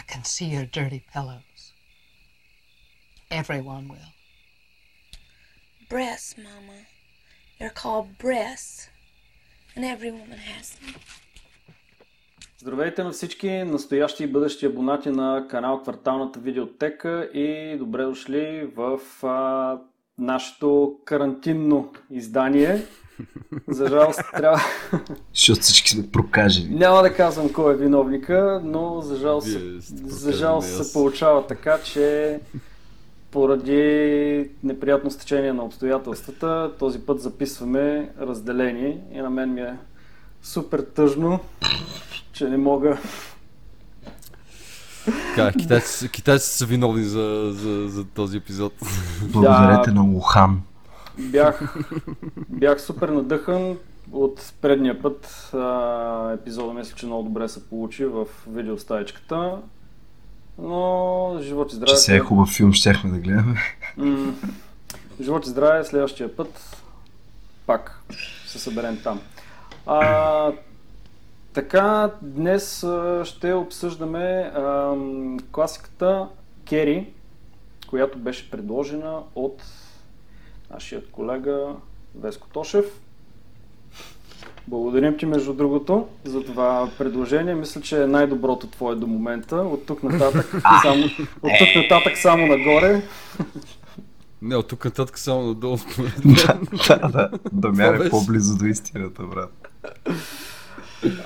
I can see your dirty pillows. Everyone will. Breasts, Mama. They're called breasts. And every woman has them. Здравейте на всички настоящи и бъдещи абонати на канал Кварталната видеотека и добре дошли в а, нашето карантинно издание. За жалост трябва... Защото всички сме прокажени. Няма да казвам кой е виновника, но за жалост, за жалост се получава така, че поради неприятно стечение на обстоятелствата, този път записваме разделени и на мен ми е супер тъжно, че не мога Така, китайците, китайците са виновни за, за, за този епизод. Благодарете Да. на Лухан. Бях, бях супер надъхан от предния път. А, епизода мисля, че много добре се получи в видеостаечката. Но живот и здраве. Че се е хубав филм, щяхме да гледаме. М, живот и здраве, следващия път пак се съберем там. А, така, днес а, ще обсъждаме ам, класиката Кери, която беше предложена от нашият колега Веско Тошев. Благодарим ти, между другото, за това предложение. Мисля, че е най-доброто твое до момента. От тук нататък, само, от тук нататък само нагоре. Не, от тук нататък само надолу. да, да, да. Дамян Това е по-близо до истината, брат.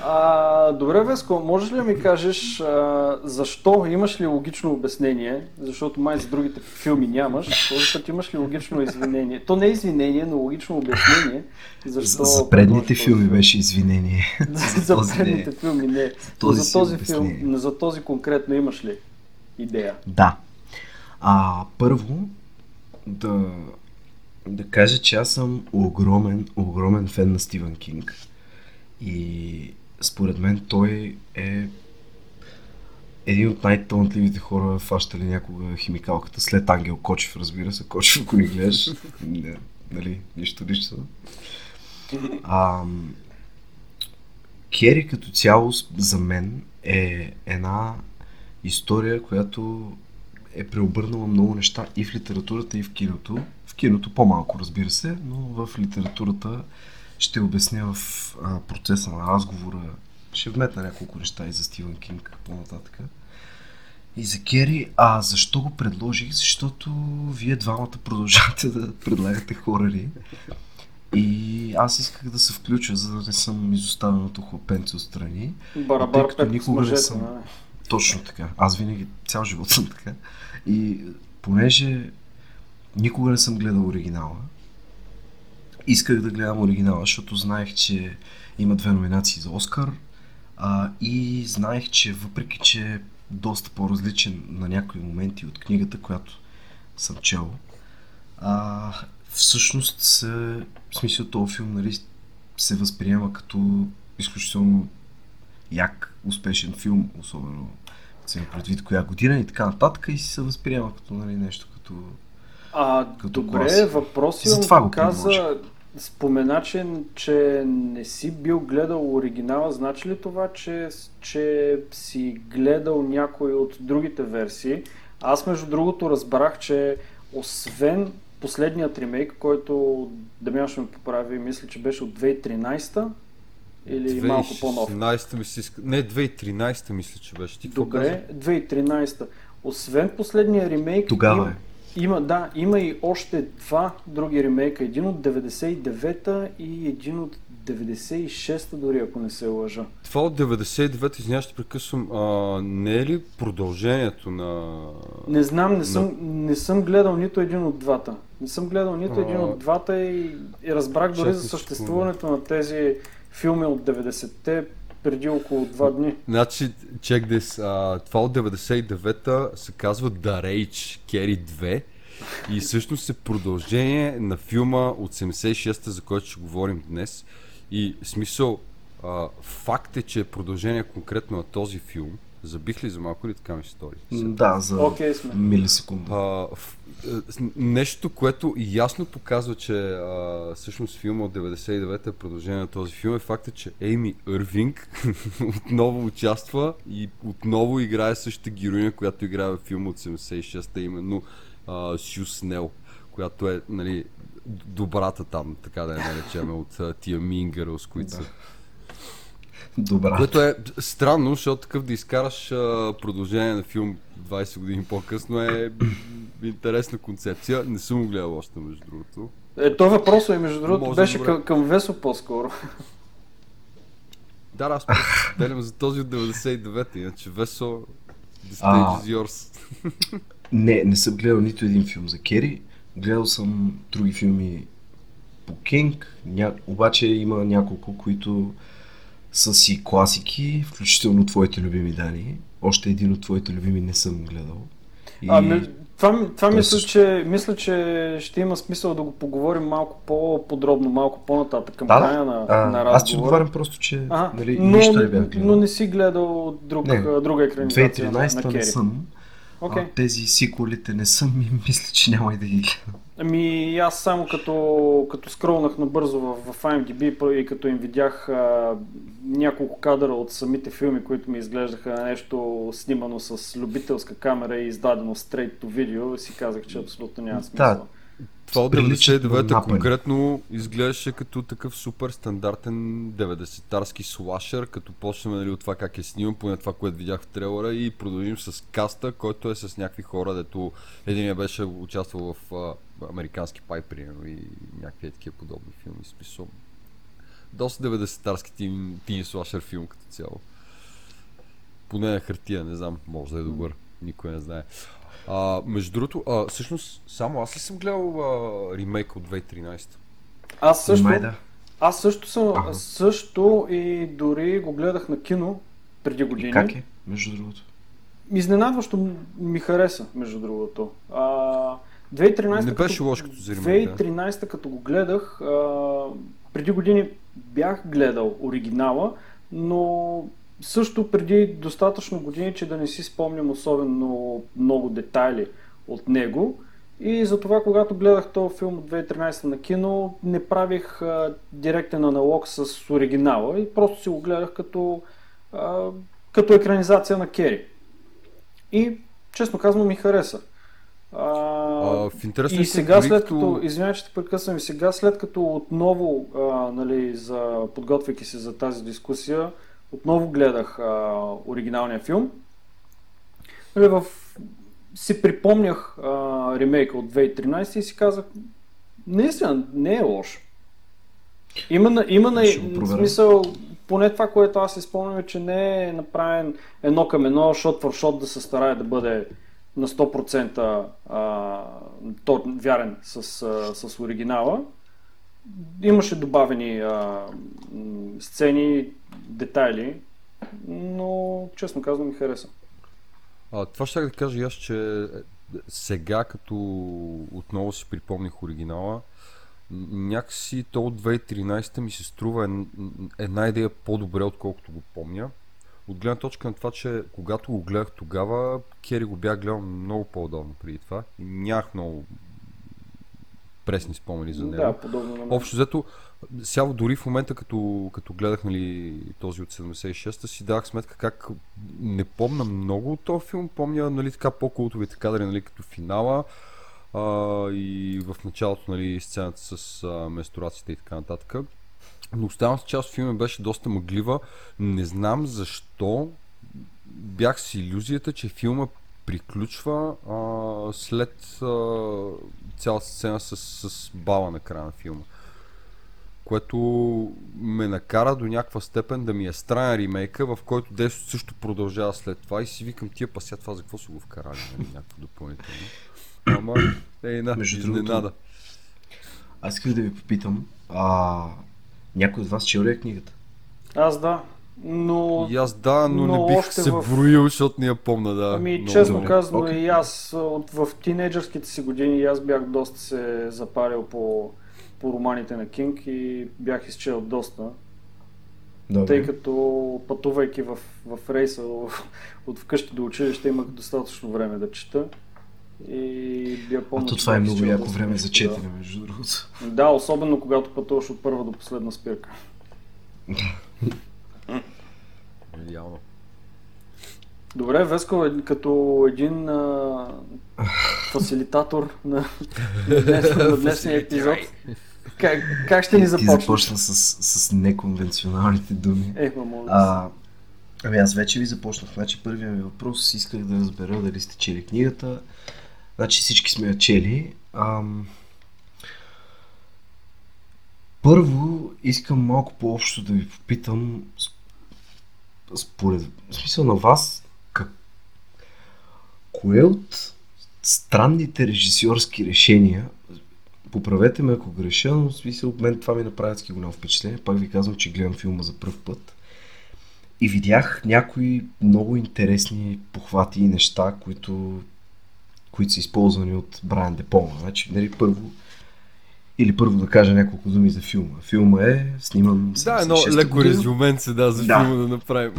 А, добре, Веско, можеш ли да ми кажеш а, защо? Имаш ли логично обяснение? Защото май за другите филми нямаш. Път имаш ли логично извинение? То не е извинение, но логично обяснение. Защо За, за предните този филми филм. беше извинение. за не. предните филми не. Този за този обяснение. филм, за този конкретно имаш ли идея? Да. А, първо, да, да кажа, че аз съм огромен, огромен фен на Стивън Кинг. И според мен той е един от най-талантливите хора, фащали някога химикалката, след Ангел Кочев, разбира се. Кочев, ако ни гледаш, не, нали, нищо лично. А, Кери като цяло за мен е една история, която е преобърнала много неща и в литературата, и в киното. В киното по-малко, разбира се, но в литературата ще обясня в а, процеса на разговора. Ще вметна няколко неща и за Стивен Кинг по-нататък. И за Кери, а защо го предложих? Защото вие двамата продължавате да предлагате хорари. И аз исках да се включа, за да не съм изоставен от охлапенце отстрани. Тъй Барабар като пет с никога не мъжете. съм- нали? Точно така. Аз винаги, цял живот съм така. И понеже никога не съм гледал оригинала, исках да гледам оригинала, защото знаех, че има две номинации за Оскар а, и знаех, че въпреки, че е доста по-различен на някои моменти от книгата, която съм чел, а, всъщност в смисъл този филм нали, се възприема като изключително як, успешен филм, особено се има предвид коя година и така нататък и се възприема като нали, нещо като... А, Като добре, въпрос Затова имам. го Каза. Спомена, че, че не си бил гледал оригинала. Значи ли това, че, че си гледал някой от другите версии? Аз, между другото, разбрах, че освен последният ремейк, който Дамян ще ме поправи, мисля, че беше от 2013 или малко по-нов. 2016 ми се иска... Не, 2013 мисля, че беше. Ти? Добре, 2013. Освен последния ремейк, Тогава има, е. Има, да, има и още два други ремейка. Един от 99-та и един от 96-та, дори ако не се лъжа. Това от 99 извинявай, ще прекъсвам. А, не е ли продължението на... Не знам, не съм, не съм гледал нито един от двата. Не съм гледал нито един А. от двата и, и разбрах дори Чакай, за ще съществуването на тези филми от 90-те преди около два дни. Значи, check this. А, това от 99-та се казва The Rage Carry 2 и всъщност е продължение на филма от 76-та, за който ще говорим днес. И смисъл, а, факт е, че е продължение конкретно на този филм, Забих ли за малко или така ми се стори? Да, за сме. милисекунда. А, в, нещо, което ясно показва, че а, всъщност филма от 99-та е продължение на този филм е факта, че Ейми Ирвинг отново участва и отново играе същата героиня, която играе в филма от 76-та, именно а, Сю Снел, която е нали, добрата там, така да я наречем, от тия Mean Girls, които са. Добра. Което е странно, защото такъв да изкараш а, продължение на филм 20 години по-късно е интересна концепция. Не съм го гледал още, между другото. Е, то въпросът е, между другото, Може беше добре. към, към Весо по-скоро. Да, аз делям за този от 99-та, иначе Весо, The А. Stage is yours. Не, не съм гледал нито един филм за Кери. Гледал съм други филми по Кинг, ня... обаче има няколко, които са си класики, включително твоите любими Дани. Още един от твоите любими не съм гледал. И... А, ме- това, това мисля, също. че, мисля, че ще има смисъл да го поговорим малко по-подробно, малко по-нататък към да, края на, а, на аз ти разговора. отговарям просто, че Ага, нали, но, нищо не бях гледал. но не си гледал друг, Не. а, друга екранизация на, на 2013 не съм. Окей. А, тези сиквелите не съм и мисля, че няма и да ги гледам. Ами аз само като, като скролнах набързо в, в IMDb и като им видях а, няколко кадъра от самите филми, които ми изглеждаха нещо снимано с любителска камера и издадено straight to video, си казах, че абсолютно няма смисъл. Това от Приличат на 99-та напани. конкретно изглеждаше като такъв супер стандартен 90-тарски слашер, като почнем нали, от това как е сниман, поне това, което видях в трейлера и продължим с каста, който е с някакви хора, дето един беше участвал в а, американски пай, примерно, и някакви такива подобни филми. Смисъл. Доста 90-тарски тин, тин слашер филм като цяло. Поне на хартия, не знам, може да е добър. Никой не знае. А, между другото, а, всъщност, само аз ли съм гледал а, ремейк от 2013? Аз също, Май да. аз също съм, Ага. също и дори го гледах на кино преди години. И как е, между другото? Изненадващо ми хареса, между другото. А, 2013 Не беше лош като за ремейк, да. 2013 като го гледах, а, преди години бях гледал оригинала, но също преди достатъчно години, че да не си спомням особено много детайли от него. И затова, когато гледах този филм от 2013 на кино, не правих а, директен аналог с оригинала и просто си го гледах като, а, като екранизация на Кери. И, честно казвам, ми хареса. А, А, в интересна и сега след като- извинявай, че те прекъсвам, и сега след като отново, а, нали, за, подготвяйки се за тази дискусия, отново гледах а, оригиналния филм, нали, в, си припомнях а, ремейка от 2013 и си казах, наистина, не е лош. Има, на- има на, Ще смисъл, поне това, което аз си спомням е, че не е направен едно към едно, шот for шот да се старае да бъде на 100% а, то, вярен с, а, с оригинала. Имаше добавени а, сцени, детайли, но честно казвам ми хареса. А, това ще да кажа и аз, че е, сега, като отново си припомних оригинала, някакси то от 2013 ми се струва една идея по-добре, отколкото го помня. От гледна точка на това, че когато го гледах тогава, Кери го бях гледал много по-удобно преди това. И нямах много пресни спомени за него. Да, подобно на мен. Общо взето, сега дори в момента, като, като гледах нали, този от 76-та, си давах сметка как не помня много от този филм, помня нали, така по-култовите кадри, нали, като финала а, и в началото нали, сцената с а, менструацията и така нататък. Но останалата част от филма беше доста мъглива. Не знам защо бях с иллюзията, че филма приключва а, след а, цялата сцена с, с бала на края на филма. Което ме накара до някаква степен да ми е странен ремейка, в който действието също продължава след това и си викам тия пася това за какво са го вкарали, нали, някакво допълнително. Ама, ей, на, изненада. Аз исках да ви попитам, а, някой от вас чел ли е книгата? Аз да, но... И аз да, но, но не бих се в- броил, защото не я помна, да. Ами, Много честно добре. казано, Окей. и аз от, в тинейджърските си години аз бях доста се запарил по, по романите на Кинг и бях изчел доста. Добре. тъй като пътувайки в, в рейса от вкъщи до училище имах достатъчно време да чета. И А то че това е много яко време за четене, между другото. Да. особено когато пътуваш от първа до последна спирка. Идеално. Добре, Веско, е- като един а, фасилитатор на, на, днес, на днесния епизод, как, как ще ни Ти започнеш? започна с, с неконвенционалните думи. Е, мамо, А, ами аз вече ви започнах. Значи първият ми въпрос исках да разбера дали сте чели книгата. Значи всички сме я чели. Ам... Първо искам малко по-общо да ви попитам според смисъл на вас как... кое от странните режисьорски решения поправете ме ако греша, но в смисъл мен това ми направи адски голямо впечатление. Пак ви казвам, че гледам филма за първ път. И видях някои много интересни похвати и неща, които, които са използвани от Брайан Деполма. Значи, нали, първо, или първо да кажа няколко думи за филма. Филма е сниман Да, едно 76-та леко година. резюменце, да, за Да. филма да направим.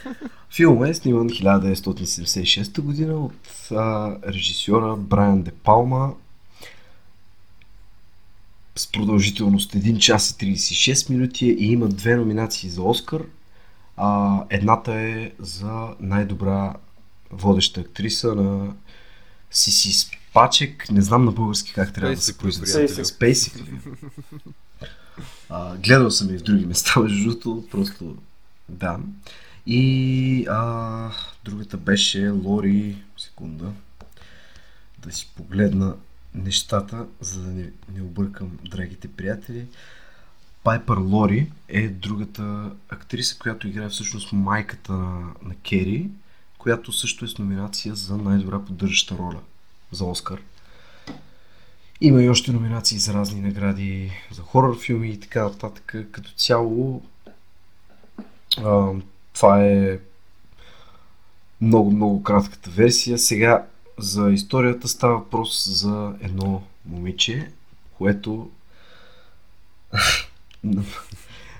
Филма е сниман 1976 година от а, режисьора Брайан Де Палма с продължителност 1 час и 36 минути и има две номинации за Оскар. А, едната е за най-добра водеща актриса на Сиси Спачек. Не знам на български как трябва да се произнесе. ли? А, гледал съм и в други места, между другото, просто да. И а, другата беше Лори, секунда, да си погледна нещата, за да не, не объркам драгите приятели. Пайпер Лори е другата актриса, която играе всъщност майката на, на Кери, която също е с номинация за най-добра поддържаща роля за Оскар. Има и още номинации за разни награди, за хорър филми и така нататък. Като цяло, а, това е много, много кратката версия. Сега за историята става въпрос за едно момиче, което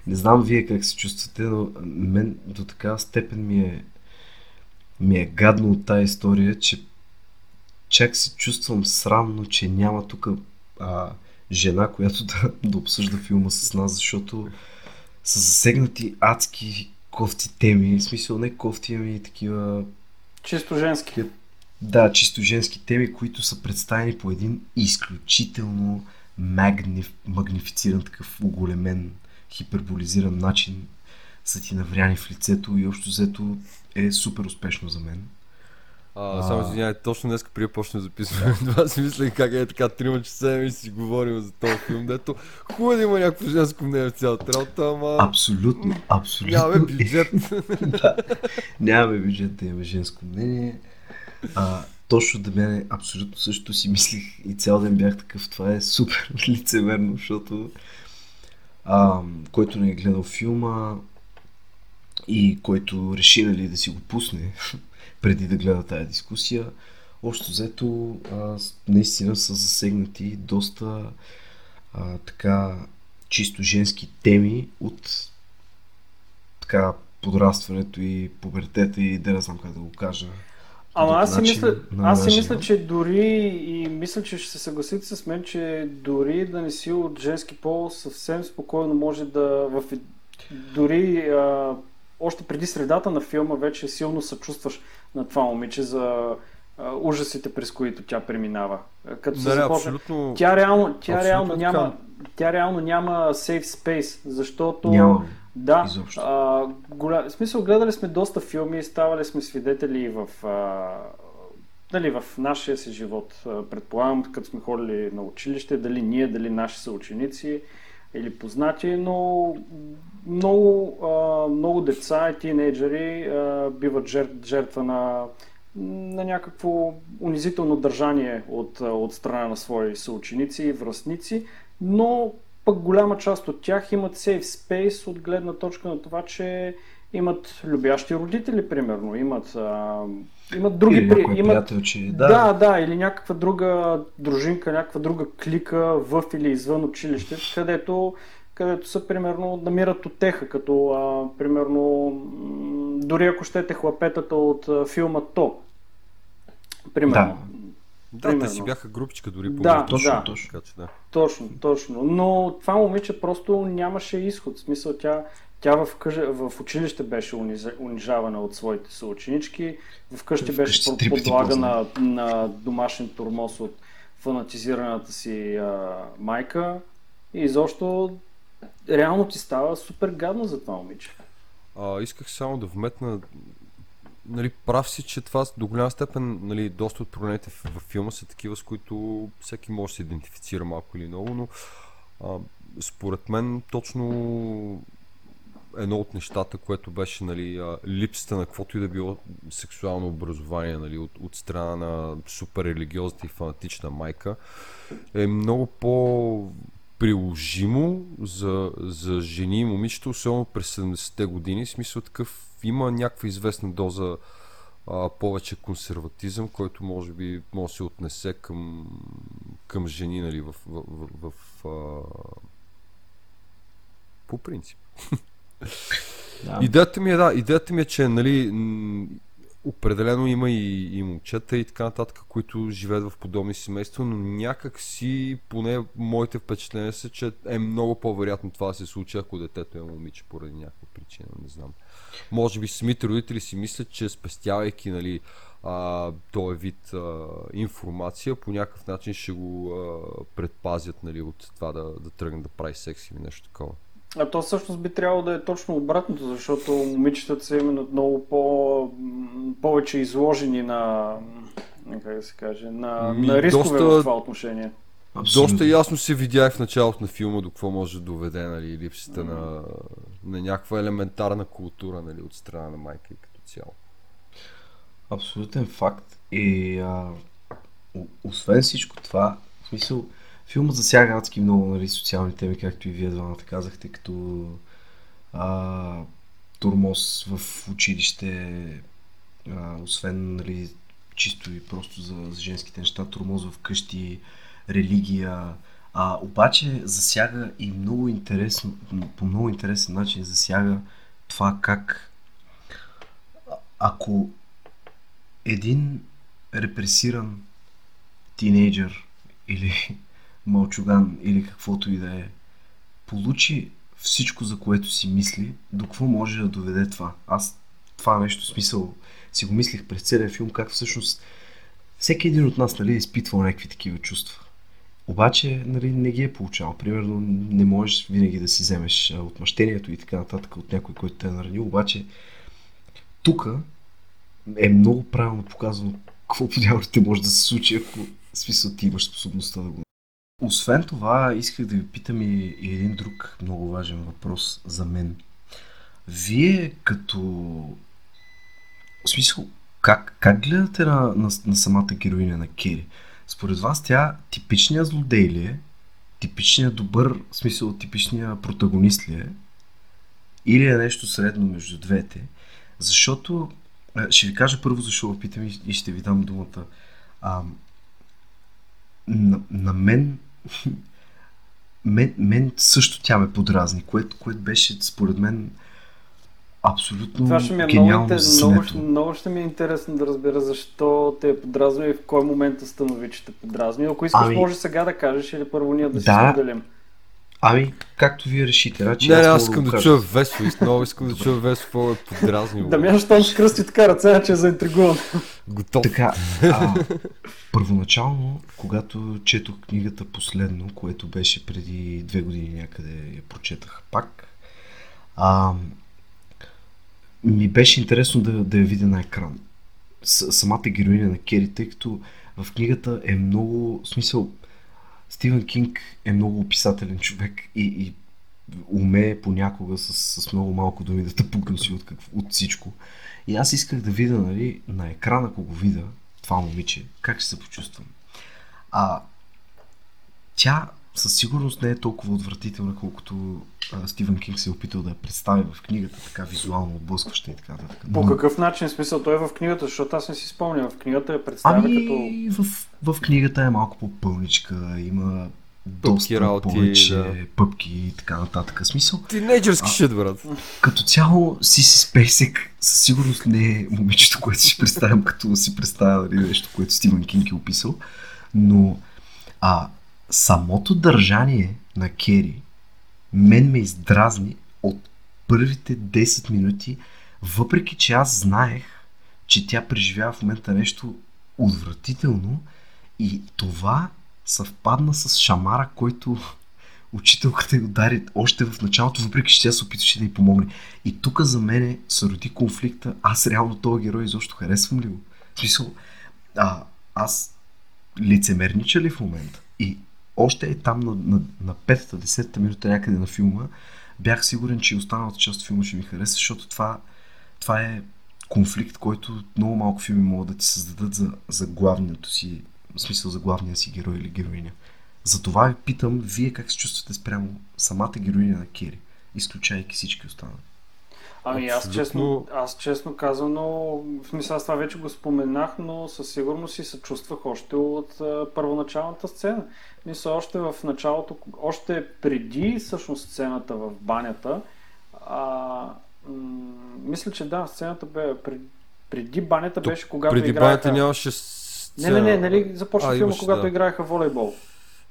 не знам вие как се чувствате, но мен до такава степен ми е, ми е гадно от тази история, че чак се чувствам срамно, че няма тук а, жена, която да, да обсъжда филма с нас, защото са засегнати адски кофти теми, в смисъл не кофти, ами такива Чисто женски. да, чисто женски теми, които са представени по един изключително магниф, магнифициран, такъв оголемен, хиперболизиран начин са ти навряни в лицето и общо взето е супер успешно за мен. А, само извинявай, точно днес преди да почнем записване, това си мислех как е така трима часа и си говорим за този филм, дето хубаво да има някакво женско мнение в цялата работа, ама Абсолютно, абсолютно. нямаме бюджет. да, нямаме бюджет да имаме женско мнение. А, точно да мен абсолютно също си мислих и цял ден бях такъв. Това е супер лицемерно, защото а, който не е гледал филма и който реши нали, да си го пусне преди да гледа тази дискусия, общо взето а, наистина са засегнати доста а, така чисто женски теми от така подрастването и пубертета и да не знам как да го кажа. Ама аз си, начин мисля, аз си мисля, че дори и мисля, че ще се съгласите с мен, че дори да не си от женски пол, съвсем спокойно може да в, дори а, още преди средата на филма вече силно съчувстваш на това момиче за а, ужасите, през които тя преминава. Като се не, започне, абсолютно. тя реално, тя абсолютно реално така. няма, тя реално няма safe space, защото Няма. да, Изобщо. а, голя... в смисъл гледали сме доста филми, ставали сме свидетели и в, а, дали, в нашия си живот. Предполагам, като сме ходили на училище, дали ние, дали наши са ученици или познати, но много, много деца и тинейджери биват жертв, жертва на, на някакво унизително държание от, от страна на свои съученици и връстници, но пък голяма част от тях имат safe space от гледна точка на това, че имат любящи родители, примерно, имат, имат други Или някой при... имат, приятел, че да. да, да, да, или някаква друга дружинка, някаква друга клика в или извън училище, където, където са, примерно, намират отеха, като, а, примерно, дори ако щете хлапетата от а, филма То. Примерно. Да, Примерно. те си бяха групичка дори по Да, Точно, да. точно. Така че да. Точно, точно. Но това момиче просто нямаше изход. В смисъл, тя, тя в, къж... в училище беше унижавана от своите съученички, вкъщи беше три пъти подлагана на домашен турмоз от фанатизираната си а, майка. И изобщо реално ти става супер гадно за това момиче. А, исках само да вметна, нали, прав си, че това до голяма степен, нали, доста от проблемите в, в филма са такива, с които всеки може да се идентифицира малко или много, но а, според мен точно едно от нещата, което беше нали, липсата на каквото и да било сексуално образование нали, от, от страна на супер религиозната и фанатична майка е много по приложимо за, за жени и момичета, особено през 70-те години. В смисъл такъв има някаква известна доза а, повече консерватизъм, който може би може да се отнесе към, към жени нали, в, в, в, в а... по принцип. Идеята ми е, да, идеята ми е, че нали, определено има и, и момчета и така нататък, които живеят в подобни семейства, но някак си, поне моите впечатления са, че е много по-вероятно това да се случи, ако детето е момиче поради някаква причина, не знам. Може би самите родители си мислят, че спестявайки нали, а, този вид а, информация, по някакъв начин ще го а, предпазят нали, от това да, да тръгне да прави секс или нещо такова. А то всъщност би трябвало да е точно обратното, защото момичетата са именно много по, повече изложени на, как да се каже, на, Ми, на рискове доста- в това отношение. Абсолютно. Доста ясно се видя и в началото на филма до какво може да доведе нали, липсата на, на някаква елементарна култура нали, от страна на майка и като цяло. Абсолютен факт. И а, освен всичко това, в смисъл, филмът засяга адски много нали, социални теми, както и вие двамата казахте, като а, турмоз в училище, а, освен нали, чисто и просто за, за женските неща, турмоз в къщи, религия, а, обаче засяга и много интересно, по много интересен начин засяга това как ако един репресиран тинейджър или мълчуган или каквото и да е получи всичко, за което си мисли, до какво може да доведе това? Аз това нещо смисъл си го мислих през целия филм, как всъщност всеки един от нас нали, е изпитвал някакви такива чувства. Обаче нали, не ги е получавал. Примерно не можеш винаги да си вземеш отмъщението и така нататък от някой, който те е наранил. Обаче тук е много правилно показано какво по дяволите може да се случи, ако смисъл ти имаш способността да го... Освен това, исках да ви питам и, и един друг много важен въпрос за мен. Вие като... В смисъл, как, как гледате на, на, на самата героиня на Кери? Според вас тя типичният злодей ли е? Типичният добър, в смисъл типичният протагонист ли е? Или е нещо средно между двете? Защото Ще ви кажа първо защо питам и ще ви дам думата. А, на, на мен, мен, мен също тя ме подразни, което, което беше според мен абсолютно Това ще ми е много, гениално интер... за много, много ще ми е интересно да разбера защо те е подразнил и в кой момент установи, че те подразни. Ако искаш, Ами- може сега да кажеш или първо ние да си Да. споделим. Ами, както вие решите. Значи, Не, не, аз искам да кажа. чуя Весо, и много искам да чуя Весо, какво е подразнил. Дамян, щом с кръсти така ръце, че е заинтригуван. Готов. Така, а, първоначално, когато четох книгата последно, което беше преди две години някъде я прочетах пак, а, ми беше интересно да, да я видя на екран. С, самата героиня на Кери, тъй като в книгата е много, в смисъл, Стивен Кинг е много описателен човек и, и умее понякога с, с много малко думи да те пукнси от, какво, от всичко. И аз исках да видя нали, на екрана, ако го видя, това момиче, как ще се почувствам. А тя със сигурност не е толкова отвратителна, колкото а, Стивен Кинг се е опитал да я представи в книгата, така визуално отблъскваща и така нататък. По какъв начин смисъл той е в книгата, защото аз не си спомням. В книгата я представя Ами, като... в, в книгата е малко по-пълничка, има доста работи, повече да. пъпки и така нататък. Смисъл, Тинейджърски шит, брат. като цяло Сиси Спейсек със сигурност не е момичето, което си представям, като си представя нали, нещо, което Стивен Кинг е описал, но а, самото държание на Кери мен ме издразни от първите 10 минути, въпреки че аз знаех, че тя преживява в момента нещо отвратително и това съвпадна с шамара, който учителката й удари още в началото, въпреки че тя се опитваше да й помогне. И тук за мене се роди конфликта. Аз реално този герой изобщо харесвам ли го? В смисъл, а, аз лицемернича ли в момента? Още е там на, на, на петата, десетата минута някъде на филма, бях сигурен, че и останалата част от филма ще ми хареса, защото това, това е конфликт, който много малко филми могат да ти създадат за, за главното си, в смисъл за главния си герой или героиня. Затова ви питам, вие как се чувствате спрямо самата героиня на Кери, изключайки всички останали. Ами аз Абсолютно. честно, аз честно казано, в смисъл аз това вече го споменах, но със сигурност си се чувствах още от а, първоначалната сцена. Мисля, още в началото, още преди всъщност сцената в банята, а, м- мисля, че да, сцената бе пред, преди банята беше когато Преди играеха... банята нямаше Не, сцена. не, не, нали започна А, филма, когато да. играеха волейбол.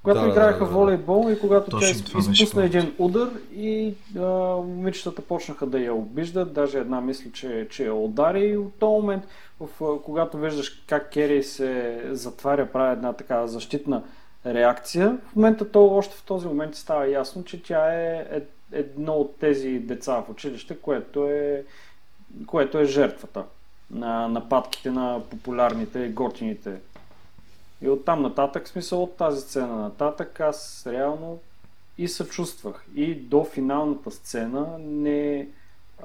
Когато Да, играеха да, да, да. волейбол и когато Точно тя изпусна един удар и а, момичетата почнаха да я обиждат, даже една мисля, че, че я удари. И от този момент, в, когато виждаш как Кери се затваря, прави една така защитна реакция, в момента то още в този момент става ясно, че тя е, е едно от тези деца в училище, което е, което е жертвата на нападките на популярните, готините и оттам нататък, смисъл от тази сцена нататък, аз реално и съчувствах. И до финалната сцена не,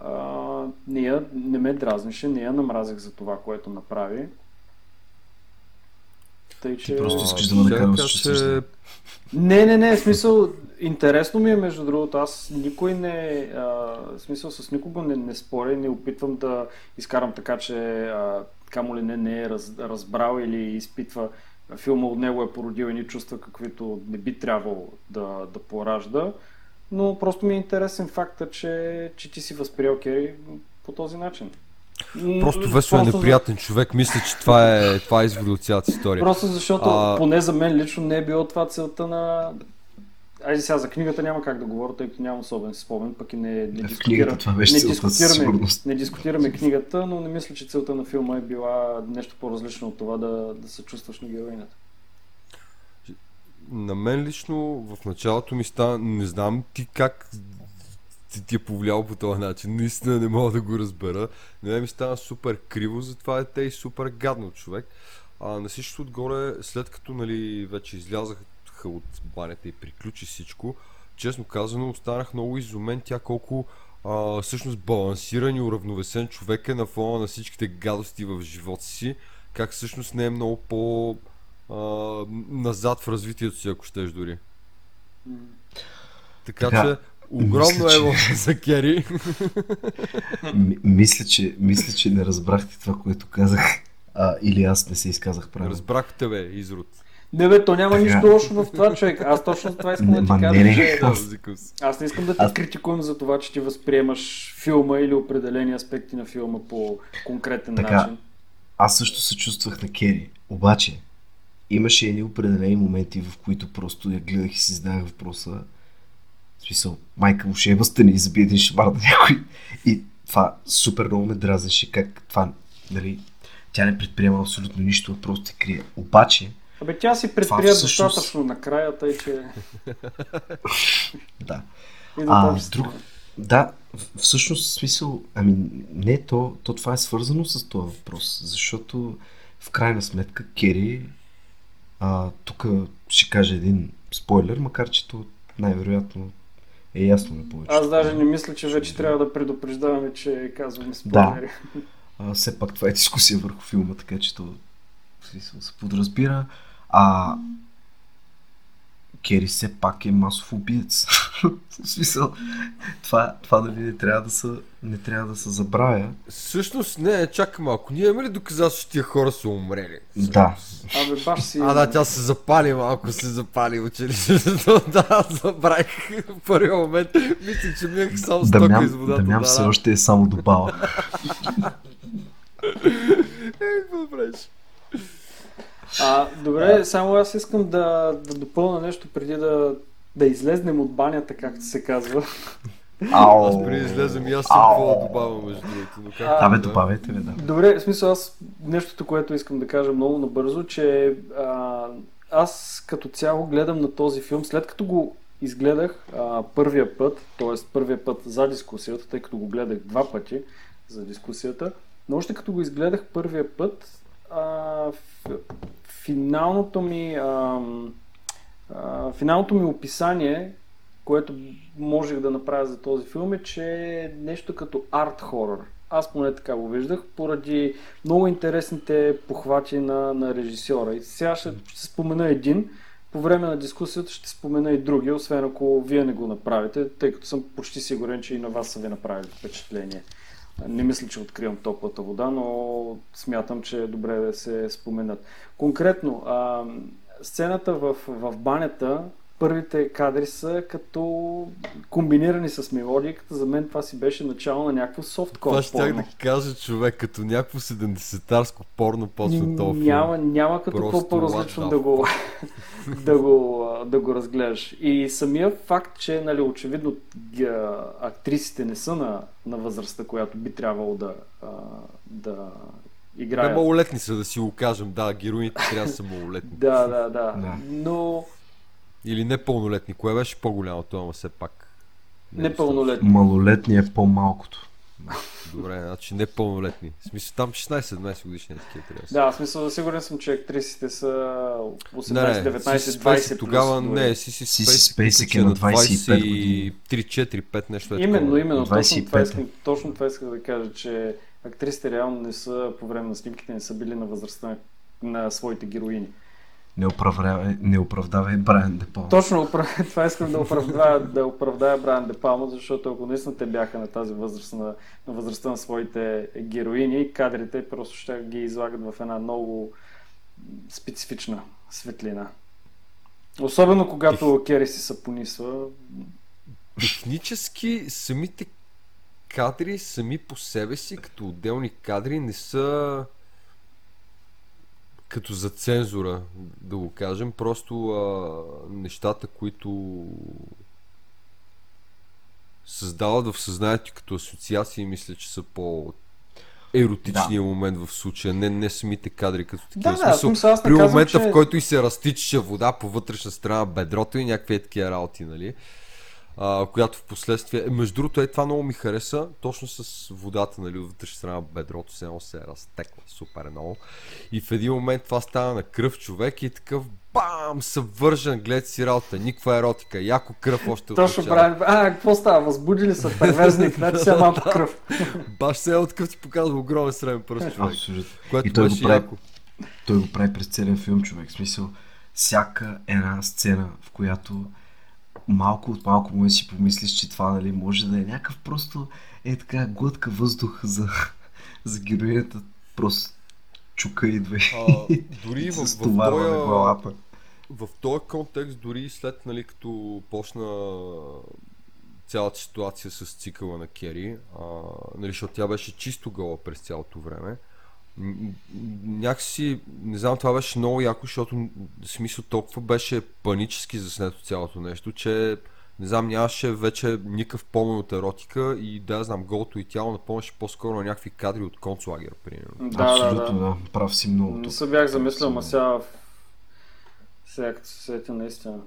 а, не, я, не ме дразнише, не я намразих за това, което направи. Тъй, че... Ти просто искаш да ме се чувстваш. Не, не, не, в смисъл, интересно ми е между другото, аз никой не, а, в смисъл с никого не, не споря и не опитвам да изкарам така, че а, камо ли не, не е раз, разбрал или изпитва филма от него е породил едни чувства, каквито не би трябвало да, да поражда, но просто ми е интересен факта, че, че ти си възприел Кери по този начин. Просто Весо е неприятен човек. Мисля, че това е, това е извод от цялата история. Просто защото, А- поне за мен лично не е било това целта на... Айде сега за книгата няма как да говоря, тъй като нямам особен спомен, пък и не, не дискутирам. книгата това беше не дискутираме, не дискутираме книгата, но не мисля, че целта на филма е била нещо по-различно от това да, да се чувстваш на героинята. На мен лично в началото ми стана, не знам ти как ти, ти е повлиял по този начин. Наистина не мога да го разбера. На мен ми стана супер криво за това дете и супер гадно човек. А на всичко отгоре, след като нали, вече излязаха от банята и приключи всичко, честно казано, останах много изумен тя колко а, всъщност балансиран и уравновесен човек е на фона на всичките гадости в живота си. Как всъщност не е много по а, назад в развитието си, ако щеш дори. Така, Така, че, огромно мисля, че- ево за Кери. М- мисля, че, мисля, че не разбрахте това, което казах. А, или аз не се изказах правилно. Разбрах те, бе, изрод. Не бе, то няма Така. нищо лошо в това, човек. Аз точно това искам Не, да ти кажа, не. че... Аз не искам да те Аз- критикувам за това, че ти възприемаш филма или определени аспекти на филма по конкретен Така. начин. Аз също се чувствах на Кери. Обаче, имаше едни определени моменти, в които просто я гледах и си задавах въпроса. В смисъл, майка му ще е възстани и забие един шамар на някой. И това супер много ме дразнеше, как това, нали, тя не предприема абсолютно нищо, а просто се крие. Обаче, Абе, тя си предприя всъщност- достатъчно накрая, тъй че... да. И А, друг, да, в- всъщност смисъл, ами не, то, то това е свързано с този въпрос, защото в крайна сметка Кери, а, тук ще кажа един спойлер, макар че то най-вероятно е ясно на повече. Аз даже не мисля, че вече трябва да предупреждаваме, че казваме спойлери. А, все пак това е дискусия върху филма, така че то смисъл се подразбира. А Кери все пак е масов убиец. В смисъл, това, това нали не трябва да се, не трябва да се забравя. Всъщност, не, чакай малко. Ние имаме ли доказателство, че тия хора са умрели? Да. Абе, баш си... А, да, тя се запали малко, се запали училището. да, забравих в първия момент. Мисля, че минах само стока Дамян, из водата. Дамян да, все да. още е само до бала. Е, какво правиш? А, добре, само аз искам да, да допълна нещо преди да, да излезнем от банята, както се казва. Аз преди да излезем и аз съм Ау. какво да добавя между другото. Но как А, да? добавете бе, да. Добре, в смисъл аз нещото, което искам да кажа много набързо, че а, аз като цяло гледам на този филм, след като го изгледах а, първия път, т.е. първия път за дискусията, тъй като го гледах два пъти за дискусията, но още като го изгледах първия път, финалното ми а, а, финалното ми описание, което можех да направя за този филм е, че е нещо като арт хорър. Аз поне така го виждах, поради много интересните похвати на, на режисьора. И сега ще, ще спомена един. По време на дискусията ще спомена и други, освен ако вие не го направите, тъй като съм почти сигурен, че и на вас са ви направили впечатление. Не мисля, че откривам топлата вода, но смятам, че е добре да се споменат. Конкретно, а, сцената в, в банята, първите кадри са като комбинирани с мелодиката. За мен това си беше начало на някакво софткор Това ще порно. да кажа човек, като някакво 70-тарско порно почна този филм. Няма, няма като какво по-различно да го, да, го, да го разгледаш. И самия факт, че нали, очевидно актрисите не са на, на възрастта, която би трябвало да, да Не, играят. малолетни са, да си го кажем. Да, героините трябва да са малолетни. Да, да, да. Да. Но Или непълнолетни. Кое беше по-голямото, ама все пак. Не непълнолетни. Малолетни е по-малкото. Добре, значи непълнолетни. В смисъл там 16-17 годишни е такива трябва. да в смисъл, сигурен съм, че актрисите са 18, Не, не, 19, Сиси 20 Спейси плюс тогава дори. не, Спейси Спейсик тук, е на 25 години. 3-4-5 нещо е Именно, такова. именно. Точно 25. това, искам, точно това исках да кажа, че актрисите реално не са, по време на снимките, не са били на възрастта на, на своите героини. Не оправдавай, не оправдавай Брайан Депал. Точно това искам да оправдая, да оправдая Брайан Де Палма, защото ако наистина те бяха на тази възраст, на, на възрастта на своите героини, кадрите просто ще ги излагат в една много специфична светлина. Особено когато Кери си се понисва. Технически самите кадри сами по себе си, като отделни кадри, не са като за цензура, да го кажем, просто а, нещата, които създават в съзнанието като асоциации, мисля, че са по еротичния момент в случая, не, не самите кадри като такива. Да, да, в смисъл, аз при казвам, момента, че- в който и се разтичаше вода по вътрешна страна на бедрото и някакви такива работи, нали? А, която в последствие... е, Между другото, е, това много ми хареса, точно с водата, нали, от вътрешна страна на бедрото, се едно се е разтекла супер много. И в един момент това става на кръв човек и такъв бам, съвържен, глед си работа, никаква еротика, яко кръв още от Точно. Брайан. А, какво става? Възбудили са перверзник, значи сега малко кръв. Баш се е откъв ти показва огромен среден пръст човек, Абсолютно. което И той го беше прави, яко. той го прави през целия филм, човек. В смисъл, всяка една сцена, в която малко от малко му си помислиш, че това нали, може да е някакъв просто е така глътка въздух за, за героинята. Просто чука идва А, дори в, стоварва на главата. в този контекст, дори след, нали, като почна цялата ситуация с цикъла на Кери, а, нали, защото тя беше чисто гола през цялото време, някакси, не знам, това беше много яко, защото смисъл толкова беше панически заснето цялото нещо, че не знам, нямаше вече никакъв помен от еротика и да, знам, голото и тяло напомняше по-скоро на някакви кадри от концлагер, примерно. Да, Абсолютно, да, да. да. Прав си много. Не се бях замислил, ма сега в- сега като се сетя наистина.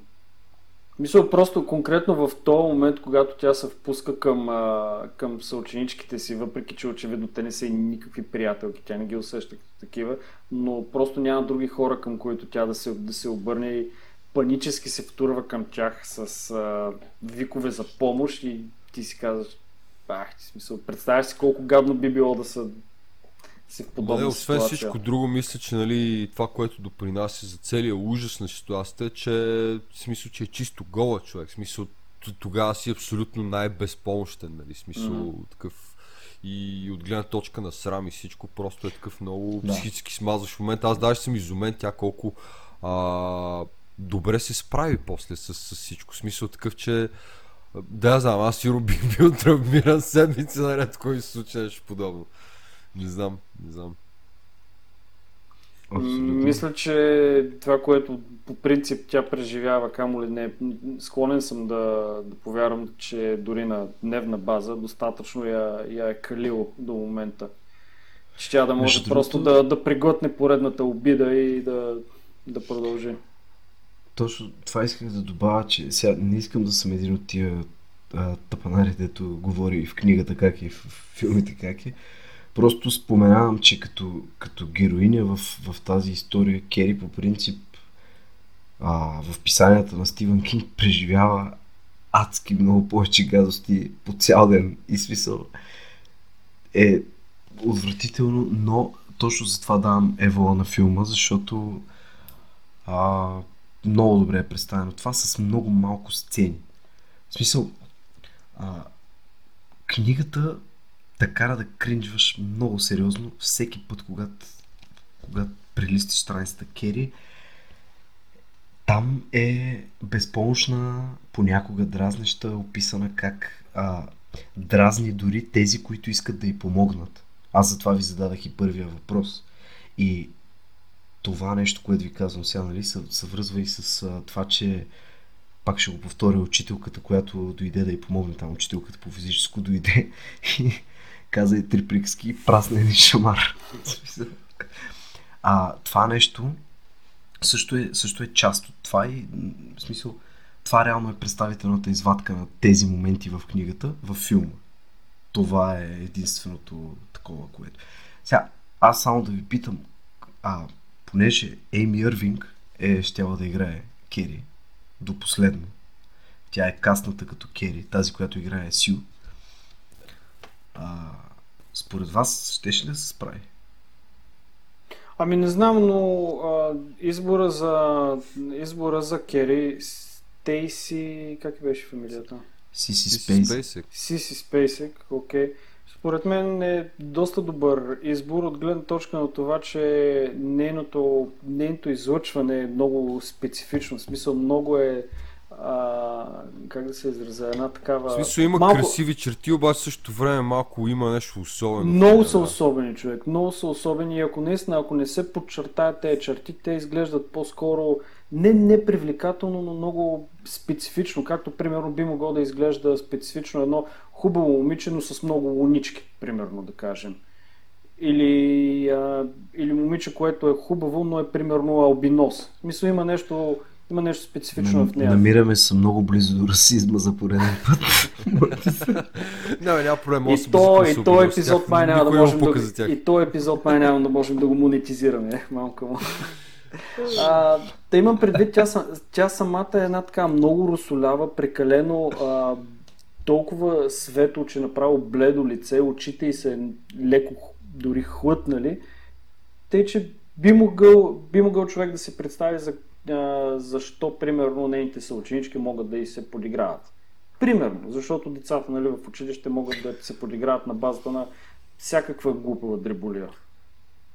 Мисля, просто конкретно в този момент, когато тя се впуска към, а, към съученичките си, въпреки че очевидно те не са и никакви приятелки, тя не ги усеща като такива, но просто няма други хора към които тя да се, да се обърне и панически се втурва към тях с а, викове за помощ и ти си казваш, ах, ти смисъл, представяш си колко гадно би било да са си в подобна Бъде, освен ситуация. всичко друго, мисля, че нали, това, което допринася за целия ужас на ситуацията е, че в смисъл, че е чисто гола човек. В смисъл, тогава си абсолютно най-безпомощен, нали, смисъл mm-hmm. такъв и от гледна точка на срам и всичко, просто е такъв много Да. психически смазваш в момента. Аз даже съм изумен тя колко а, добре се справи после с, с всичко. Смисъл такъв, че да, знам, аз сигурно бих бил травмиран седмица наред, кой се случи нещо подобно. Не знам, не знам. Абсолютно. Мисля, че това, което по принцип тя преживява, камо ли не, склонен съм да, да повярвам, че дори на дневна база достатъчно я, я е калило до момента. Че тя да може Между просто другото- да, да приглътне поредната обида и да, да продължи. Точно това исках да добавя, че сега не искам да съм един от тия а, тъпанари, дето говори и в книгата как е, и в, в филмите как е. Просто споменавам, че като, като героиня в, в тази история, Кери по принцип а, в писанията на Стивън Кинг преживява адски много повече гадости по цял ден и смисъл е отвратително, но точно затова давам евола на филма, защото а, много добре е представено. Това с много малко сцени. В смисъл, а, книгата те кара да кринжваш много сериозно всеки път, когато, когато прелистиш страницата Кери. Там е безпомощна, понякога дразнеща, описана как а, дразни дори тези, които искат да й помогнат. Аз затова ви зададах и първия въпрос. И това нещо, което ви казвам сега, нали, се, се връзва и с а, това, че пак ще го повторя, учителката, която дойде да й помогне там, учителката по физическо дойде и каза и три приказки и прасна един шамар. А, това нещо също е, също е част от това и в смисъл това реално е представителната извадка на тези моменти в книгата, в филма. Това е единственото такова, което. Сега, аз само да ви питам, а, понеже Ейми Ирвинг е щяла да играе Кери до последно. Тя е касната като Кери, тази, която играе Сю. А, според вас, щеше ли да се справи? Ами не знам, но а, избора за избора за Кери, Стейси, как беше фамилията? Сиси Си Спейс. Спейсек. Сиси Спейсек, окей. Според мен е доста добър избор от гледна точка на това, че нейното, нейното излъчване е много специфично. В смисъл много е а, как да се изразя, една такава... В смисъл има малко- красиви черти, обаче в същото време малко има нещо особено. Много са особени, човек. Много са особени и ако наистина, ако не се подчертаят тези черти, те изглеждат по-скоро не непривлекателно, но много специфично. Както, примерно, би могло да изглежда специфично едно хубаво момиче, но с много лунички, примерно, да кажем. Или, а, или момиче, което е хубаво, но е, примерно, албинос. Смисъл, има нещо, има нещо специфично в нея. Намираме се много близо до расизма за пореден път. Не, няма проблем. И то, и то епизод май няма да можем да, тях. и то епизод май няма да можем да го монетизираме, е, малко му. А, да имам предвид, тя, тя самата е една така много русолява, прекалено а, толкова светло, че направо бледо лице, очите й се леко дори хлътнали. Тъй, че би могъл, би могъл човек да се представи за, защо, примерно, нейните съученички могат да и се подиграват. Примерно, защото децата нали, в училище могат да се подиграват на базата на всякаква глупава дреболия.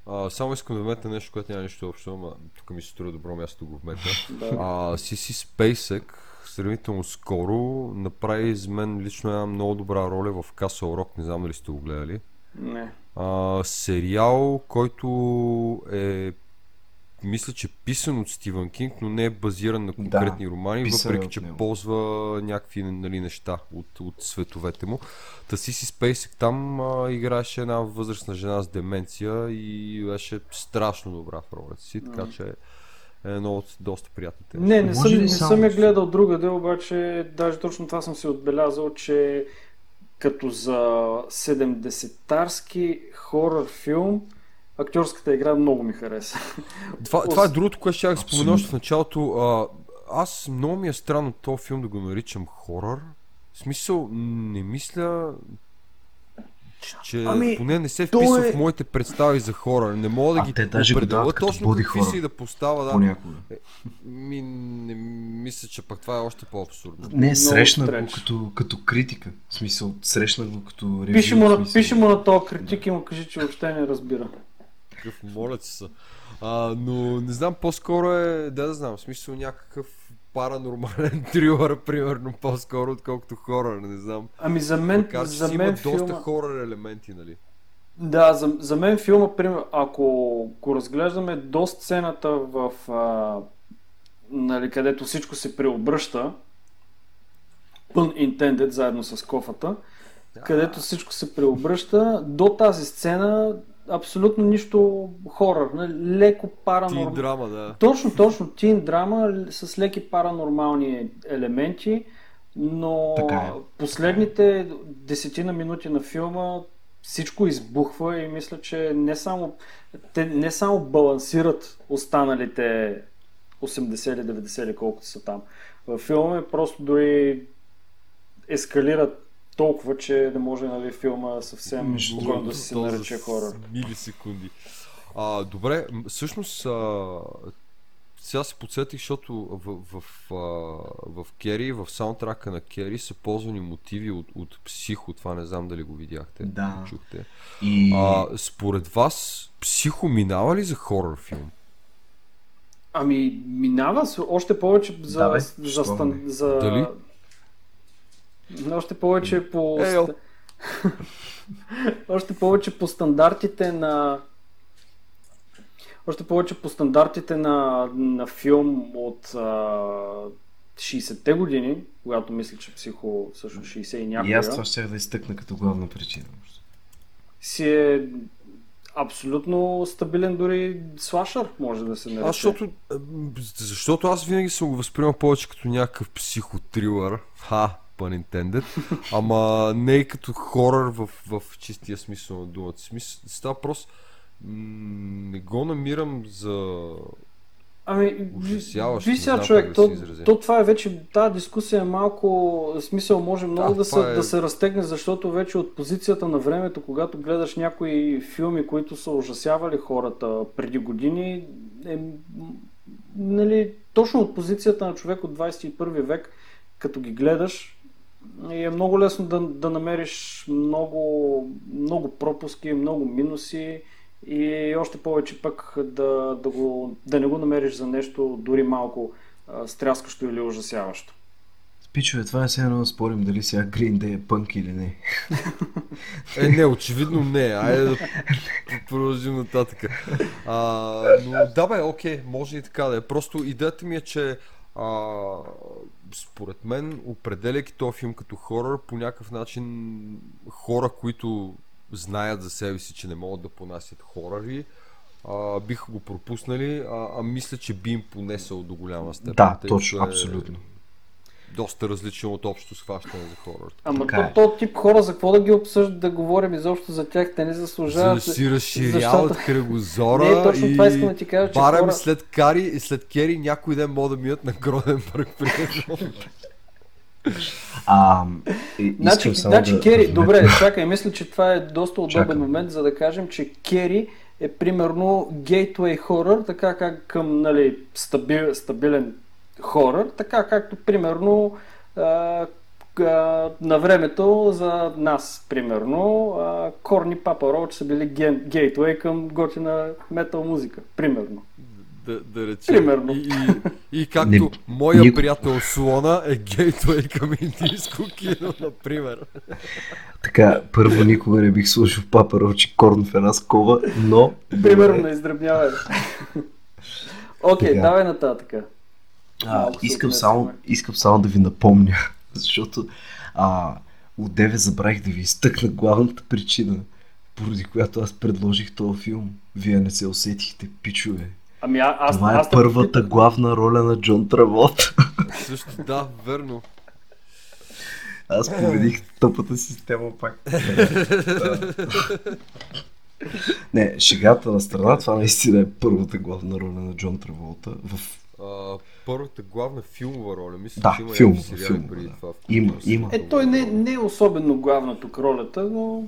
А, само искам да вметна нещо, което няма нищо общо, ама тук ми се струва добро място да го вметна. Да. А, Сиси Спейсек сравнително скоро направи за мен лично една много добра роля в Castle Rock, не знам дали сте го гледали. Не. А, сериал, който е мисля, че писан от Стивън Кинг, но не е базиран на конкретни романи, писан е въпреки че него. ползва някакви нали, неща от, от световете му. Та Сиси Спейсек там а, играеше една възрастна жена с деменция и беше страшно добра в ролята си, така че е едно от доста приятните. Не, не съм, не съм я да- гледал другаде, обаче даже точно това съм си отбелязал, че като за 70-тарски хорър филм, актьорската игра много ми хареса. Това, това е другото, което ще спомена още в началото. А, аз много ми е странно този филм да го наричам хорър. В смисъл, не мисля, че Ами, поне не се вписва е- в моите представи за хорър. Не мога да А ги те даже определя точно какви хорър. са и да поставя. Да. Понякога. Ми, не, мисля, че пък това е още по-абсурдно. Не, срещна го като, като критика. В смисъл, срещна го като ревю. Пише му, на, пише му на този критик и му кажи, че въобще не разбира. Такъв, моля ти се. А, но не знам, по-скоро е, да да знам, в смисъл някакъв паранормален трилър, примерно, по-скоро, отколкото хорър, не знам. Ами за мен, Макар, за мен има доста филма... хорър елементи, нали? Да, за, за мен филма, пример, ако го разглеждаме до сцената в... А, нали, където всичко се преобръща, pun intended, заедно с кофата, където всичко се преобръща, до тази сцена абсолютно нищо хорър, нали, леко паранормално. драма, да. Точно, точно. Тин драма с леки паранормални елементи, но Така е. последните десетина минути на филма всичко избухва и мисля, че не само, те не само балансират останалите 80 или 90 или колкото са там. Във филма е просто дори ескалират толкова, че не може нали, филма съвсем Между спокойно да си се за нарече хорър. с Милисекунди. А, добре, всъщност а, сега се подсетих, защото в, в, а, в Кери, в саундтрака на Кери са ползвани мотиви от, от Психо, това не знам дали го видяхте, Да. го чухте. И... А, според вас, Психо минава ли за хорър филм? Ами, минава още повече за, Да, бе, за, не? за... Дали? Още повече по... Е, още повече по стандартите на... Още повече по стандартите на, на филм от а, 60-те години, когато мисля, че психо също 60 и някоя, И аз това ще да изтъкна като главна причина. си е абсолютно стабилен дори слашър, може да се нарече. Аз, защото, защото аз винаги съм го възприемал повече като някакъв психотрилър. Ха, pun intended. Ама не и като хорър в, в чистия смисъл на думата. Смисъл, става просто м, не го намирам за... Ами, Ужасяващо, ви сега човек, да то, то това е вече, тази дискусия е малко, смисъл може много Да, да, се, е- да се разтегне, защото вече от позицията на времето, когато гледаш някои филми, които са ужасявали хората преди години, е, нали, точно от позицията на човек от 21 век, като ги гледаш, е много лесно да, да намериш много, много пропуски, много минуси и още повече пък да, да, го, да не го намериш за нещо дори малко а, стряскащо или ужасяващо. Пичове, това е все едно да спорим дали сега Green Day е пънк или не. Е, не, очевидно не. Айде да продължим нататък. А, но да бе, окей, може и така да е. Просто идеята ми е, че а, според мен, определяйки този филм като хорър, по някакъв начин хора, които знаят за себе си, че не могат да понасят хоръри, а, биха го пропуснали, а, а мисля, че би им понесъл до голяма степен. Да, точно, е абсолютно. Доста различно от общо схващане за хорър. Ама Така то, е. то тип хора, за какво да ги обсъждат, да говорим изобщо за тях, те не За да заслужават. си разширяват защото- кръгозора Не, точно и това искам да ти кажа, че барем хора- след Кари и след Кери някой ден могат да минат на Гроден парк, примерно. А, и, Значи, значи да, Кери, да добре, чакай, мисля, че това е доста удобен Чакам. момент, за да кажем, че Кери е примерно гейтвей хорър, така как към нали, стабил, стабилен хорър, така както примерно а, а, на времето за нас, примерно, а, Корни Папа Роуч са били ген, гейтвей към готина метал музика, примерно. да, да речем. Примерно. И, и, и както Не- моя никой- приятел Слона е гейтвей към индийско кино, например. Така, първо никога не бих сложил папа Рочи корн в една скоба, но... Примерно на издръбняване. Окей, Сега. давай нататък. А, искам, само, искам само да ви напомня, защото а, от деве забравих да ви изтъкна главната причина, поради която аз предложих този филм. Вие не се усетихте, пичове. Ами а, аз, Това е аз първата попитах. главна роля на Джон Травот. Също да, верно. Аз победих тъпата система пак. Не, шегата на страна, това наистина е първата главна роля на Джон Траволта. В... А, първата главна филмова роля, мисля, Да, че има филмова, сериали филмова, преди да. това. в Има, има. Е, той не, не е особено главна тук ролята, но...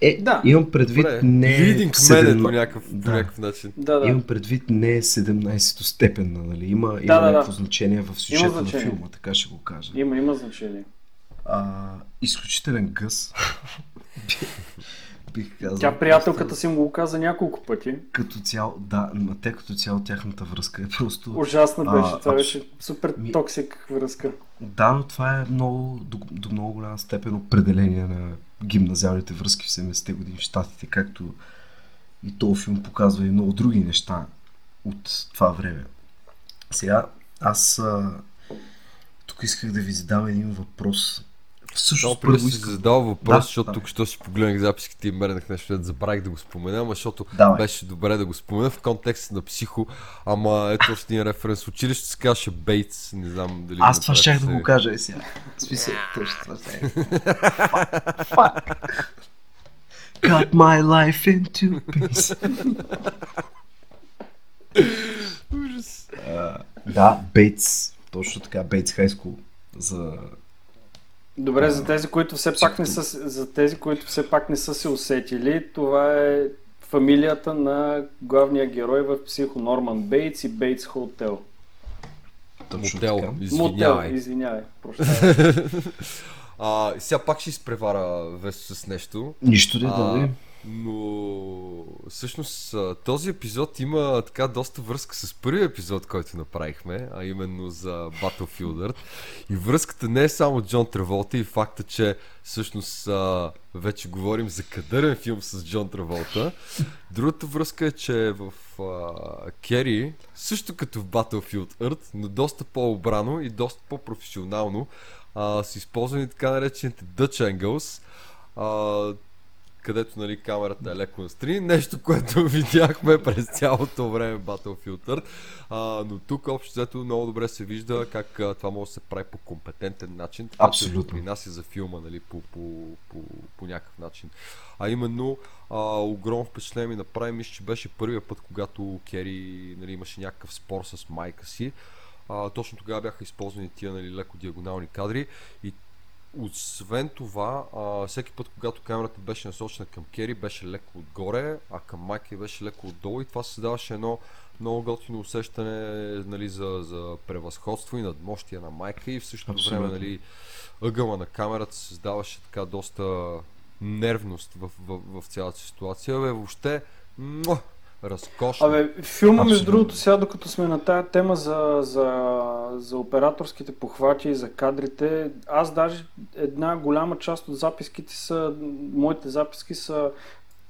Е, Да. имам предвид Добре, не Man е седем- по някакъв, по Да. някакъв начин. Да, да. Имам предвид не 17-то степенна, нали? Има, има Да, да, да. някакво значение в сюжета на филма, така ще го кажа. Има, има значение. А, изключителен гъс. Бих казал. Тя приятелката си му го каза няколко пъти. Като цяло, да, но те като цяло тяхната връзка е просто... Ужасна беше. А, това абс- беше супер Ми- токсик връзка. Да, но това е много, до, до много голяма степен определение на гимназиалните връзки в 70-те години в Штатите, както и този филм показва и много други неща от това време. Сега, аз а, тук исках да ви задам един въпрос. Да първо си задал въпрос, Да, защото тук що си погледнах записките и мернах нещо, да забравих да го спомена, ама защото Давай. беше добре да го спомена в контекста на психо, ама ето още един референс. Училище се казваше Бейтс, не знам дали... Аз това щях да го кажа и сега. В смисъл, точно това fuck. Cut my life into pieces. Ужас. Да, Бейтс. Точно така, Бейтс High School. За... Добре, за тези, които все пак не са, за тези, които все пак не са се усетили, това е фамилията на главния герой в психо Норман Бейтс и Бейтс Хотел. Точно Мотел, така. Мотел, извинявай. извинявай. Прощавай. А, сега пак ще изпревара Весо с нещо. Нищо да А, не? Но всъщност този епизод има така доста връзка с първия епизод, който направихме, а именно за Battlefield. И връзката не е само Джон Траволта и факта, че всъщност вече говорим за кадърен филм с Джон Траволта. Другата връзка е, че в а, Кери, също като в Battlefield Earth, но доста по-обрано и доста по-професионално, а, са използвани така наречените Dutch Angles, а, където нали, камерата е леко настрани, нещо, което видяхме през цялото време Battlefield Earth, а, но тук общо взето много добре се вижда как а, това може да се прави по компетентен начин, така Абсолютно. допринася за филма нали, по, по, по, по някакъв начин. А именно, а, огромно впечатление ми направи, мисля, че беше първия път, когато Кери нали, имаше някакъв спор с майка си. А, точно тогава бяха използвани тия нали, леко диагонални кадри и освен това, а, всеки път, когато камерата беше насочена към Кери, беше леко отгоре, а към Майки беше леко отдолу и това създаваше едно много готино усещане нали, за, за превъзходство и надмощие на Майка и в същото Абсолютно. време нали, ъгъла на камерата създаваше така доста нервност в, в, в цялата ситуация. Бе, въобще, муа, разкошно. Абе, филма, между Абсолютно. другото, сега докато сме на тая тема за, за, за операторските похвати и за кадрите, аз даже една голяма част от записките са, моите записки са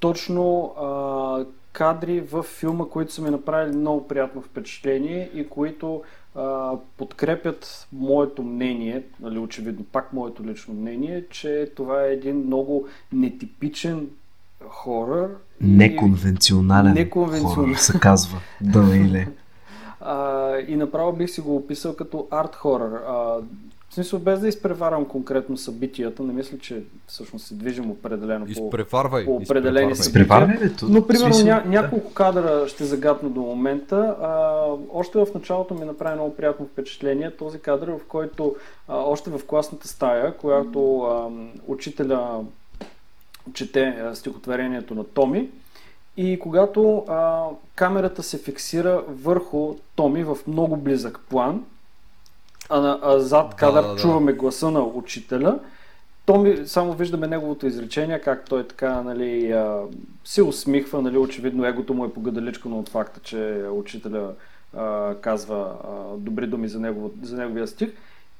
точно а, кадри в филма, които са ми направили много приятно впечатление и които а, подкрепят моето мнение, нали, очевидно пак моето лично мнение, че това е един много нетипичен хорър. и- Неконвенционален, Неконвенционален. хорър се казва. Да, или. А, и направо бих си го описал като арт хорър. А, в смисъл, без да изпреварвам конкретно събитията, не мисля, че всъщност се движим определено по... Изпреварвай. по определени изпреварвай. събития. Изпреварвай ли то? Но, примерно, Смисъл, ня, да. няколко кадра ще загадна до момента. А, още в началото ми направи много приятно впечатление този кадър, в който а, още в класната стая, която а, учителя чете стихотворението на Томи, и когато а, камерата се фиксира върху Томи в много близък план, а, на- а зад Да, кадър да, да. чуваме гласа на учителя, Томи, само виждаме неговото изречение, как той така нали, а, се усмихва, нали, очевидно егото му е погадаличкано от факта, че учителя а, казва а, добри думи за, негово, за неговия стих.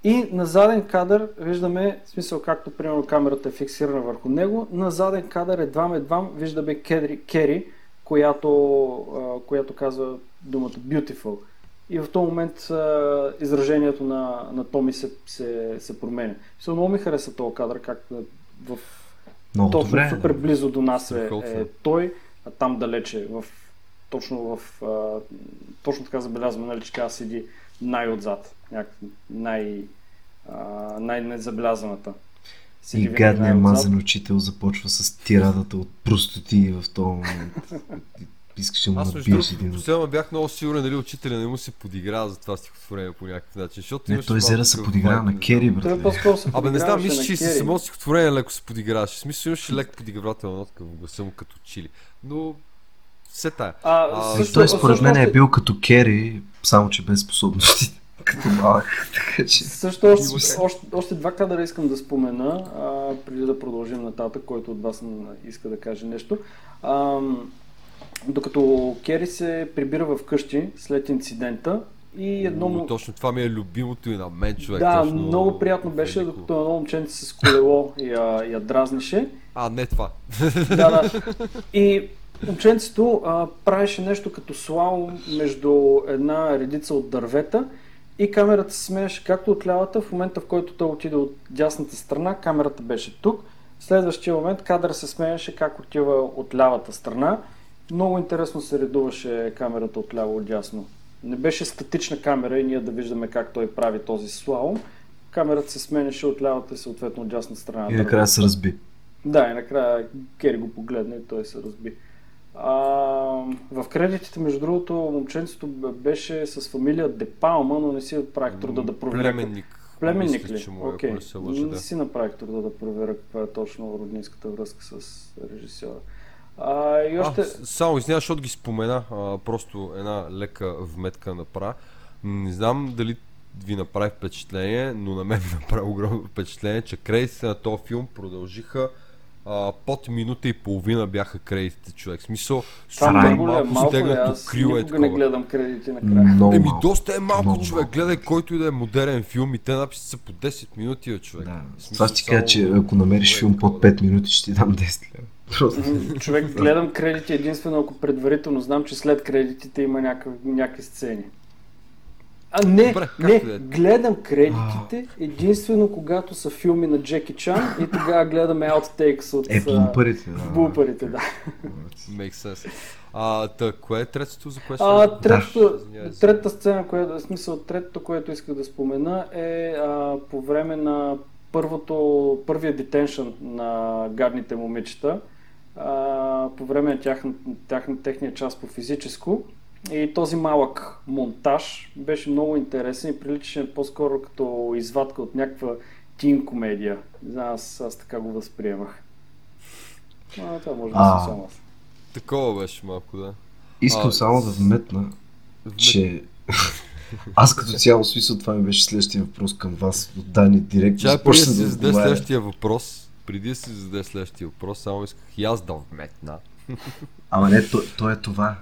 И на заден кадър виждаме, в смисъл както примерно камерата е фиксирана върху него, на заден кадър едвам едвам виждаме Кери, Кери която, която казва думата beautiful. И в този момент а, изражението на, на Томи се, се, се променя. Все много ми хареса този кадър, как в Много точно добре. супер близо до нас е, е той, а там далече, в, точно в а, точно така забелязваме, нали, че тя седи най-отзад, някак, най, а, най-незабелязаната. Седи И гадният мазен учител започва с тирадата от простоти в този момент. искаш да му между набиеш един от... последно бях много сигурен дали учителя не му се подиграва за това стихотворение по някакъв начин. Защото Не, той да се подиграва на Кери, се Абе, не знам, мисля, че и Кери. с самото стихотворение леко се подиграваше. В смисъл имаше леко подигравателна нотка в гласа му като чили. Но все тая. А, А, също, Той според мен е бил като Кери, само че без способности. като малък. Така че... Също още, още, още два кадъра искам да спомена, а, преди да продължим нататък, който от вас иска да каже нещо. А, докато Кери се прибира в къщи след инцидента и едно. О, Точно това ми е любимото и на мен човек. Да, точно много приятно беше, велико. докато едно момченце с колело я, я дразнеше. А, не това. Да, да. И момченцето а, правеше нещо като слаум между една редица от дървета и камерата се смееше както от лявата, в момента в който той отиде от дясната страна, камерата беше тук. В следващия момент кадър се смееше как отива от лявата страна. Много интересно се редуваше камерата от ляво от дясно. Не беше статична камера и ние да виждаме как той прави този слаум. Камерата се сменяше от лявата и съответно от дясната страна. И накрая се разби. Да, и накрая Кери го погледна и той се разби. А, в кредитите, между другото, момченцето беше с фамилия Депалма, но не си направих труда да проверя. Племенник. Племенник Мисля, ли? че му е, не се лъжа, Не да. си направих труда да проверя каква е точно роднинската връзка с режисьора. А, и още... А, само извиня, защото ги спомена, а, просто една лека вметка направя. Не знам дали ви направи впечатление, но на мен направи огромно впечатление, че кредитите на този филм продължиха а, под минута и половина бяха кредитите, човек. Смисъл, ли е? Малко стегнато Аз крило е никога не такова. гледам кредити накрая. Много Еми, малко. доста е малко, Много човек. малко. Гледай, който и да е модерен филм и те написи са по 10 минути, бе, човек. Да. Смисъл, Това ще ти кажа, само- че ако намериш филм под 5 минути, ще ти дам 10 лева. Просто. М, Човек, гледам кредити единствено ако предварително знам, че след кредитите има някакви, някакви сцени. А не, Добре, не, да е. гледам кредитите единствено когато са филми на Джеки Чан и тогава гледаме outtakes от Е, блупарите, да. блупарите, да. Makes sense. А, та, кое е третото, за което А, се. третата сцена, която, в смисъл, третото, което исках да спомена е а, по време на първото, първия детеншън на гадните момичета, а, по време на тяхна, тяхна, техния час по физическо. И този малък монтаж беше много интересен и приличаше по-скоро като извадка от някаква тин комедия. Не знам, аз, аз така го възприемах. А, това може да съм само аз. Такова беше малко, да. Искам А, само да вметна, че аз като цяло смисъл това ми беше следващия въпрос към вас от Дани директно. Чай, преди да си да зададе следващия въпрос, преди да си зададе следващия въпрос, само исках и аз да вметна. Ама не, то, то е това.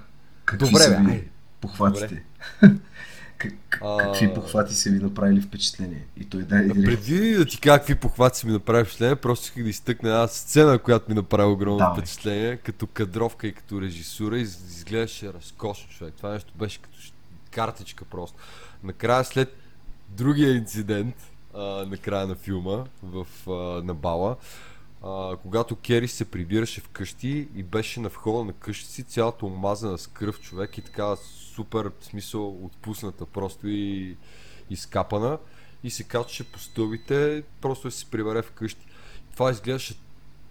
Какви Добре, са ви похватите? Как, как- А. Какви похвати са ви направили впечатление? И той дай директно. Преди да ти кажа какви похвати си ми направи впечатление, просто исках да изтъкна една сцена, която ми направи огромно Давай. впечатление, като кадровка и като режисура, из- изглеждаше разкошно човек. Това нещо беше като картичка просто. Накрая след другия инцидент, а, на края на филма, в, а, на бала, а, когато Кери се прибираше вкъщи и беше на входа на къщи си, цялата омазана с кръв човек и така супер, в смисъл, отпусната просто и изкапана и се качваше по стълбите, просто се прибере вкъщи. Това изглеждаше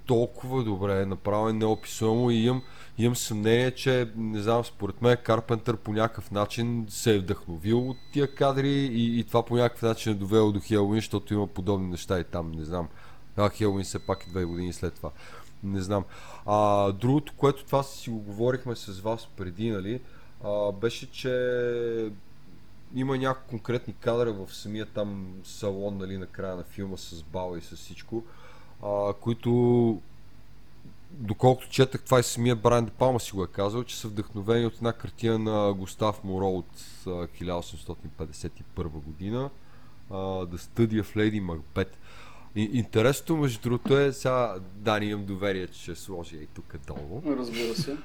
толкова добре, направо е неописуемо и имам, имам съмнение, че не знам, според мен Карпентър по някакъв начин се е вдъхновил от тия кадри и, и това по някакъв начин е довело до Хелуин, защото има подобни неща и там, не знам. А, Хелуин все пак и две години след това. Не знам. А, другото, което това си го говорихме с вас преди, нали, а, беше, че има някакви конкретни кадри в самия там салон, нали, на края на филма с бала и с всичко, а, които доколкото четах, това и самия Брайан Де Палма си го е казал, че са вдъхновени от една картина на Густав Моро от а, 1851 година, The Study of Lady Macbeth. И, интересното, между другото е, сега Дани имам доверие, че ще сложи и тук долу. Разбира се.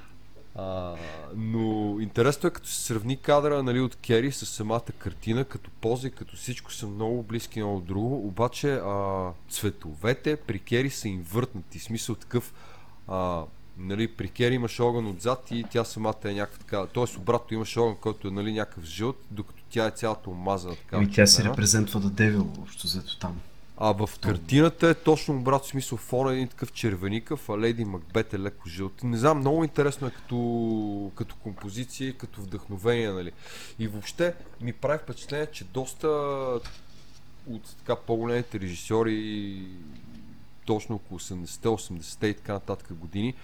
А, но интересно е като се сравни кадъра нали, от Кери с самата картина, като пози, като всичко са много близки едно от друго, обаче а, цветовете при Кери са им въртнати, смисъл такъв, а, нали, при Кери имаш огън отзад и тя самата е някаква така, т.е. обратно имаш огън, който е нали, някакъв жълт, докато тя е цялата омазана така. Ами тя червена. репрезентва да Девил, общо взето там. А в картината е точно обратно смисъл. Фон е един такъв червеникъв, а Леди Макбет е леко жълт. Не знам, много интересно е като, като композиция като вдъхновение, нали. И въобще ми прави впечатление, че доста от така по-големите режисьори, точно около 80-те, 80-те и така нататък години,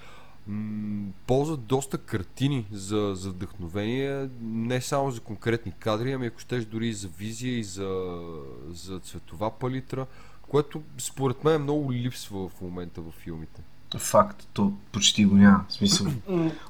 ползват доста картини за, за вдъхновение, не само за конкретни кадри, ами ако щеш дори и за визия и за, за цветова палитра, което според мен много липсва в момента в филмите. Факт, то почти го няма. В смисъл,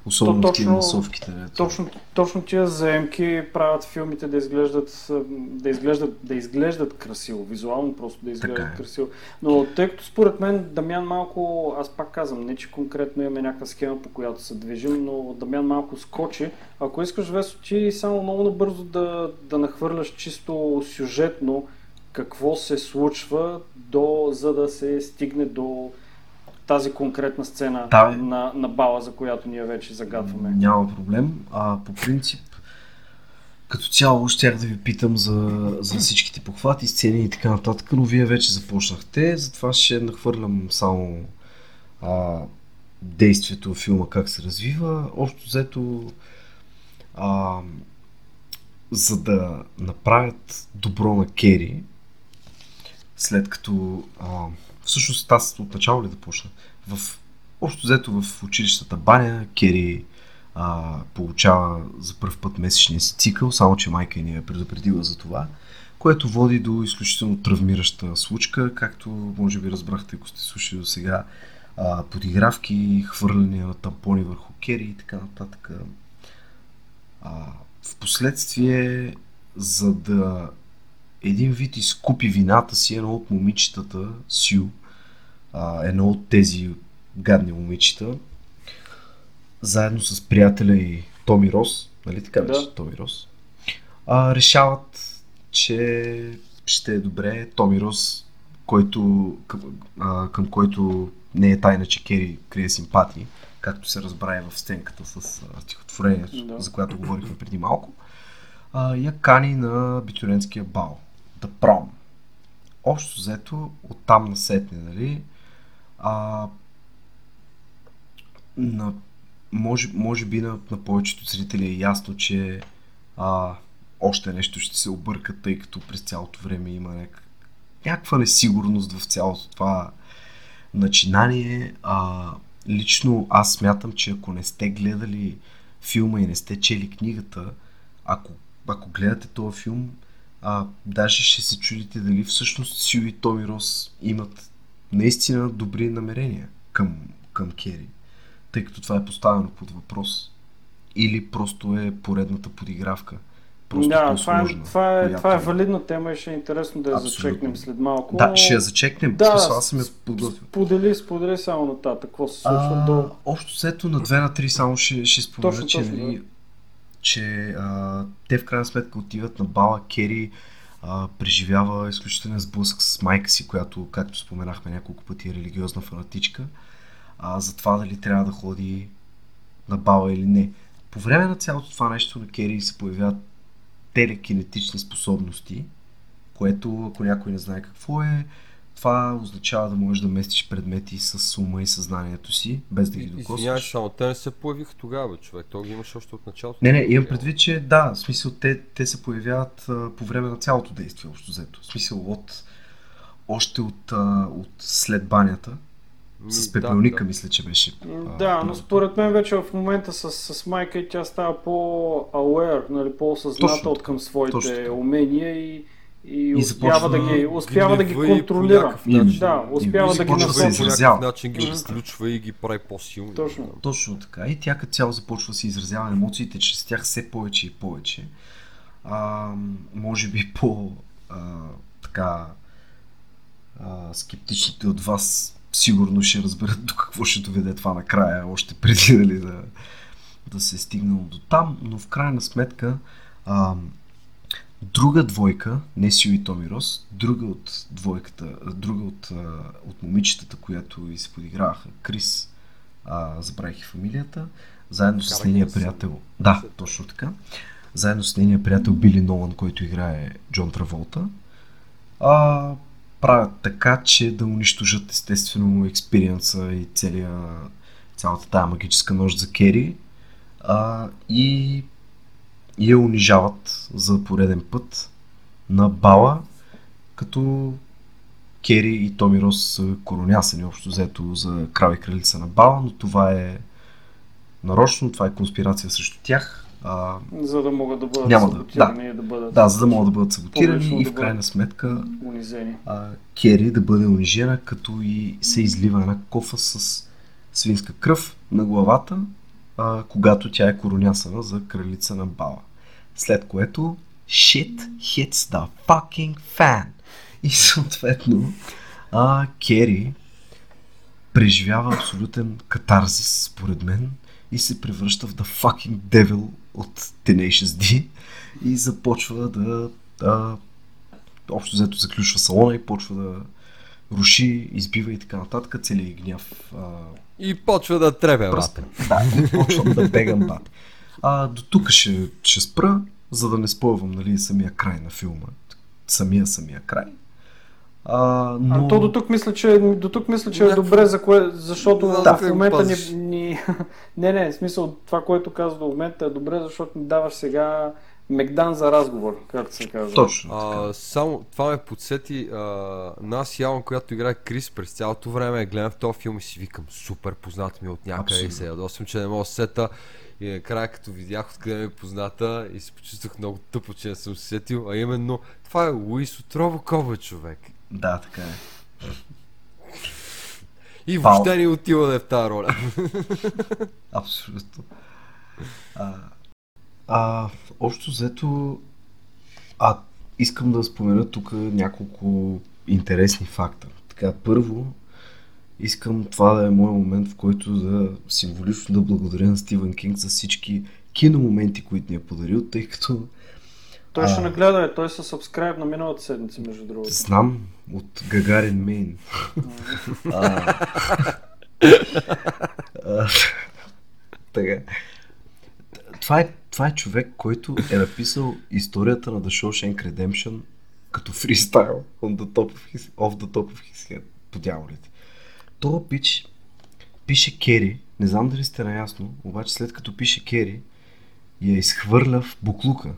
особено то в точно- насовките. дето. Точно, точно тия заемки правят филмите да изглеждат, да изглеждат, да изглеждат красиво, визуално просто да изглеждат Така е. красиво. Но тъй като според мен Дамян малко, аз пак казвам, не че конкретно имаме някаква схема по която се движим, но Дамян малко скочи. Ако искаш, Весо, ти само много набързо да, да нахвърляш чисто сюжетно какво се случва, до, за да се стигне до тази конкретна сцена Да, бе. на, на бала, за която ние вече загатваме. Няма проблем. А по принцип, като цяло щях да ви питам за, за всичките похвати, сцени и така нататък, но вие вече започнахте, затова ще нахвърлям само а, действието в филма как се развива. Общо взето, а, за да направят добро на Кери, след като а, всъщност аз от начало ли да почна? В, общо взето в училищата баня Кери а, получава за първ път месечния си цикъл, само че майка ни е предупредила за това, което води до изключително травмираща случка, както може би разбрахте, ако сте слушали до сега, а, подигравки, хвърляния на тампони върху Кери и така нататък. А, в последствие, за да един вид изкупи вината си, едно от момичетата, Сю, а, едно от тези гадни момичета, заедно с приятеля и Томи Рос, нали така Да. беше Томи Рос, а, решават, че ще е добре Томи Рос, който, към, а, към който не е тайна, че Кери крие симпатии, както се разбра и в стенката с а, стихотворението, Да. за която говорихме преди малко, а, я кани на битюренския бал, The Prom. Общо взето, оттам насетне, нали, а, на, може, може би на, на повечето зрители е ясно, че а, още нещо ще се обърка, тъй като през цялото време има няк... някаква несигурност в цялото това начинание. А, лично аз смятам, че ако не сте гледали филма и не сте чели книгата, ако, ако гледате този филм, а, даже ще се чудите дали всъщност Сю и Томи Рос имат наистина добри намерения към, към Кери, тъй като това е поставено под въпрос. Или просто е поредната подигравка. Просто да, това е, това, е, това е валидна тема и ще е интересно да я Абсолютно. зачекнем след малко. Да, ще я зачекнем. Да, Да, аз съм я подготвил. Сподели, сподели само нататък, какво се случва А, до... Общо взето на 2 на 3 само ще, ще спомена, Точно, че, точно, нали, да. Че а, те в крайна сметка отиват на бала. Кери а, преживява изключителен сблъсък с майка си, която, както споменахме няколко пъти, е религиозна фанатичка. А, за това дали трябва да ходи на бала или не. По време на цялото това нещо на Кери се появяват телекинетични способности, което, ако някой не знае какво е, това означава да можеш да местиш предмети с ума и съзнанието си, без да ги Извинявай, докосваш. само те не се появиха тогава, човек. То ги имаше още от началото. Не, не, имам предвид, че да, в смисъл те, те се появяват а, по време на цялото действие, общо взето. В смисъл от още от, а, от след банята, с да, пепелника, да. мисля, че беше. а, Да, но според мен вече в момента с, с майка и тя става по-aware, нали, по-осъзната от към своите точно умения и, и, И успява да ги, успява да ги по контролира. Да, успява И да ги По насочи. изразява. някакъв начин ги изключва и ги прави по-силни. Точно. Точно така. И тя като цяло започва да се изразява емоциите чрез тях все повече и повече. А, може би по а, така а, скептичните от вас сигурно ще разберат до какво ще доведе това накрая, още преди нали, да, да се е стигнало до там, но в крайна сметка а, друга двойка, не Сю и Томи Рос, друга от двойката, друга от, от момичетата, която и се подиграваха, Крис, а, забравих и фамилията, заедно с нейния приятел. Да, точно така. Заедно с нейния приятел Били Нолан, който играе Джон Траволта. А, правят така, че да унищожат естествено експириенса и целия, цялата тая магическа нощ за Кери а, и, и я унижават за пореден път на бала, като Кери и Томи Рос са коронясани общо взето за крал и кралица на бала, но това е нарочно, това е конспирация срещу тях. А, За да могат да бъдат Няма да- саботирани и да бъдат да, за да могат да бъдат саботирани и да в крайна сметка унизени. а, Кери да бъде унижена, като и се излива една кофа с свинска кръв на главата, а, когато тя е коронясана за кралица на Бала. След което shit hits the fucking fan. И съответно а, Кери преживява абсолютен катарзис, според мен, и се превръща в the fucking devil от Tenacious D и започва да, да общо взето заключва салона и почва да руши, избива и така нататък, целият гняв а, И почва да требе, пръст. брате. Да, почвам да бегам бат. А, до тук ще, ще спра, за да не спойвам нали, самия край на филма. Самия, самия край. А, но... А то до тук мисля, че, до тук мисля, че е добре, за кое, защото Да, в момента ни, ни... Не, не, в смисъл това, което казва до момента е добре, защото ни даваш сега Мегдан за разговор, както се казва. Точно. А, само това ме подсети а, нас Ялан, която играе Крис през цялото време, гледам в този филм и си викам супер познат ми от някъде и се ядосвам, че не мога да се сета. И накрая като видях откъде ми е позната и се почувствах много тъпо, че не съм се сетил, а именно това е Луис от Робокоба човек. Да, така е. И Пал. въобще не отива да е в тази роля. Абсолютно. А, а, общо взето, а, искам да спомена тук няколко интересни факта. Така, първо, искам това да е мой момент, в който да символично да благодаря на Стивен Кинг за всички киномоменти, които ни е подарил, тъй като Той ще А. нагледа, е, той се сабскрайб на миналата седмица, между другото. знам от Гагарин Мейн. Така. Това е, това е човек, който е написал историята на The Shawshank Redemption като фристайл on the top of his, off the top of his head. По дяволите. То пич пише Кери, не знам дали сте наясно, обаче след като пише Кери, я изхвърля в буклука.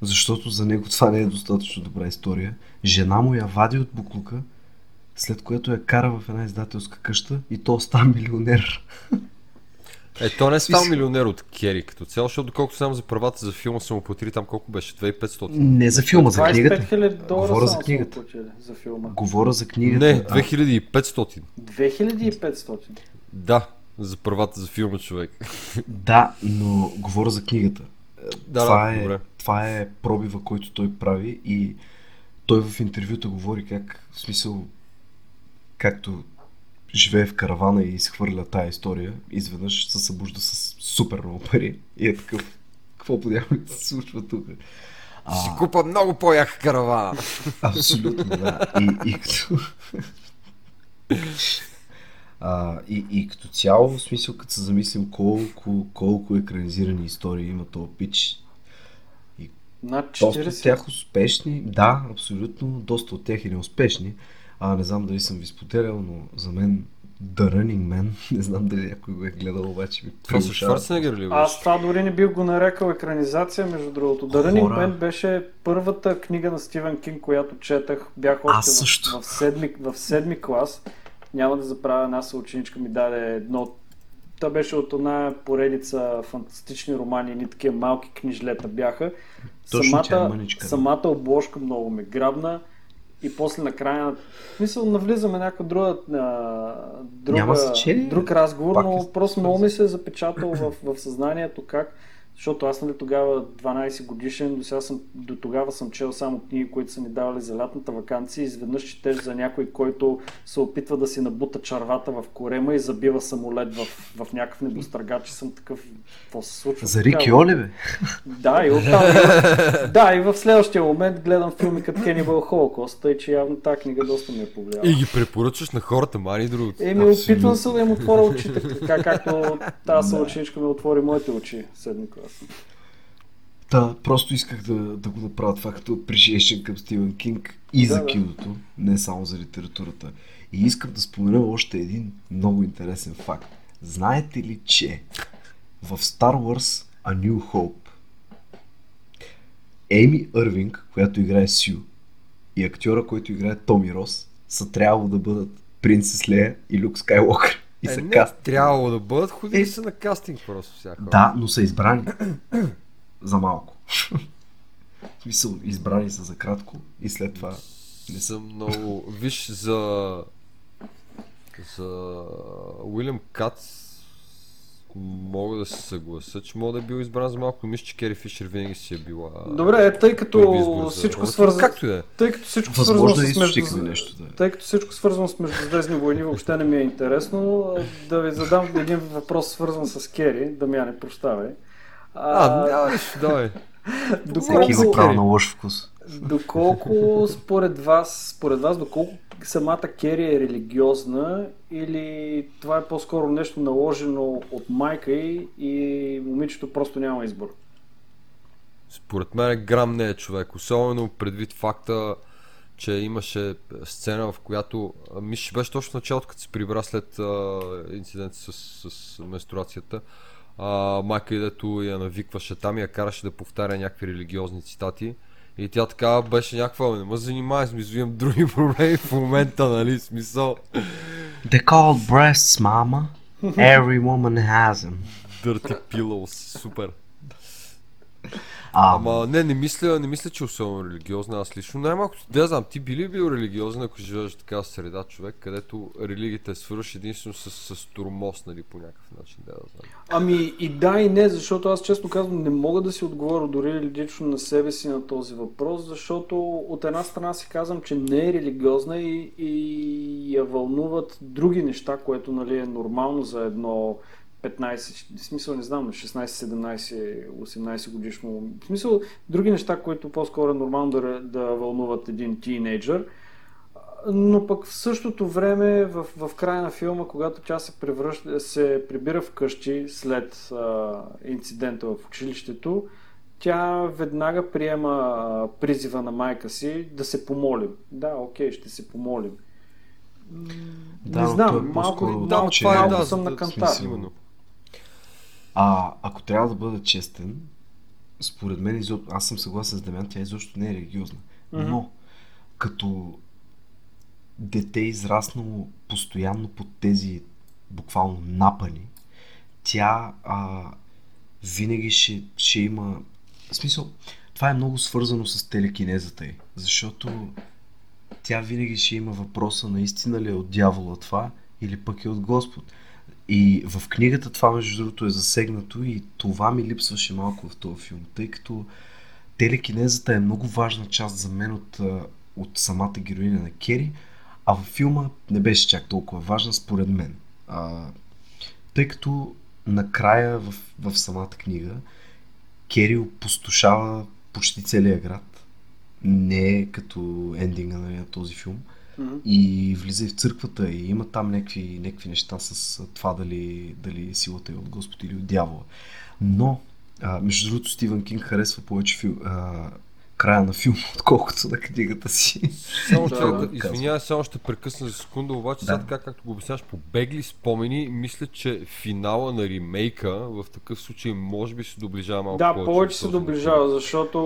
Защото за него това не е достатъчно добра история. Жена му я вади от буклука, след което я кара в една издателска къща и то става милионер. Е, то не е стал милионер от Кери като цяло, защото доколкото знам за правата за филма са му платили там колко беше, 2500. Не за филма, за 25 книгата. 000 долара Говоря за само са книгата. за филма. Говоря за книгата. Не, А, 2500. 2500. Да, за правата за филма човек. Да, но говоря за книгата. Да, това, да, е, добре. това е пробива, който той прави и той в интервюта говори как, в смисъл, както живее в каравана и изхвърля тая история, изведнъж се събужда с супер много пари и е такъв, какво по дяволите се случва тук? Ще си купа много по-яка каравана. Абсолютно, да. И, и като... А, и, и като цяло, в смисъл, като се замислим колко, колко екранизирани истории има този пич, Над доста от 40. тях успешни, да, абсолютно, доста от тях и неуспешни. А, не знам дали съм ви споделял, но за мен The Running Man, не знам дали някой го е гледал, обаче ми Това с. Шварценегер ли беше? Аз това дори не бих го нарекал екранизация, между другото. The Running Хора. Man беше първата книга на Стивен Кинг, която четах. Бях още. В, в, седми, в седми клас. Няма да забравя, една съученичка ми даде едно Та беше от една поредица фантастични романи, ни такива малки книжлета бяха. Точно, тя е самата, мъничка, да. самата обложка много ме грабна и после накрая, мисъл, навлизаме някаква друга, друга друг разговор, Пак но просто много ми се е запечатал в, в съзнанието как защото аз нали тогава 12 годишен, до, сега съм, до тогава съм чел само книги, които са ни давали за лятната вакансия и изведнъж четеш за някой, който се опитва да си набута чарвата в корема и забива самолет в, в някакъв небостъргач и съм такъв, какво се случва? За Рики Оли, бе. Да, и оттам. да, и в следващия момент гледам филми като Cannibal Holocaust, тъй че явно тази книга доста ми е повлияла. И ги препоръчваш на хората, мани другото. Еми, опитвам се да им отворя очите, така както тази съученичка ми отвори моите очи в седми клас. Та, просто исках да, да го направя това като appreciation към Стивен Кинг и Да, за да. киното, не само за литературата. И искам да спомена още един много интересен факт. Знаете ли, че в Star Wars A New Hope ЕймиЪрвинг, която играе Сю, и актьора, който играе Томи Рос, са трябвало да бъдат Принцес Лея и Люк Скайлокър. И Е, са не, каст... трябвало да бъдат, ходили Е. са на кастинг просто всяка. Да, но са избрани за малко. В смисъл, избрани са за кратко и след това Не съм много... Виж, за... За Уилям Кац мога да се съглася, че мога да е бил избран за малко. Мисля, че Кери Фишер винаги си е била... Добре, е, тъй като всичко свързано... Както да е. Тъй като всичко възможно е свързано с между... нещо. Да. Тъй като всичко свързано с Междузвездни войни въобще не ми е интересно, да ви задам един въпрос свързан с Кери, Дамяне, прощавай. А, няма нищо, давай. Всеки има право на лош вкус. Доколко според вас, според вас, доколко самата Кери е религиозна или това е по-скоро нещо наложено от майка й и момичето просто няма избор? Според мен грам не е човек, особено предвид факта, че имаше сцена, в която, че беше точно началото, като се прибра след а, инцидент с, с менструацията, а, майка и я навикваше там и я караше да повтаря някакви религиозни цитати. И тя така беше някаква, «Ами, не ме занимай, смисъл, имам други проблеми в момента, нали, смисъл. They called breasts, mama. Every woman has them. Dirty pillows, супер. А, Ама не, не мисля, не мисля, че особено религиозна. Аз лично най-малкото, да знам, ти би ли бил религиозен, ако живееш в такава среда, човек, където религията е свърш единствено с, с турмоз, нали, по някакъв начин, да я знам. Ами и да и не, защото аз често казвам не мога да си отговоря дори лично на себе си на този въпрос, защото от една страна си казвам, че не е религиозна и, и я вълнуват други неща, което нали, е нормално за едно 15, в смисъл не знам, 16, 17, 18 годишно, в смисъл други неща, които по-скоро е нормално да, да вълнуват един тинейджър. Но пък в същото време, в, в края на филма, когато тя се, превръща, се прибира вкъщи след а, инцидента в училището, тя веднага приема призива на майка си да се помолим. Да, окей, ще се помолим. Да, не знам, е малко, по-скоро, малко, че- малко да, съм да, на кантар. смисъл. А, ако трябва да бъда честен, според мен, изоб... аз съм съгласен с Дамян, тя изобщо не е религиозна. Мгм. Но, като дете израснало постоянно под тези буквално напани, тя а, винаги ще, ще има... В смисъл, това е много свързано с телекинезата й, защото тя винаги ще има въпроса наистина ли е от дявола това или пък е от Господ. И в книгата това между другото е засегнато и това ми липсваше малко в този филм, тъй като телекинезата е много важна част за мен от, от самата героиня на Кери, а във филма не беше чак толкова важна според мен. А, тъй като накрая в, в самата книга Кери опустошава почти целия град. Не е като ендинга на този филм. Мгм. И влиза и в църквата и има там някакви, някакви неща с това дали, дали силата е от Господ или от дявола. Но, а, между другото, Стивън Кинг харесва повече фил, а, края на филма, отколкото на книгата си. Само че, да. извинявай, само ще прекъсна за секунда, обаче Да. сега така както го обясняваш по бегли спомени, мисля, че финала на ремейка в такъв случай може би се доближава малко Да, повече. повече се доближава, защото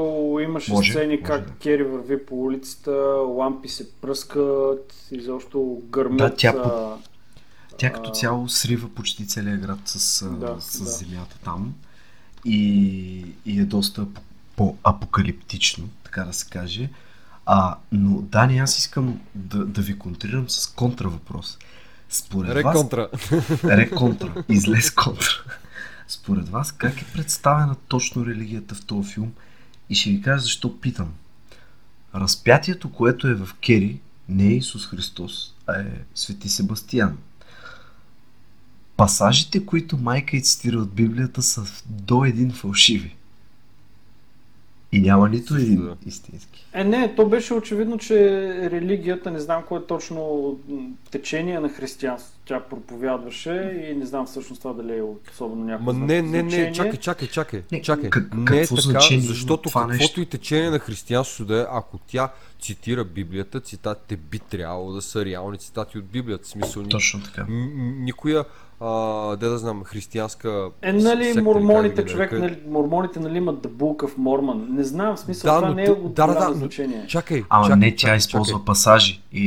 имаше Може, сцени може как да. Кери върви по улицата, лампи се пръскат, изобщо гърмят. Да, тя по- Тя като цяло срива почти целия град с, Да, с да. земята там и, и е доста по-апокалиптично, така да се каже. А, но Дани, аз искам да, да ви контрирам с контравъпрос. Според вас... Реконтра. Реконтра. Излез контра. Според вас, как е представена точно религията в този филм? И ще ви кажа защо питам. Разпятието, което е в Кери, не е Исус Христос, а е Свети Себастиян. Пасажите, които майка е цитира от Библията, са до един фалшиви. И няма нито един да. истински. Е, не, то беше очевидно, че религията, не знам кое точно течение на християнство тя проповядваше и не знам всъщност това дали е особено някакво Ма не, не, не, чакай, чакай, чакай, Не, чакай. как- не е така, значение защото това каквото нещо? и течение на християнството да е, ако тя цитира Библията, цитатите би трябвало да са реални цитати от Библията. В смисъл, Точно така. никоя, а, де да знам, християнска Е, нали, секта, мормоните, да човек, нали, мормоните, нали, имат The Book of Mormon. Не знам, в смисъл, Да, това но не е от да, да, да, но- значение. Чакай, Ама чакай, не, тя чакай, използва чакай. пасажи и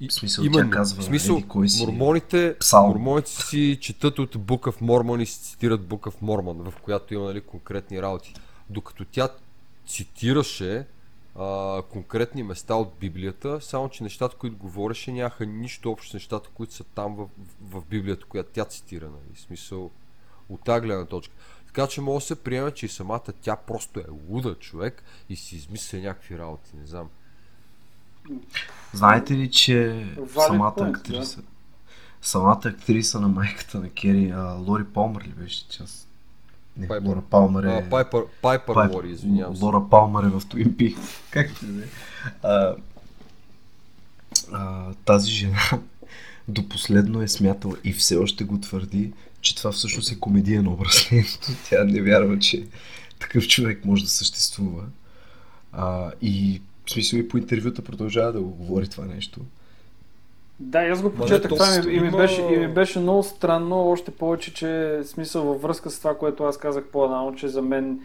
И- в смисъл Именно, тя казва в смисъл, еди кой си. мормоните, псалм. мормоните си четат от Book of Mormon и си цитират Book of Mormon, в която има нали, конкретни работи. Докато тя цитираше а, конкретни места от Библията, само че нещата, които говореше, нямаха нищо общо с нещата, които са там в, в, в Библията, която тя цитира. Нали? В смисъл, от тази гледна точка. Така че може да се приеме, че и самата тя просто е луда човек и си измисля някакви работи, не знам. Знаете ли, че Valid самата point, актриса, самата актриса на майката на Кери, а, Лори Палмър ли беше част? Не, Пайпър. Лора Палмър е... А, Пайпър Пайпър. Лори, извинявам се. Лора Палмър е в Twin Peaks. Както и да. А, а, Тази жена до последно е смятала и все още го твърди, че това всъщност е комедиен образ. Тя не вярва, че такъв човек може да съществува. А, и в смисъл и по интервюта продължава да го говори това нещо. Да, аз го почетах това то и, ми- беше, и ми беше много странно, още повече, че смисъл във връзка с това, което аз казах по-рано, че за мен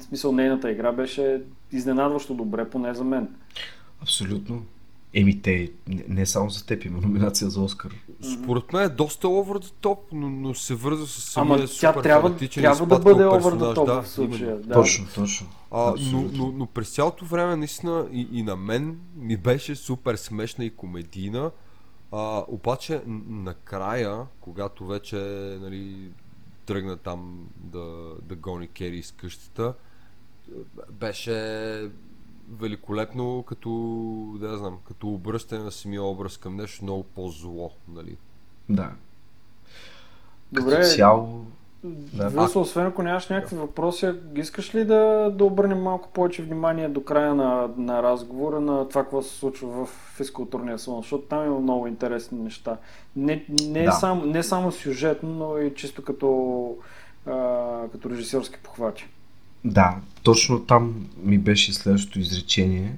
смисъл нейната игра беше изненадващо добре, поне за мен. Абсолютно. Еми те, не, не само за теб има номинация за Оскар. Според мен е доста over the top, но, но се върза с самия Ама тя супер трябва, фанатичен трябва да бъде over the top да, в случая. Да. Точно, точно. А, но, но, но през цялото време наистина и, и на мен ми беше супер смешна и комедийна. А, обаче накрая, когато вече нали, тръгна там да, да гони Кери из къщата, беше великолепно като, да знам, като обръщане на самия образ към нещо много по-зло, нали. Да. Добре, Като цяло, Да. Вилсо, освен ако нямаш някакви въпроси, искаш ли да, да обърнем малко повече внимание до края на, на разговора на това, какво се случва в физкултурния салон, защото там има много интересни неща. Не, не, Да. само, не само сюжетно, но и чисто като, а, като режисьорски похвати. Да, точно там ми беше следващото изречение.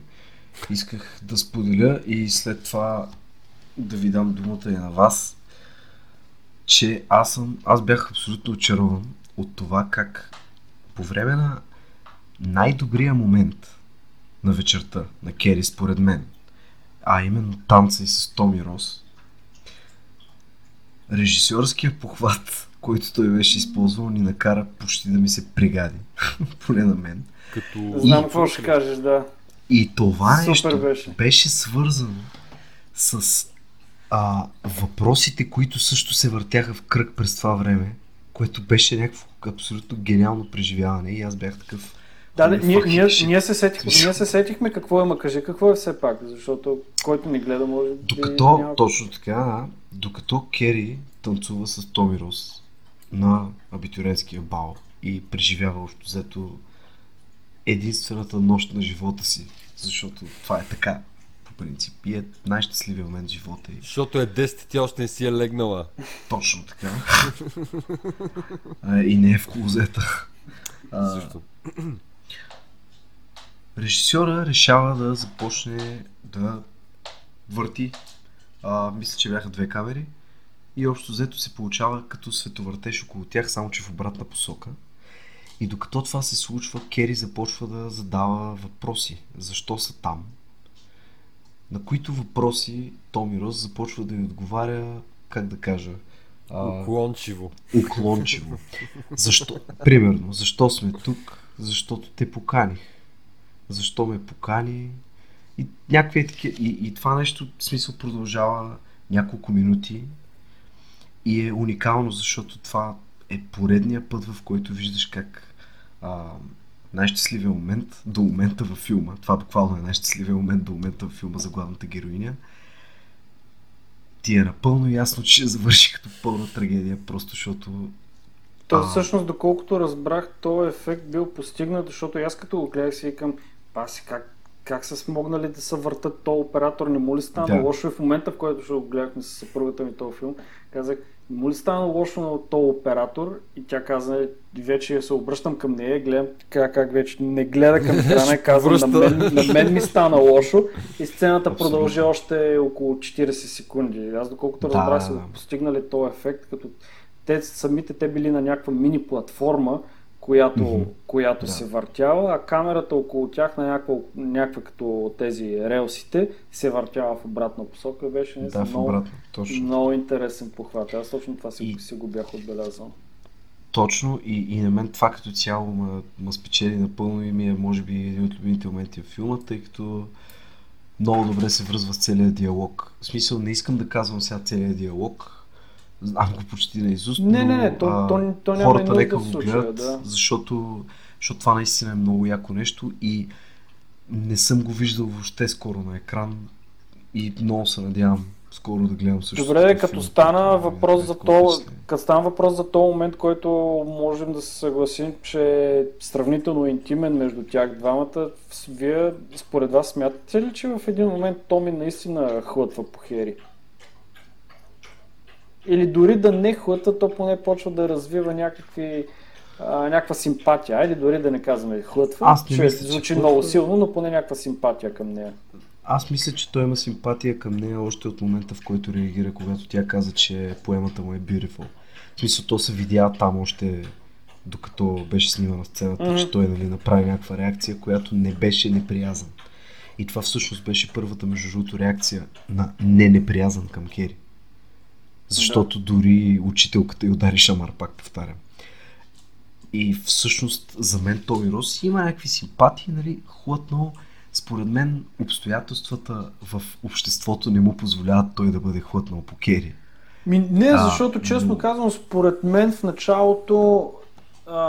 Исках да споделя и след това да ви дам думата и на вас, че аз съм, аз бях абсолютно очарован от това как по време на най-добрия момент на вечерта на Кери, според мен, а именно танца и с Томи Рос, режисьорския похват, който той беше използвал, ни накара почти да ми се пригади. Поне на мен. Като... Знам какво ще кажеш, да. И това Супер нещо беше. беше свързано с а, въпросите, които също се въртяха в кръг през това време, което беше някакво абсолютно гениално преживяване и аз бях такъв. Да, да, ние, fucking ние, shit. ние, се сетихме, ние се сетихме какво е, ма кажи какво е все пак, защото който ни гледа може би Докато, няма... точно така, да, докато Кери танцува с Томи Рос на абитуренския бал и преживява общо взето единствената нощ на живота си, защото това е така по принцип и е най-щастливия момент в живота й. Защото е 10 и тя още не си е легнала. Точно така. а, и не е в клозета. А, Също. режисьора решава да започне да върти. А, мисля, че бяха две камери. И общо взето се получава като световъртеж около тях, само че в обратна посока. И докато това се случва, Кери започва да задава въпроси. Защо са там? На които въпроси Томи Рос започва да й отговаря, как да кажа, а, Уклончиво. уклончиво. Защо? Примерно, защо сме тук? Защото те поканих. Защо ме покани? И някакви такива. И, и това нещо, в смисъл, продължава няколко минути и е уникално, защото това е поредния път, в който виждаш как а, най-щастливия момент до момента във филма, това буквално е най-щастливия момент до момента във филма за главната героиня, ти е напълно ясно, че ще завърши като пълна трагедия, просто защото То А. всъщност, доколкото разбрах, този ефект бил постигнат, защото аз като го гледах си викам, паси, как, как са смогнали да се въртат този оператор, не му ли стана Да. лошо и в момента, в който ще го гледахме с съпругата ми този филм, казах, не му ли стана лошо на този оператор и тя каза, вече се обръщам към нея, гледам така как вече не гледа към екрана казвам, на мен, на мен ми стана лошо и сцената Абсолютно. продължи още около 40 секунди. Аз доколкото Да, разбрах да, да. постигнали този ефект, като те самите те били на някаква мини платформа, която, Мгм. която Да. се въртяла, а камерата около тях на някаква, някаква като тези релсите се въртяла в обратна посока беше Да, наистина в много, обратно. Точно. много интересен похват. Аз точно това си, И- си го бях отбелязал. Точно и, и на мен това като цяло ме, ме спечели напълно и ми е може би един от любимите моменти в филма, тъй като много добре се връзва с целият диалог. В смисъл не искам да казвам сега целият диалог, знам го почти на изуст, Не, не, не, то- а, то- то и хората в го гледат, да. защото, защото това наистина е много яко нещо и не съм го виждал въобще скоро на екран и много се надявам скоро да гледам също. Добре, такъв като филм, стана да въпрос за то, като стана въпрос за този момент, който можем да се съгласим, че е сравнително интимен между тях двамата, вие според вас смятате ли, че в един момент Томи наистина хлътва по Хери? Или дори да не хлътва, то поне почва да развива някакви а, някаква симпатия. Айде дори да не казваме хлътва, Аз не мисля, че звучи хлътва. много силно, но поне някаква симпатия към нея. Аз мисля, че той има симпатия към нея още от момента, в който реагира, когато тя каза, че поемата му е beautiful. В смисъл, то се видя там още докато беше снимана сцената, Мгм. че той нали, направи някаква реакция, която не беше неприязан. И това всъщност беше първата, между другото, реакция на не неприязан към Кери. Защото дори учителката й удари шамар, пак повтарям. И всъщност за мен Томи Рос има някакви симпатии, нали, хлътно. Според мен обстоятелствата в обществото не му позволяват той да бъде хлътнал по Кери. Ми, не, А, защото честно м. казвам, според мен в началото, а,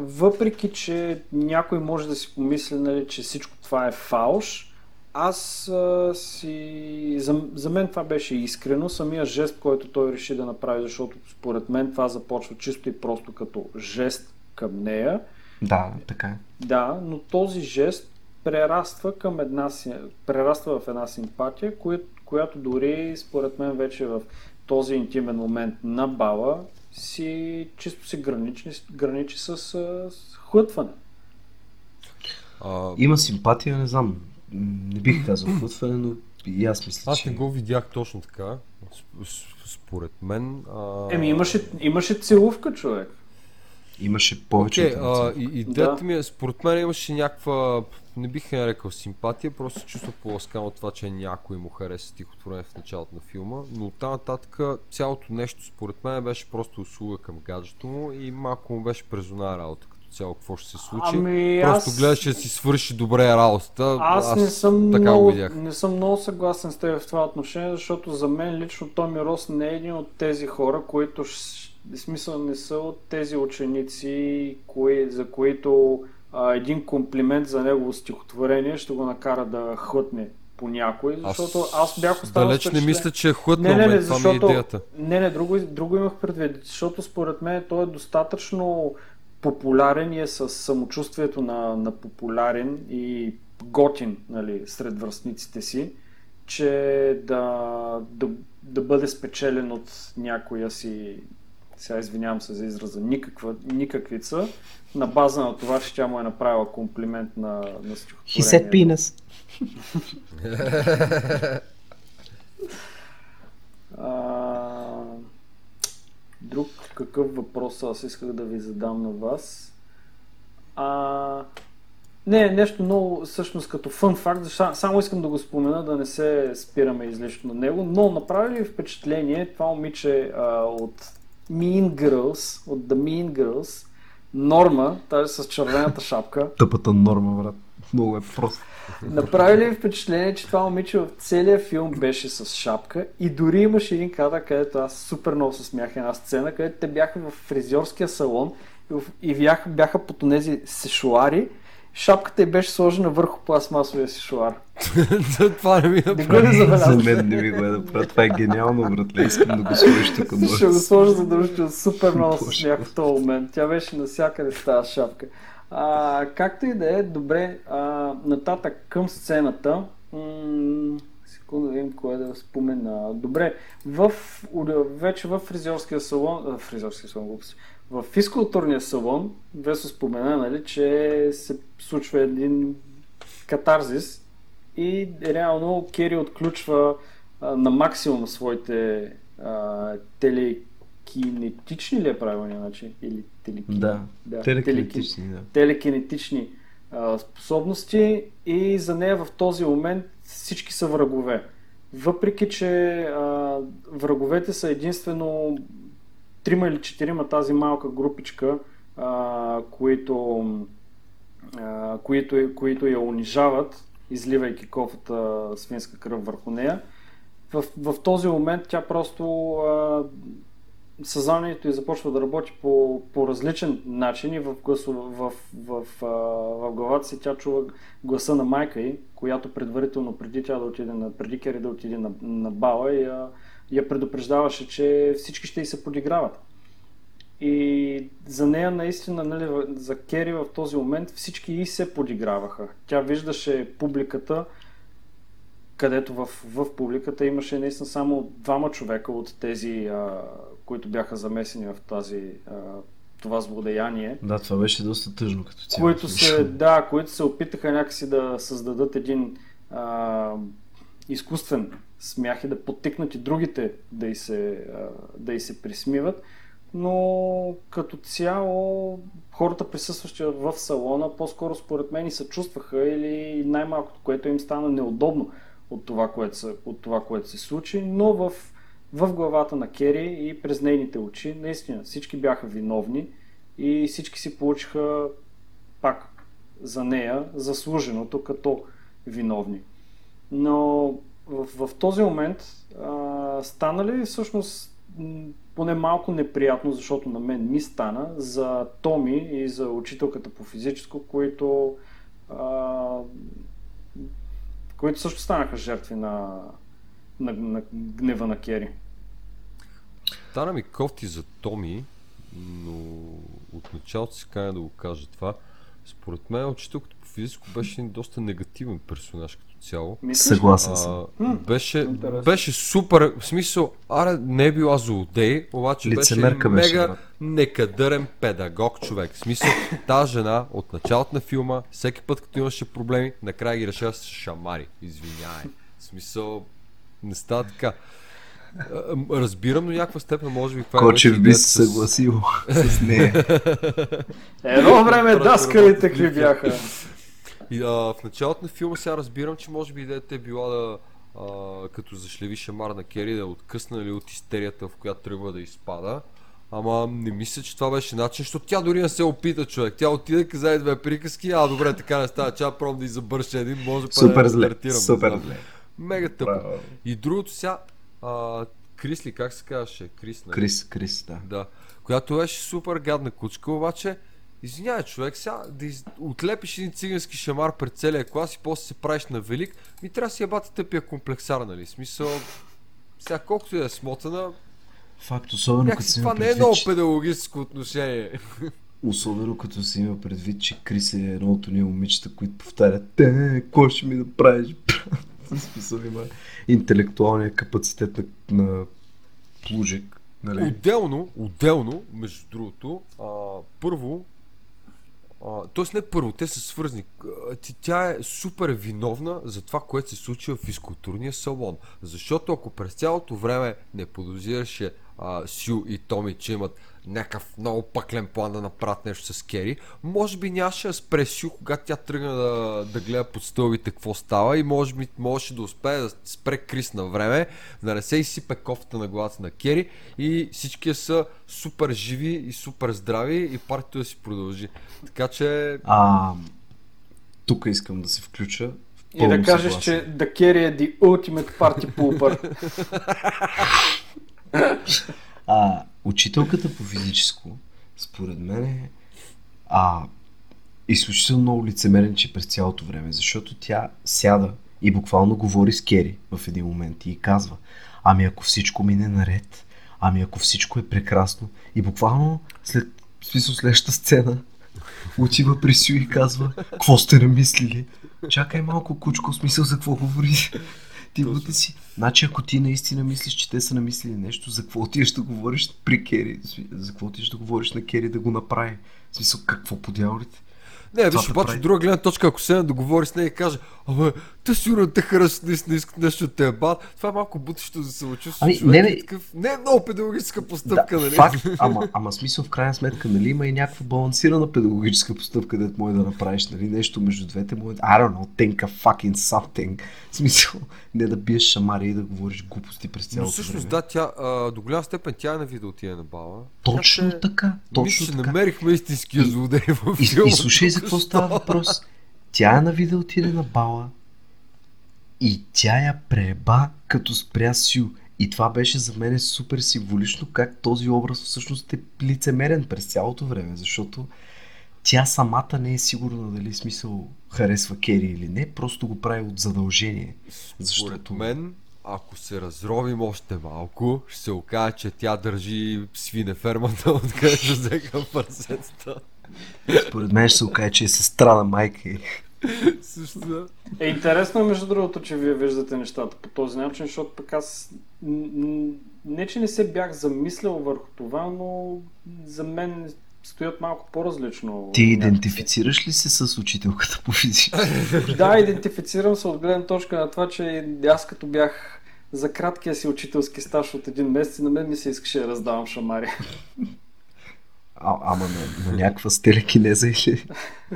въпреки че някой може да си помисли, нали, че всичко това е фалш, аз а, си... За, за мен това беше искрено. Самия жест, който той реши да направи, защото според мен това започва чисто и просто като жест към нея. Да, така е. Да, но този жест прераства към една, си- прераства в една симпатия, коя, която дори според мен вече в този интимен момент на бала си чисто си граничи, граничи с, с хлътване. А, Има симпатия, не знам. Не бих казал хлътване, но и аз мисля, аз че... не го видях точно така. Според мен. А... Еми, имаше, имаше целувка, човек. Имаше повече от а, и, идеята ми е, според мен имаше някаква, не бих я нарекал симпатия, просто се чувства по-ласкано от това, че някой му хареса стихотворение в началото на филма, но оттам нататък цялото нещо според мен беше просто услуга към гаджето му и малко му беше презона работа цяло какво ще се случи. Ами, просто аз- гледаше да си свърши добре работата. Аз, не съм така много, не съм много съгласен с теб в това отношение, защото за мен лично Томи Рос не е един от тези хора, които в смисъл не са от тези ученици, кои, за които а, един комплимент за негово стихотворение ще го накара да хлътне по някой, защото аз, бях останал Далеч не мисля, че е хлътнал, не, не, не, това ми е идеята. Не, не, друго, друго имах предвид, защото според мен той е достатъчно популярен и е с самочувствието на, на популярен и готин нали, сред връстниците си, че да, да, да бъде спечелен от някоя си, сега извинявам се за израза, никаква, никаквица, на база на това, че тя му е направила комплимент на, на He said стихотворението. penis. А, друг какъв въпрос аз исках да ви задам на вас? А, не, нещо много, всъщност като фън факт, само искам да го спомена, да не се спираме излишно на него, но направи ли впечатление това момиче а, от Mean Girls, от The Mean Girls, Норма, тази с червената шапка, Тъпата норма, брат. Много е просто. Направи ли впечатление, че това момиче в целия филм беше с шапка и дори имаше един кадър, където аз супер много се смях една сцена, където те бяха в фризьорския салон и бяха, бяха под тези сешуари шапката й беше сложена върху пластмасовия си шуар. Това не ми Не го ли За мен не ми го е да правя. Това е гениално, братле. Искам да го сложиш тук. Ще го да сложа задължително. Супер много се смях в този момент. Тя беше навсякъде с тази шапка. А, както и да е, добре, а, нататък към сцената. М- секунда да видим кое да спомена. Добре, в, вече в фризьорския салон, а, фризьорския салон, глупости, в физкултурния салон, Весо спомена, нали, че се случва един катарзис и реално Кери отключва а, на максимум своите а, телекинетични ли е правилният начин? Или телекин... Да, да телекинетични, да. телекинетични а, способности и за нея в този момент всички са врагове. Въпреки, че а, враговете са единствено трима или четирима тази малка групичка, а, които, а, които, които я унижават, изливайки кофата свинска кръв върху нея, в, в този момент тя просто а, съзнанието й започва да работи по, по различен начин и в, гласо, в, в, в, в главата си тя чува гласа на майка й, която предварително преди тя да отиде на, преди Кери да отиде на, на бала я, я предупреждаваше, че всички ще й се подиграват. И за нея наистина, нали, за Кери в този момент всички и се подиграваха. Тя виждаше публиката, където в, в публиката имаше наистина само двама човека от тези, а, които бяха замесени в тази, а, това злодеяние, Да, това беше доста тъжно като цяло. които се, да, които се опитаха някакси да създадат един а, изкуствен смях и да подтикнат и другите да й се, а, да й се присмиват. Но като цяло хората присъстващи в салона по-скоро според мен и се чувстваха или най-малкото, което им стана неудобно от това, което се, от това, което се случи, но в, в главата на Кери и през нейните очи наистина всички бяха виновни и всички си получиха пак за нея заслуженото като виновни. Но в, в този момент а, стана ли всъщност поне малко неприятно, защото на мен ми стана за Томи и за учителката по физическо, които, а, които също станаха жертви на, на, на гнева на Кери. Стана ми кофти за Томи, но от началото си каня да го кажа това. Според мен учителката по физическо беше един доста негативен персонаж като цяло. Съгласен съм. Беше, интересно. беше супер, в смисъл, аре не е била злодей, обаче Лицемерка беше беше, мега брат. некадърен педагог човек. В смисъл, тази жена от началото на филма, всеки път като имаше проблеми, накрая ги решава с шамари. Извинявай. В смисъл, не става така. М, Разбирам до някаква степен, може би това Кочев беше би идеята се съгласил с нея. Едно време даскалите какви бяха. И, а, в началото на филма сега разбирам, че може би идеята е била да а, като зашлеви шамар на Кери да е откъснали от истерията, в която тръгва да изпада. Ама не мисля, че това беше начин, защото тя дори не се опита човек. Тя отиде, каза и две приказки, а добре, така не става, че пробвам да избърша един, може па Супер да зле. Супер зле. Мега тъпо. И другото сега, а, Крис ли, как се казваше? Крис, нали? Крис, Крис, да. Да. Която беше супер гадна кучка, обаче, извинявай човек, сега да из... отлепиш един цигански шамар пред целия клас и после се правиш на велик, ми трябва да си ебати тъпия комплексар, нали? Смисъл, сега колкото и да е смотана, Факт, особено като си това не е много че- педагогическо отношение. Особено като си има предвид, че Крис е едно от ние момичета, които повтарят Те, какво ще ми направиш? брат?» Смисъл има интелектуалния капацитет на, на плужик. Нали? Отделно, отделно, между другото, а, първо, т.е. не първо, те са свързани. Тя е супер виновна за това, което се случва в физкултурния салон. Защото ако през цялото време не подозираше а, Сю и Томи, че имат някакъв много пъклен план да направят нещо с Кери, може би нямаше да спре Сю, когато тя тръгна да, да гледа под стълбите какво става и може би можеше да успее да спре Крис на време, да не се изсипе кофта на главата на Кери и всички са супер живи и супер здрави и партията да си продължи. Така че А, тук искам да се включа. И да кажеш, че The Carry е the ultimate party pooper. А, учителката по физическо, според мен е, а, изключително много лицемерен, че през цялото време, защото тя сяда и буквално говори с Кери в един момент и казва, ами ако всичко мине наред, ами ако всичко е прекрасно и буквално след, смисъл следващата сцена отива при Сю и казва, какво сте намислили? Чакай малко, кучко, смисъл за какво говори? Ти бъде си. Значи, ако ти наистина мислиш, че те са намислили нещо, за какво отиваш да говориш при Кери? За какво отиваш да говориш на Кери да го направи? В смисъл, какво подявалите? Не, виж, обаче, от друга гледна точка, ако се да говори с нея и каже, абе, те сигурно те харесват, наистина искат нещо да те е бат, това е малко бутещо за самочувствие. Ами, човек не, е бе. такъв, не е много педагогическа постъпка, да, нали? факт, ама, ама смисъл в крайна сметка, нали, има и някаква балансирана педагогическа постъпка, където може да направиш, нали, нещо между двете, може да, I don't know, think a fucking something. В смисъл, не да биеш шамари и да говориш глупости през Но цялото всъщност, време. да, тя а, до голяма степен тя е на видео отиде на бала. Точно Тя така, Мисля, точно че така. намерихме истинския И- злодей в И, филма. и слушай за какво става въпрос. Тя е на видео отиде на бала и тя я преба като спря Сю. И това беше за мен супер символично как този образ всъщност е лицемерен през цялото време, защото тя самата не е сигурна дали смисъл харесва Кери или не, просто го прави от задължение. Според Защото мен, ако се разровим още малко, ще се окаже, че тя държи свинефермата, откъдето взеха парсетата. според мен ще се окаже, че е сестра на майка Също да. Е, интересно е, между другото, че вие виждате нещата по този начин, защото пък аз не, че не се бях замислял върху това, но за мен стоят малко по-различно. Ти идентифицираш ли се с учителката по физика? Да, идентифицирам се от гледна точка на това, че аз като бях за краткия си учителски стаж от един месец, на мен ми се искаше да раздавам шамари. А, ама на, на някаква стелекинеза или...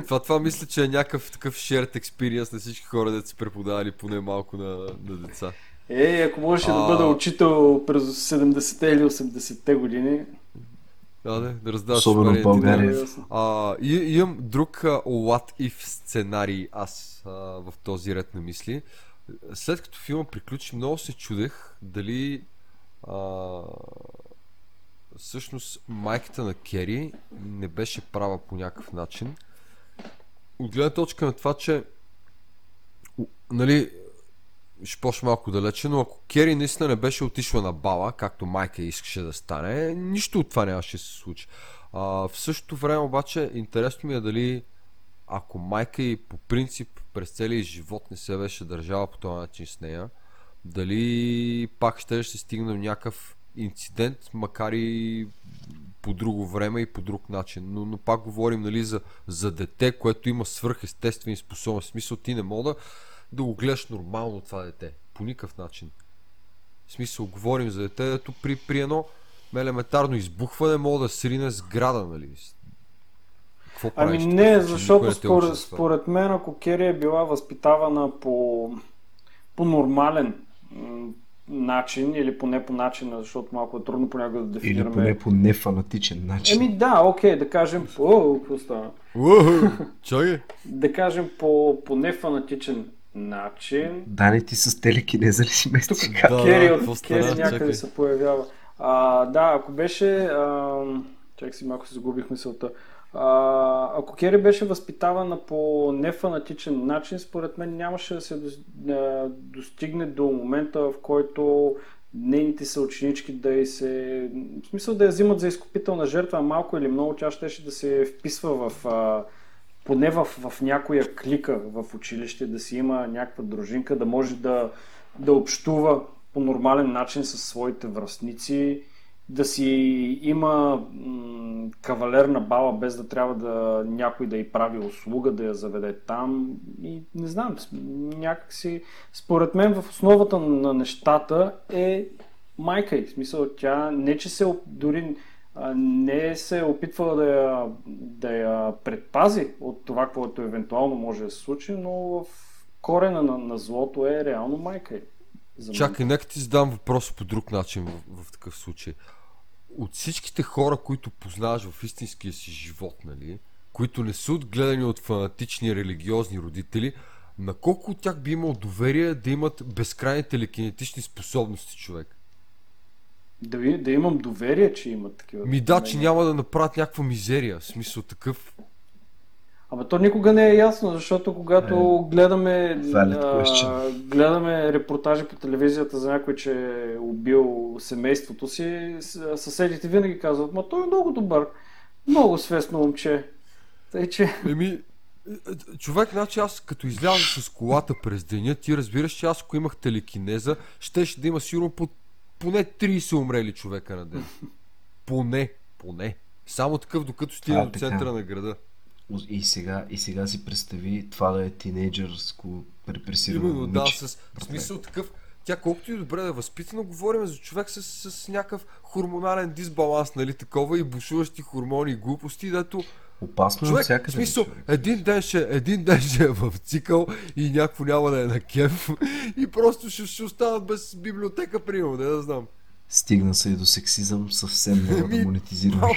Това, това мисля, че е някакъв такъв shared experience на всички хора, да са преподавали поне малко на, на деца. Е, ако можеше да А. бъда учител през 70-те или 80-те години, Да, да, да раздаваш Особено в България. да. А, и, имам друг а, what if сценарий аз а, в този ред на мисли. След като филма приключи, много се чудех дали а, всъщност майката на Кери не беше права по някакъв начин. От гледна точка на това, че нали, ще почна малко далече, но ако Кери наистина не беше отишла на бала, както майка искаше да стане, нищо от това нямаше да се случи. А, в същото време обаче интересно ми е дали ако майка и по принцип през целия живот не се беше държала по този начин с нея, дали пак ще се стигне до някакъв инцидент, макар и по друго време и по друг начин. Но, но пак говорим нали, за, за дете, което има свръхестествени способности. В смисъл ти не мога да, го гледаш нормално това дете. По никакъв начин. В смисъл говорим за дете, ето при, при едно елементарно избухване мога да срине сграда, нали? Какво Ами правиш в не, случай? защото не според, това. според мен, ако Кери е била възпитавана по, по нормален начин, или поне по начин, защото малко е трудно понякога да Или дефинираме. поне по нефанатичен начин. Еми да, окей, да кажем по... Какво става? Чакай! Да кажем по, по нефанатичен начин. Дани ти с телекинеза ли си мести? Тук Да, Кери от? Кери някъде Чакай. се появява. А, да, ако беше... А, чакай си, малко си загубих мисълта. Ако Кери беше възпитавана по нефанатичен начин, според мен нямаше да се достигне до момента, в който нейните съученички да й се... В смисъл да я взимат за изкупителна жертва, малко или много тя щеше да се вписва в... Поне в, в някоя клика в училище, да си има някаква дружинка, да може да, да общува по нормален начин с своите връстници, да си има м- кавалер на бала, без да трябва да някой да й прави услуга, да я заведе там. И не знам, някакси, според мен в основата на нещата е майка й. В смисъл, тя не че се дори не се е опитвала да я, да я предпази от това, което евентуално може да се случи, но в корена на, на злото е реално майка. Чакай, нека ти задам въпрос по друг начин в, в такъв случай. От всичките хора, които познаваш в истинския си живот, нали, които не са отгледани от фанатични религиозни родители, на колко от тях би имал доверие да имат безкрайни телекинетични способности, човек? Да, ви- да имам доверие, че имат такива. Ми да, че няма да направят някаква мизерия, в смисъл такъв. Ама то никога не е ясно, защото когато гледаме, valid а, гледаме репортажи по телевизията за някой, че е убил семейството си, съседите винаги казват, ма той е много добър, много свестно момче. Тъй, че Еми, е, е, човек, значи аз като изляза с колата през деня, ти разбираш, че аз ако имах телекинеза, щеше да има сигурно по, поне 30 умрели човека на ден. Поне, поне. Само такъв, докато стигна А, до центъра на града. И сега, и сега си представи това да е тинейджърско репресирано Именно, да, с в смисъл такъв. Тя колкото и добре да е възпитана, говорим за човек с, с някакъв хормонален дисбаланс, нали, такова и бушуващи хормони и глупости, дето Опасно е човек, в всякъде. смисъл, човек. един ден, ще, един ден ще е в цикъл и някакво няма да е на кеф и просто ще, ще останат без библиотека, примерно, не да знам. Стигна се и до сексизъм, съвсем няма да Еми, монетизираме.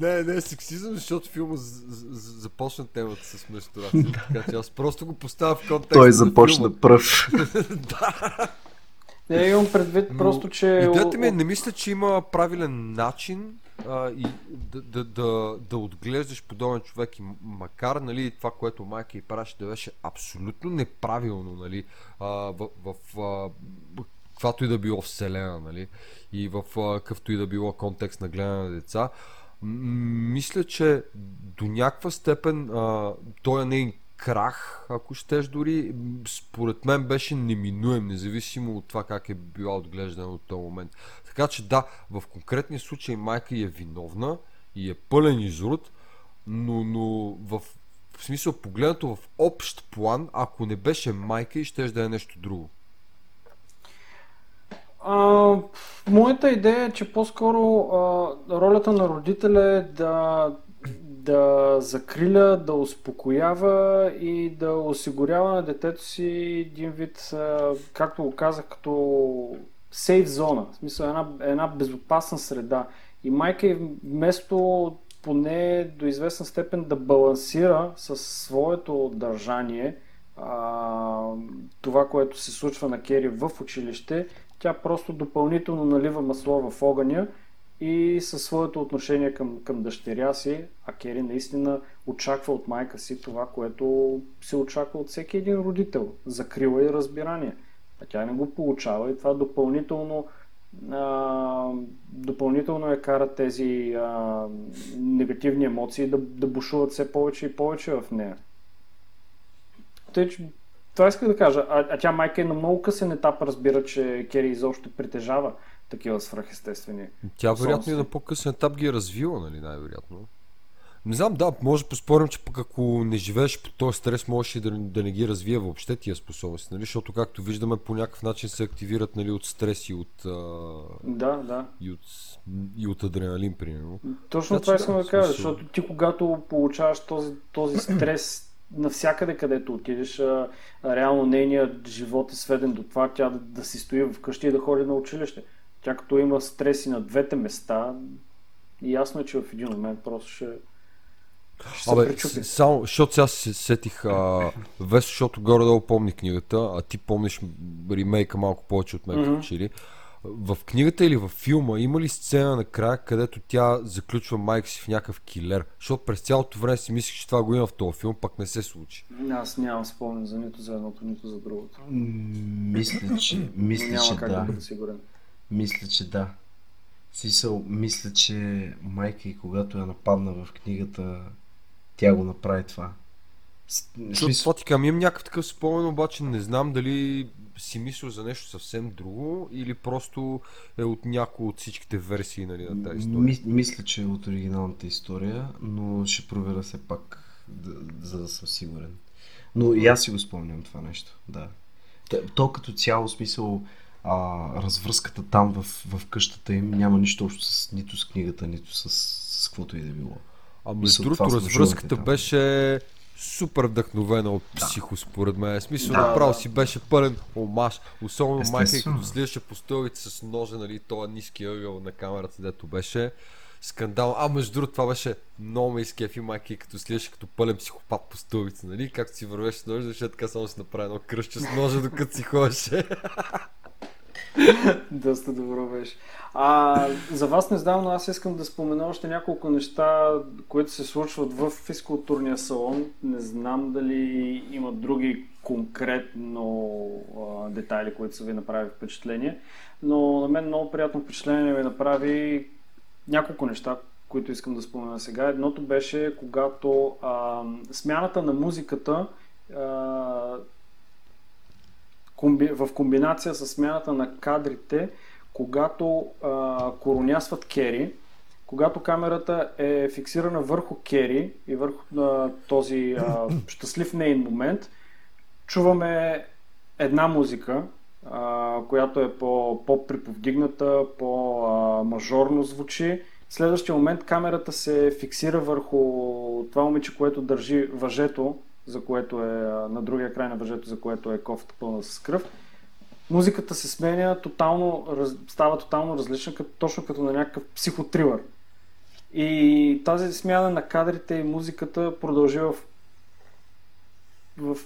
Не, не е сексизъм, защото филма започна темата с менструация, така че аз просто го поставя в контекст Той на започна филма. пръв. не имам предвид Но просто, че... Идеята ми е, не мисля, че има правилен начин а, и да, да, да, да отглеждаш подобен човек и макар нали, това, което майка и правеше да беше абсолютно неправилно нали, а, в, в а, каквато и да било вселена нали, и в а, какъвто и да било контекст на гледане на деца, мисля, че до някаква степен а, той нейн крах, ако щеш дори, според мен беше неминуем, независимо от това как е била отглеждана от този момент. Така че да, в конкретния случай майка е виновна и е пълен изрод, но, но в, в смисъл погледнато в общ план, ако не беше майка и ще да е нещо друго. А, моята идея е, че по-скоро а, ролята на родителя е да, да закриля, да успокоява и да осигурява на детето си един вид, а, както го казах, като сейф зона, в смисъл една, една безопасна среда. И майка вместо поне до известна степен да балансира със своето държание а, това, което се случва на Кери в училище, тя просто допълнително налива масло в огъня и със своето отношение към, към дъщеря си, а Кери наистина очаква от майка си това, което се очаква от всеки един родител. Закрила и разбирание. А тя не го получава и това допълнително а, допълнително я кара тези а, негативни емоции да, да бушуват все повече и повече в нея. Тъй, че това исках да кажа. А, а тя майка е на много късен етап разбира, че Кери изобщо притежава такива свръхестествени. Тя вероятно и Собствен. на по-късен етап ги е развила, нали, най-вероятно. Не знам, да, може да поспорим, че пък ако не живееш по този стрес, можеш и да, да не ги развие въобще тия способности, нали? Защото както виждаме, по някакъв начин се активират нали, от стрес и от, а, Да, да. и от, и от адреналин, примерно. Точно Значи това да, искам да в кажа, защото ти когато получаваш този, този стрес навсякъде където отидеш, а, реално нейният живот е сведен до това тя да, да си стои вкъщи и да ходи на училище. Тя като има стреси на двете места, ясно е, че в един момент просто ще, ще Абе, пречупи. с- само, защото сега се сетих, а, Весо, защото горе-долу помни книгата, а ти помниш ремейка малко повече от мен, mm-hmm. че ли. В книгата или във филма има ли сцена накрая, където тя заключва майка си в някакъв килер? Защото през цялото време си мислих, че това го има в този филм, пък не се случи. Аз нямам спомен за нито за едното, нито за другото. Мисля, че, мисля, Няма че как да да. бъда сигурен. Мисля, че да. Сисъл, мисля, че майка и когато я нападна в книгата, тя го направи това. Защото това ти казвам, имам някакъв такъв спомен, обаче не знам дали си мислил за нещо съвсем друго или просто е от някои от всичките версии нали, на тази история. Ми, мисля, че е от оригиналната история, но ще проверя все пак, да, за да съм сигурен. Но и аз си го спомням това нещо, да. То, то като цяло смисъл, а, развръзката там в, в къщата им няма нищо общо с, нито с книгата, нито с, с каквото и да било. А Мисля, между другото, развръзката там. беше супер вдъхновена от психо, според мен. Смисъл, Да, направо да. си беше пълен омаж. Особено майка, и като слизаше по стълбите с ножа, нали, този ниски ъгъл на камерата, дето беше скандал. А между другото, това беше много ме изкефи майка, като слизаше като пълен психопат по стълбите, нали? Както си вървеше с ножа, защото така само си направи едно кръще с ножа, докато си ходеше. Доста добро беше. А, за вас не знам, но аз искам да спомена още няколко неща, които се случват в физкултурния салон. Не знам дали има други конкретно а, детайли, които са ви направили впечатление, но на мен много приятно впечатление ми направи няколко неща, които искам да спомена сега. Едното беше, когато а, смяната на музиката а, комби, в комбинация с смяната на кадрите, когато а, коронясват Кери, когато камерата е фиксирана върху Кери и върху а, този а, щастлив нейн момент, чуваме една музика, а, която е по, по-приповдигната, по-мажорно звучи. В следващия момент камерата се фиксира върху това момиче, което държи въжето, за което е на другия край на въжето, за което е кофата пълна с кръв. Музиката се сменя тотално, става тотално различна, като, точно като на някакъв психотрилър. И тази смяна на кадрите и музиката продължи в, в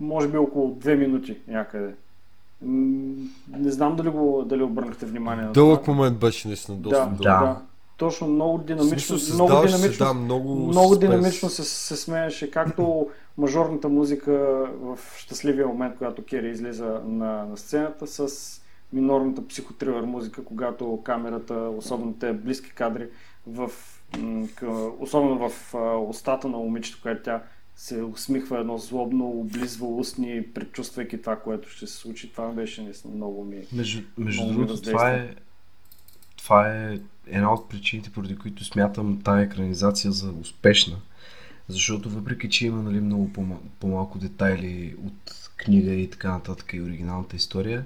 може би около две минути някъде. Не знам дали, го, дали обърнахте внимание на Дълъг момент беше наистина доста да, дълъг. Да. да. Точно много динамично, Смисъл, много динамично, да, много, много динамично се, се смееше, както мажорната музика в щастливия момент, когато Кери излиза на, на сцената, с минорната психотрилър музика, когато камерата, особено те близки кадри, в, особено в устата на момичето, което тя се усмихва едно злобно, облизва устни, предчувствайки това, което ще се случи. Това беше наистина много ми. Между, между другото, това е, това е една от причините, поради които смятам тази екранизация за успешна. Защото въпреки, че има нали, много по-малко детайли от книга и така нататък и оригиналната история,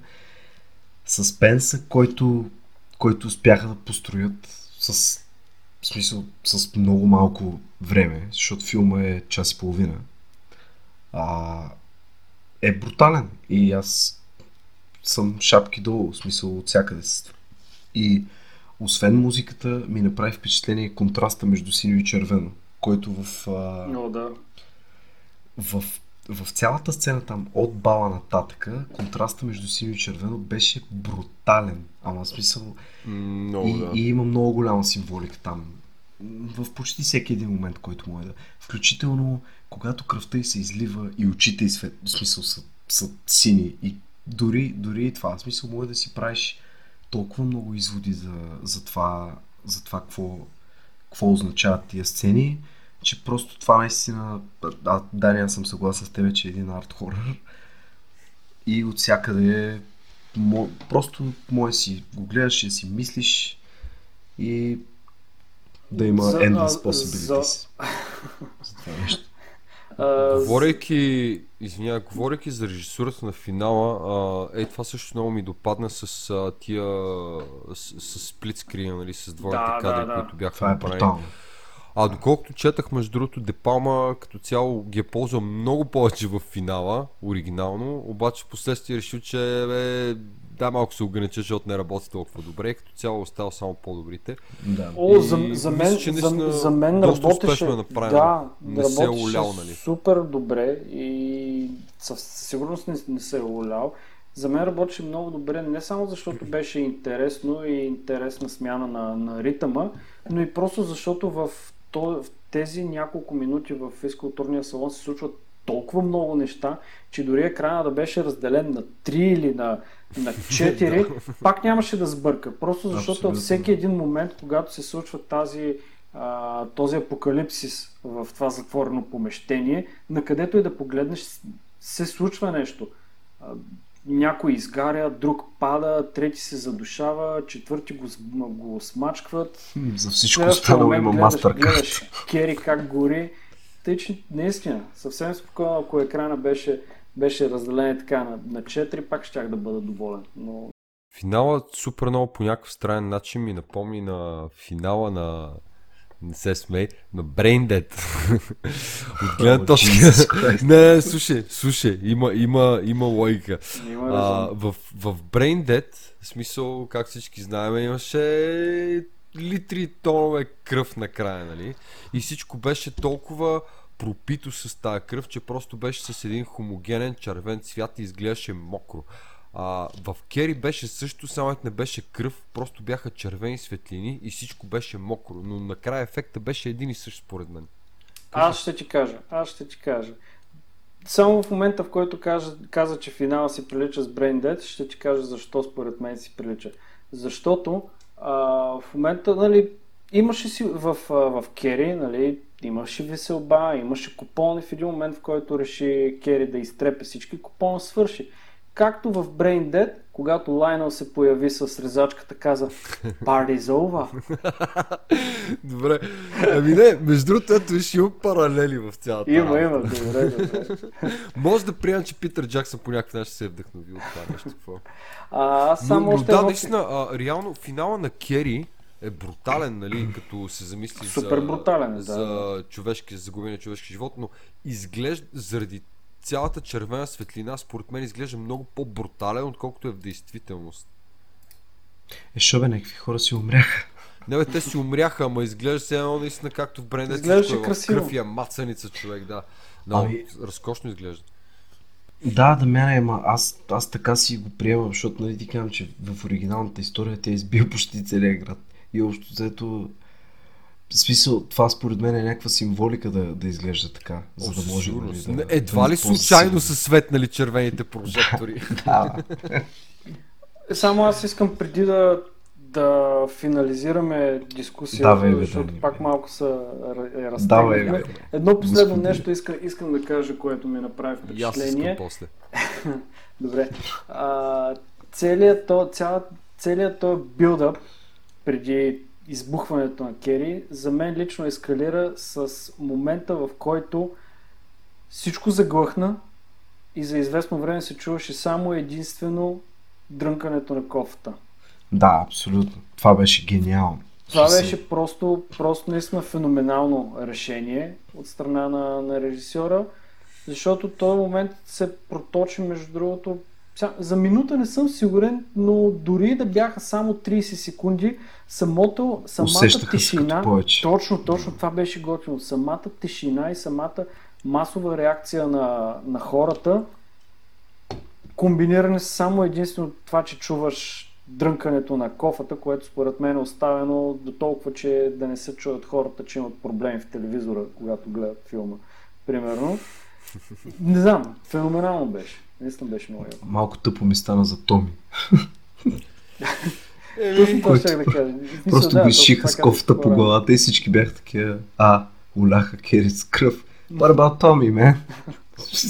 съспенса, който, който успяха да построят с в смисъл с много малко време, защото филма е час и половина, а, е брутален. И аз съм шапки долу, в смисъл от всякъде. И освен музиката, ми направи впечатление контраста между синьо и червено, който в... А, О, да. В, в цялата сцена там, от бала нататъка, контраста между синьо и червено беше брутален. Ама смисъл... Много, и, да. и има много голяма символика там. В почти всеки един момент, който му е да. Включително, когато кръвта й се излива и очите й свет, в смисъл са, са сини. И дори, дори и това. В смисъл му е да си правиш толкова много изводи за, за това, за това какво, какво означават тия сцени, че просто това наистина, а, Дани, аз съм съгласен с тебе, че е един арт хорър и от всякъде мо, просто може си го гледаш и си мислиш и да има за, endless possibilities. За... за това нещо. Uh, говорейки, извиня, говорейки за режисурата на финала, е това също много ми допадна с а, тия с, с сплитскрина, нали, с двойните да, кадри, да, да. които бяха е направени. А доколкото четах, между другото, Депалма като цяло ги е ползвал много повече в финала, оригинално, обаче в последствие решил, че е, да, малко се огранича, защото не работи толкова добре, като цяло остава само по-добрите. Да. О, за, за, мен, мисля, за, за мен работеше, е направено. да, не се е работеше улял, нали? супер добре и със сигурност не, не се е улял. За мен работеше много добре, не само защото беше интересно и интересна смяна на, на ритъма, но и просто защото в, то, в тези няколко минути в физкултурния салон се случват толкова много неща, че дори екрана да беше разделен на 3 или на, на 4, пак нямаше да сбърка. Просто защото Абсолютно. всеки един момент, когато се случва тази, а, този апокалипсис в това затворено помещение, на където и да погледнеш, се случва нещо. Някой изгаря, друг пада, трети се задушава, четвърти го, го смачкват. За всичко останало има мастер-карт. Кери как гори. Тъй, че наистина, съвсем спокойно, ако екрана беше, беше разделен така на, на 4, пак щях да бъда доволен. Но... Финалът супер много по някакъв странен начин ми напомни на финала на не се смей, на Brain Dead. От гледна точка. не, слушай, слушай, има, има, има логика. А, в, в Brain Dead, в смисъл, как всички знаем, имаше литри тонове кръв накрая, нали? И всичко беше толкова пропито с тази кръв, че просто беше с един хомогенен червен цвят и изглеждаше мокро. А, в Кери беше също, само не беше кръв, просто бяха червени светлини и всичко беше мокро, но накрая ефекта беше един и същ според мен. Аз ще ти кажа, аз ще ти кажа. Само в момента, в който каза, каза че финала си прилича с Brain Dead, ще ти кажа защо според мен си прилича. Защото а, в момента, нали, имаше си в, а, в Кери, нали, имаше веселба, имаше купон в един момент, в който реши Кери да изтрепе всички, купон свърши. Както в Brain Dead, когато Лайнел се появи с резачката, каза Party's over. Добре. Ами не, между другото, ето виж, има паралели в цялата Има, има, добре, добре. Може да приемам, че Питър Джаксън по някакъв начин се е вдъхновил от това нещо. Какво? А, аз само но, но да, наистина, а, реално финала на Кери е брутален, нали, като се замисли Супер за, брутален е, да, за човешки, за загубения човешки живот, но изглежда заради цялата червена светлина, според мен изглежда много по-брутален, отколкото е в действителност. Е, шо бе, някакви хора си умряха. Не бе, те си умряха, ама изглежда се едно наистина както в Брендет. Изглеждаше е красиво. Кръв е мацаница човек, да. Много Ами- разкошно изглежда. Да, да мяне, ама аз, аз така си го приемам, защото нали ти казвам, че в оригиналната история тя избил почти целия град. И общо взето, в смисъл, това според мен е някаква символика да, да изглежда така, за О, да може нали, да, Едва да ли случайно са светнали червените прожектори? Да, Само аз искам преди да, да финализираме дискусията, Давай, бе, защото Дани, пак бе. малко са е, бе. Едно последно Господи. нещо искам, искам да кажа, което ми направи И аз искам впечатление. после. Добре. А, целият то, цял, целият то билдъп преди избухването на Кери, за мен лично ескалира с момента, в който всичко заглъхна и за известно време се чуваше само единствено дрънкането на кофата. да, абсолютно. Това беше гениално. Това беше просто, просто наистина феноменално решение от страна на, на режисьора, защото този момент се проточи между другото. За минута не съм сигурен, но дори да бяха само 30 секунди, самото, самата Усещаха тишина, точно, точно това беше готино. Самата тишина и самата масова реакция на, на хората, комбиниране с само единствено това, че чуваш дрънкането на кофата, което според мен е оставено до толкова, че да не се чуят хората, че имат проблеми в телевизора, когато гледат филма. Примерно. Не знам, феноменално беше. Наистина беше много яко. Малко тъпо ми стана за Томи. Точно това ще да кажа. Просто да, го изшиха с кофата по главата и всички бяха такива, а, уляха Кери с кръв. What about Tommy, man?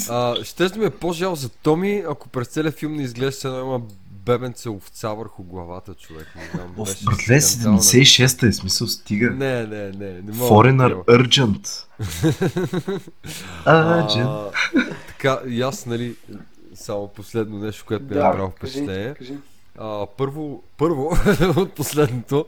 А, ще да ми е по-жал за Томи, ако през целия филм не изглежда се едно има бебенце овца върху главата, човек. Не знам, Оф, беше братле, скандална. 76-та е смисъл, стига. Не, не, не, не мога. Foreigner да. Urgent. Urgent. Така, и аз, нали, само последно нещо, което ми е Да, направо кажи, впечатление. А, първо, първо от последното,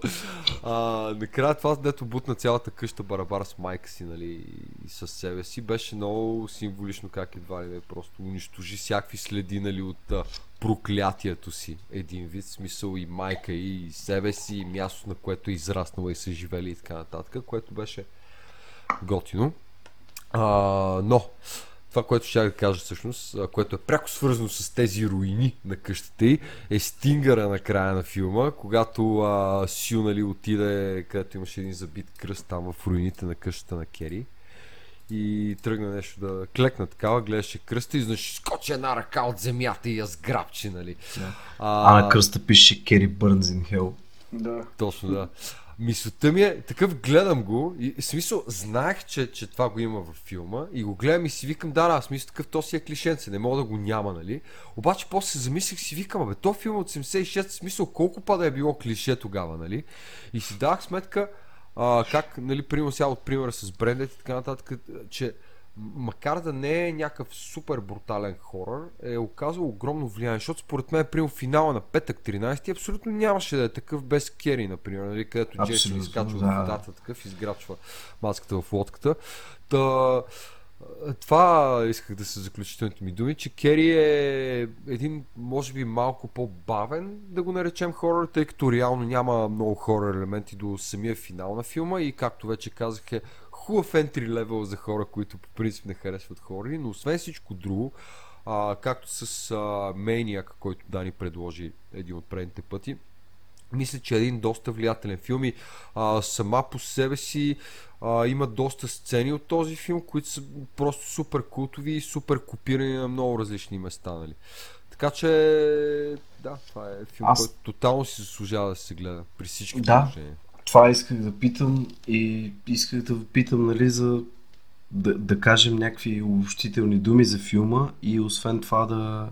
а, накрая това, дето бутна цялата къща барабара с майка си, нали, и с себе си, беше много символично как едва ли не просто унищожи всякакви следи, нали, от а, проклятието си. Един вид, смисъл и майка, и себе си, и място, на което е израснала и са живели и така нататък, което беше готино. А, но, това, което ще да кажа всъщност, а, което е пряко свързано с тези руини на къщата й, е стингъра на края на филма, когато а, Сю нали, отиде, където имаше един забит кръст там в руините на къщата на Кери и тръгна нещо да клекна такава, гледаше кръста и значи скочи една ръка от земята и я сграбчи, нали. А на кръста пише Кери in Hell. Да. Точно, да. Мисълта ми е, такъв гледам го и в смисъл, знаех, че, че това го има във филма и го гледам и си викам, да, да, в смисъл такъв, то си е клишенце, не мога да го няма, нали? Обаче после се замислих си, викам, абе, то филм от 76, в смисъл, колко па да е било клише тогава, нали? И си дах сметка, а, как, нали, примерно сега от примера с Брендет и така нататък, че макар да не е някакъв супер брутален хорър, е оказал огромно влияние, защото според мен, примерно, финала на петък 13 абсолютно нямаше да е такъв без Кери, например, нали, където Джейсън Абсолютно, изкачва да. в водата, такъв изграчва маската в лодката. Та, това исках да се заключителните ми думи, че Кери е един, може би, малко по-бавен, да го наречем хорър, тъй като реално няма много хорър елементи до самия финал на филма и както вече казах е хубав entry level за хора, които по принцип не харесват хора, но освен всичко друго, а, както с а, който Дани предложи един от предните пъти. Мисля, че е един доста влиятелен филм и а, сама по себе си а, има доста сцени от този филм, които са просто супер култови и супер копирани на много различни места. Нали? Така че, да, това е филм, Аз- който тотално си заслужава да се гледа при всички Да. положения. Това исках да питам и исках да питам, нали, за да, да кажем някакви обобщителни думи за филма и освен това да,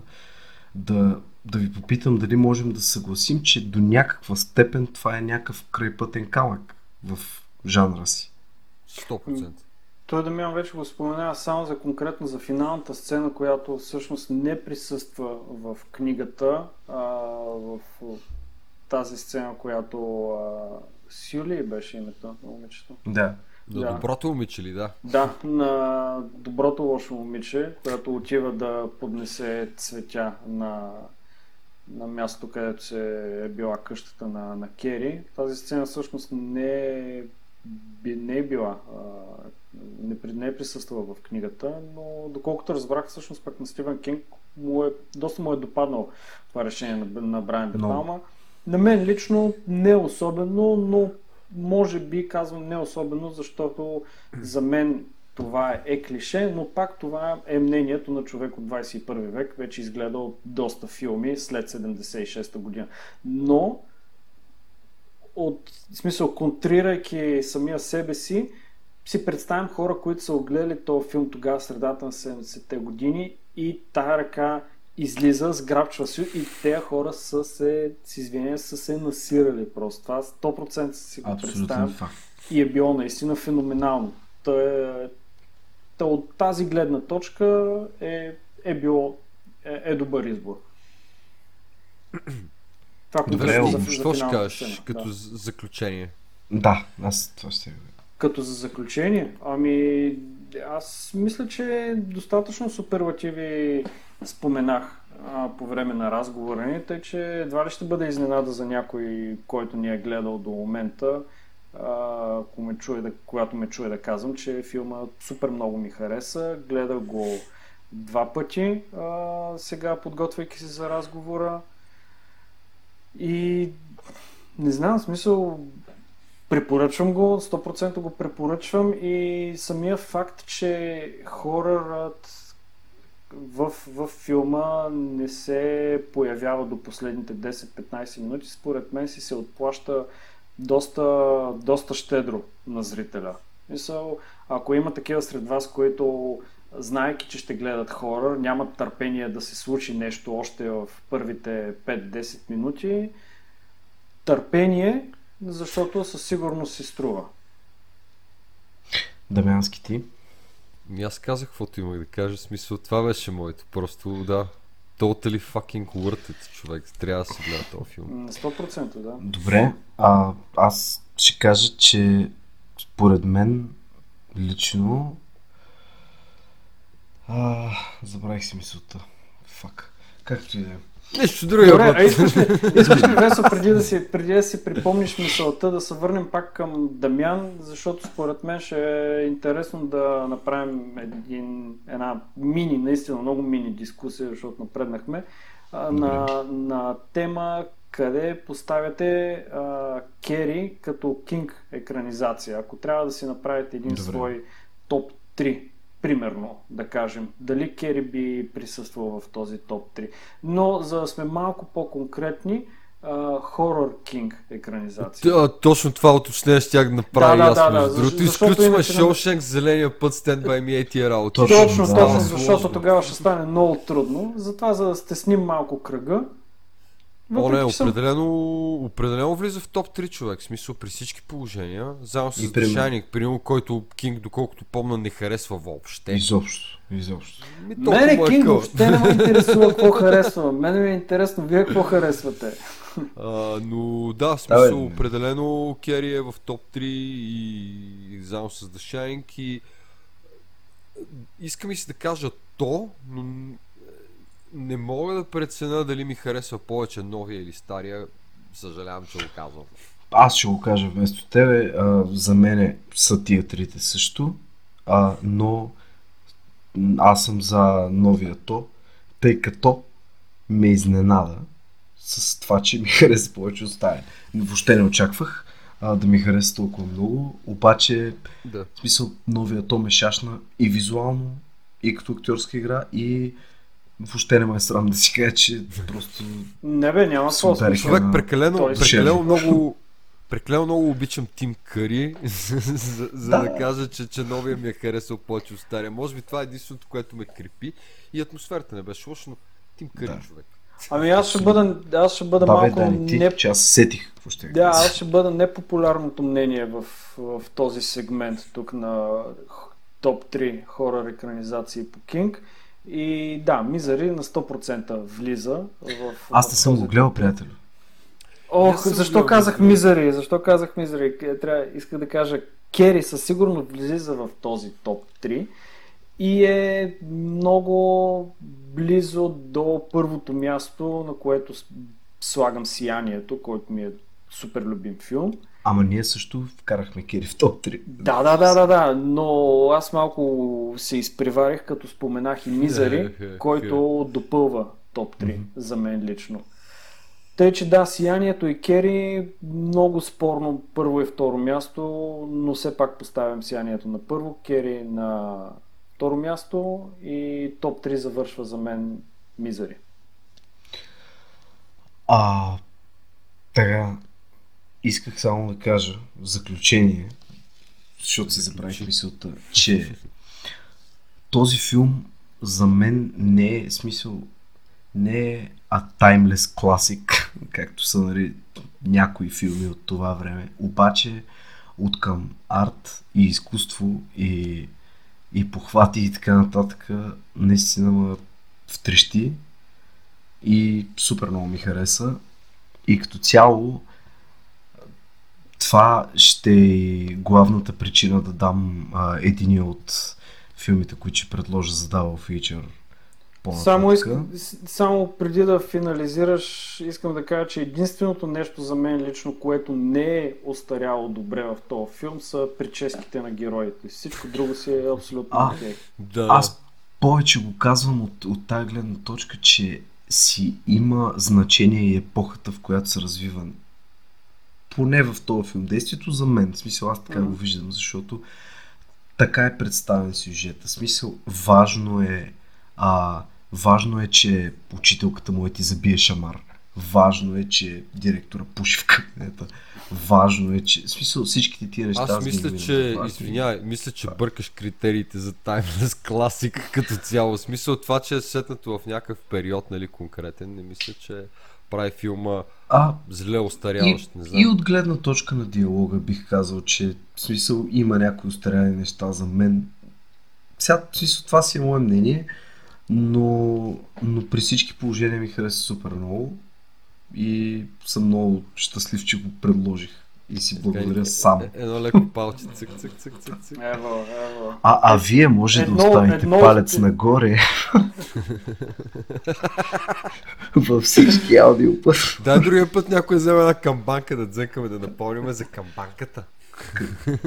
да, да ви попитам дали можем да се съгласим, че до някаква степен това е някакъв крайпътен камък в жанра си. 100%. Той Дамян вече го споменава само за конкретно за финалната сцена, която всъщност не присъства в книгата, а, в, в тази сцена, която а, Сюли беше името на момичето. Да. На Да. доброто момиче ли, да? Да, на доброто лошо момиче, която отива да поднесе цветя на, на мястото, където се е била къщата на, на Кери. Тази сцена всъщност не е, би- не е била, а, не, не е присъствала в книгата, но доколкото разбрах, всъщност пък на Стивен Кинг му е, доста му е допаднал това решение на, на Брайан Де. Палма. На мен лично не особено, но може би казвам не особено, защото за мен това е клише, но пак това е мнението на човек от 21 век, вече изгледал доста филми след 76-та година. Но, от смисъл, контрирайки самия себе си, си представям хора, които са огледали този филм тогава средата на 70-те години и тая ръка излиза, сграбчва си и тези хора са се, с извинение, са се насирали просто. Това 100% си го Абсолютно представям факт. и е било наистина феноменално. Та е, та от тази гледна точка е, е било е, е добър избор. Това Добре, за, Що ще кажеш сцена, като да. заключение? Да, аз това ще. Като за заключение, ами аз мисля, че достатъчно суперлативи споменах а, по време на разговора ни, тъй че едва ли ще бъде изненада за някой, който ни е гледал до момента, а, ме чуе да, когато ме чуе да казвам, че филма супер много ми хареса, гледах го два пъти а, сега, подготвяйки се за разговора. И не знам, в смисъл Препоръчвам го, 100% го препоръчвам и самия факт, че хорорът в, в филма не се появява до последните 10-15 минути, според мен си се отплаща доста, доста щедро на зрителя. Мисъл, ако има такива сред вас, които знаеки, че ще гледат хорор, нямат търпение да се случи нещо още в първите 5-10 минути, търпение, защото със сигурност си струва. Дамянски ти. Ми аз казах каквото имах да кажа, в смисъл това беше моето. Просто да, totally fucking worth it, човек. Трябва да се гледа този филм. М, 100% да. Добре, а, аз ще кажа, че според мен лично а, забравих си мисълта. Фак. Както и да е. Нещо друго. Добре, ама- а искаш ли, искаш ли Весо, преди да, си, преди да си припомниш мисълта, да се върнем пак към Дамян, защото според мен ще е интересно да направим един, една мини, наистина много мини дискусия, защото напреднахме, на, на тема къде поставяте а, Кери като Кинг екранизация. Ако трябва да си направите един Добре. свой топ 3, примерно, да кажем, дали Кери би присъствал в този топ 3. Но за да сме малко по-конкретни, Хорор Кинг екранизация. А, Точно това уточнение щях да направя Да, да, аз, да, да, другото. Изключваме Шоушенк, зеления път, Stand By Me и тия работи. Точно, Точно, да. точно, защото тогава ще стане много трудно. Затова, за да стесним малко кръга. О, не, въпреки съм- определено, определено влиза в топ 3 човек. В смисъл при всички положения. Заедно с И. Shining, примерно, който Кинг, доколкото помня, не харесва въобще. Изобщо. Изобщо. Ми, Мене е Кинг къл. въобще не ме интересува какво харесва. Мене ми е интересно вие какво харесвате. А, но да, в смисъл, бе. определено Кери е в топ 3 и заедно с Shining и иска ми се да кажа то, но не мога да преценя дали ми харесва повече новия или стария. Съжалявам, че го казвам. Аз ще го кажа вместо тебе. А, за мене са тия трите също. А, но аз съм за новия то. тъй като ме изненада с това, че ми хареса повече от стария. Въобще не очаквах а, да ми хареса толкова много, обаче Да. в смисъл новия Том е шашна и визуално, и като актьорска игра, и въобще не ме е срам да си кажа, че просто Не бе, няма смисъл. Човек прекалено, той прекалено шеф. много Прекалено много обичам Тим Къри, за, за да. Да. кажа, че, че новия ми е харесал повече от стария. Може би това е единственото, което ме крепи. И атмосферата не беше лоша, но Тим Къри, Да. човек. Ами аз ще бъда, аз ще бъда да, малко Дани, ти, не... че аз сетих какво ще Да, аз ще бъда непопулярното мнение в, в този сегмент тук на топ 3 хорър екранизации по Кинг. И да, Мизари на 100% влиза в... Аз не съм го гледал, приятелю. Ох, защо казах. Мизари? Защо казах Мизари? Е, Трябва, исках да кажа, Кери със сигурност влиза в този топ 3 и е много близо до първото място, на което слагам Сиянието, който ми е супер любим филм. Ама ние също вкарахме Кери в топ 3. Да, да, да, да, да, но аз малко се изпреварих, като споменах и Мизари, който допълва топ 3 Мгм. за мен лично. Тъй, че да, Сиянието и Кери много спорно първо и второ място, но все пак поставям Сиянието на първо, Кери на второ място и топ 3 завършва за мен Мизари. А, така, исках само да кажа в заключение, защото си забравих мисълта, че този филм за мен не е смисъл, не е а timeless класик, както са нали, някои филми от това време, обаче от към арт и изкуство и, и похвати и така нататък, наистина ме втрещи и супер много ми хареса. И като цяло това ще е главната причина да дам а, единия от филмите, които ще предложа за Double Feature по-нататък. Само, иска, само преди да финализираш, искам да кажа, че единственото нещо за мен лично, което не е остаряло добре в този филм, са прическите на героите. Всичко друго си е абсолютно А. окей. Да, Аз повече го казвам от, от тази гледна точка, че си има значение и епохата, в която се развива. Поне в този филм. Действието за мен, в смисъл аз така Мгм. го виждам, защото така е представен сюжета. Смисъл, важно е, а, важно е, че учителката му е ти забие шамар. Важно е, че директора пуши в кабинета. Важно е, че... В смисъл, всичките тия неща... Аз мисля, че, за важни. извинявай, мисля, че бъркаш критериите за Timeless класик като цяло. В смисъл това, че е сетнато в някакъв период, нали, конкретен, не мисля, че прави филма А, зле остаряващ, И, не знам. и от гледна точка на диалога бих казал, че в смисъл има някои устаряли неща за мен. Сега, в смисъл, това си е мое мнение, но, но при всички положения ми хареса супер много и съм много щастлив, че го предложих и си благодаря сам. Е, едно леко палче, цък, цък, цък, цък, цък. Ево, ево. А, а вие може Едно- да оставите едно- палец нагоре във всички аудиопът, Дай другия път някой вземе една камбанка да дзъкаме да напомняме за камбанката.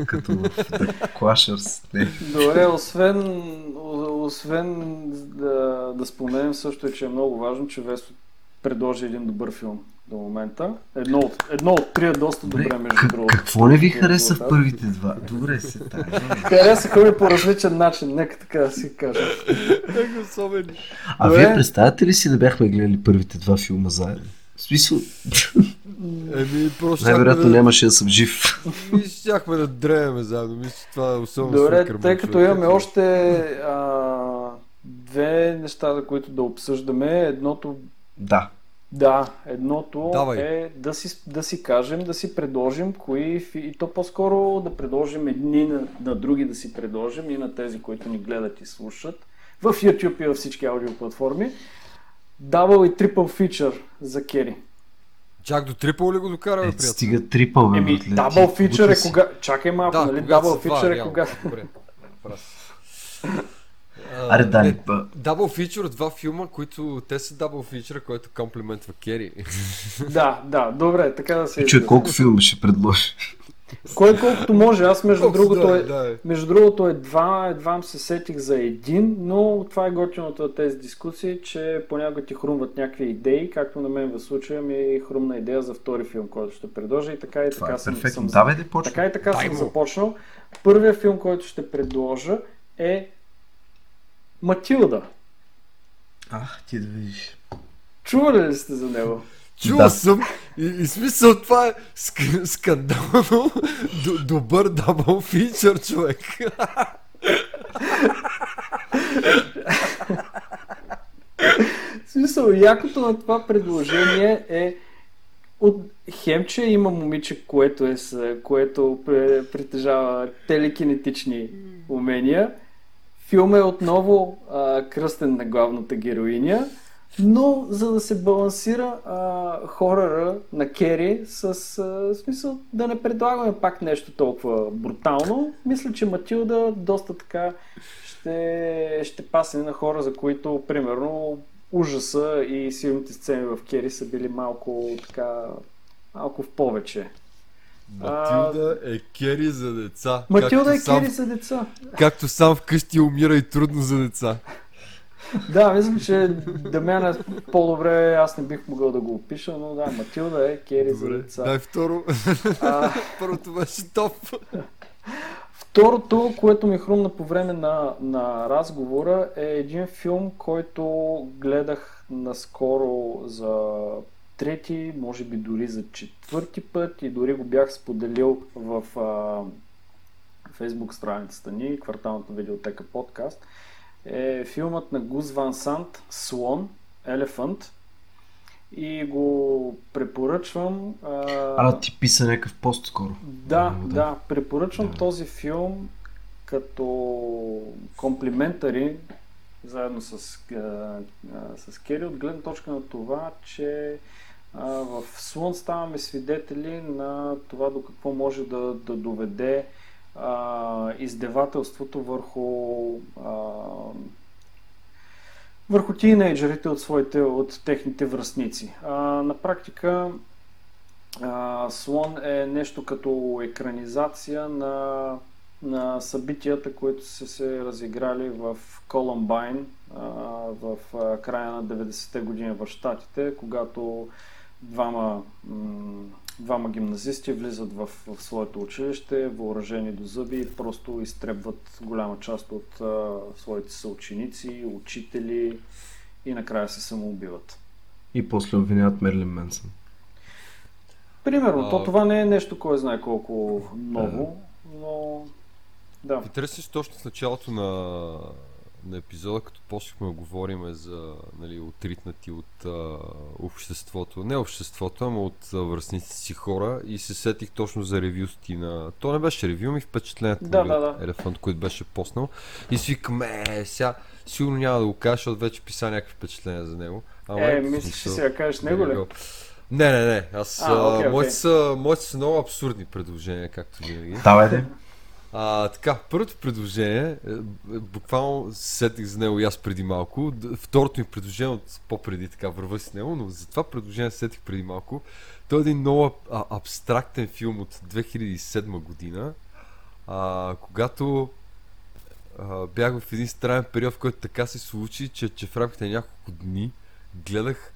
като в The Clashers. Не. Добре, освен, освен да, да споменем също, е, че е много важно, че Весто предложи един добър филм до момента. Едно от, едно от три е доста добре, Добре, между другото. какво не ви хареса в първите два? Добре се, тая. Харесаха ми по различен начин, нека така да си кажа. Как особени. А Добре. вие представяте ли си да бяхме гледали първите два филма заедно? В смисъл, Еми, просто най-вероятно да, нямаше да съм жив. ми щяхме да дреме заедно. Мисля, това е особено Добре, тъй като имаме още а, две неща, за които да обсъждаме. Едното Да. Да, едното Давай. е да си, да си кажем, да си предложим кои, и то по-скоро да предложим едни на, на други да си предложим и на тези, които ни гледат и слушат в YouTube и във всички аудиоплатформи. Дабл и трипл фичър за Кери. Чак до трипъл ли го докараме, Е, приятел? стига трипъл, бе, Еми, Ти фичър е кога... Чакай малко, Да, нали? Дабл фичър е кога... Добре. Аре, Дани, Дабл фичър, два филма, които те са дабл фичър, който комплиментва Кери. да, да, добре, така да се Чуй, колко филма ще предложи? Кой колкото може. Аз между Колкото другото, да е, е, да е. между другото едва, едва се сетих за един, но това е готиното от тези дискусии, че понякога ти хрумват някакви идеи, както на мен в случая ми хрумна идея за втори филм, който ще предложа и така и Това така е съм, перфектно. съм, Давай да почнем. така и така Дай съм му. започнал. Първият филм, който ще предложа е Матилда. Ах, ти да видиш. Чували ли сте за него? Чул Да. съм и, и смисъл това е ск- скандално д- добър дабл фичър, човек. Смисъл, якото на това предложение е от хемче има момиче, което, е което притежава телекинетични умения. Филм е отново а, кръстен на главната героиня, но за да се балансира а, хорора на Кери с а, смисъл да не предлагаме пак нещо толкова брутално, мисля, че Матилда доста така ще, ще пасне на хора, за които, примерно, ужаса и силните сцени в Кери са били малко така, малко в повече. Матилда е кери за деца. Матилда е сам, Кери за деца. Както сам вкъщи умира и трудно за деца. Да, мисля, че Дамян е по-добре, аз не бих могъл да го опиша, но да, Матилда е Кери за Добре, деца. дай второ. А, Първото беше топ. Второто, което ми хрумна по време на, на разговора е един филм, който гледах наскоро за трети, може би дори за четвърти път и дори го бях споделил в а, фейсбук страницата ни, кварталната видеотека подкаст, е филмът на Гуз Ван Сант Слон, Елефант и го препоръчвам. А, А, да ти писа някакъв пост скоро. да, Много, да, препоръчвам Да. този филм като комплиментари заедно с, а, а, с Кери от гледна точка на това, че в Слон ставаме свидетели на това до какво може да, да доведе а, издевателството върху а, върху тинейджерите от, своите, от техните връзници. А, на практика а, Слон е нещо като екранизация на, на събитията, които са се разиграли в Колумбайн в края на 90-те години в Штатите, когато двама, двама гимназисти влизат в, в своето училище, въоръжени до зъби и просто изтребват голяма част от а, своите съученици, учители и накрая се самоубиват. И после обвиняват Мерлин Менсън. Примерно, А, то това не е нещо, кой знае колко ново, но да. Интересно си точно в началото на, на епизода, като почнахме да говорим за нали, отритнати от а, обществото, не обществото, ама от а, връзниците си хора и се сетих точно за ревюсти на... То не беше ревю, ми впечатлението Да, нали, да, да. Елефант, който беше поснал. И си викам, е, сега сигурно няма да го кажа, защото вече писа някакви впечатления за него. Ама Е, мислиш, че смисъл, сега кажеш него ли? Не, не, не. Аз, А, а, окей, моите, са, моите са много абсурдни предложения, както винаги. Давай де. А, така, първото предложение, е, е, буквално се сетих за него и аз преди малко. Второто ми предложение от по-преди така върва с него, но за това предложение се сетих преди малко. Той е един много абстрактен филм от 2007 година, а, когато а, бях в един странен период, в който така се случи, че, че в рамките на няколко дни гледах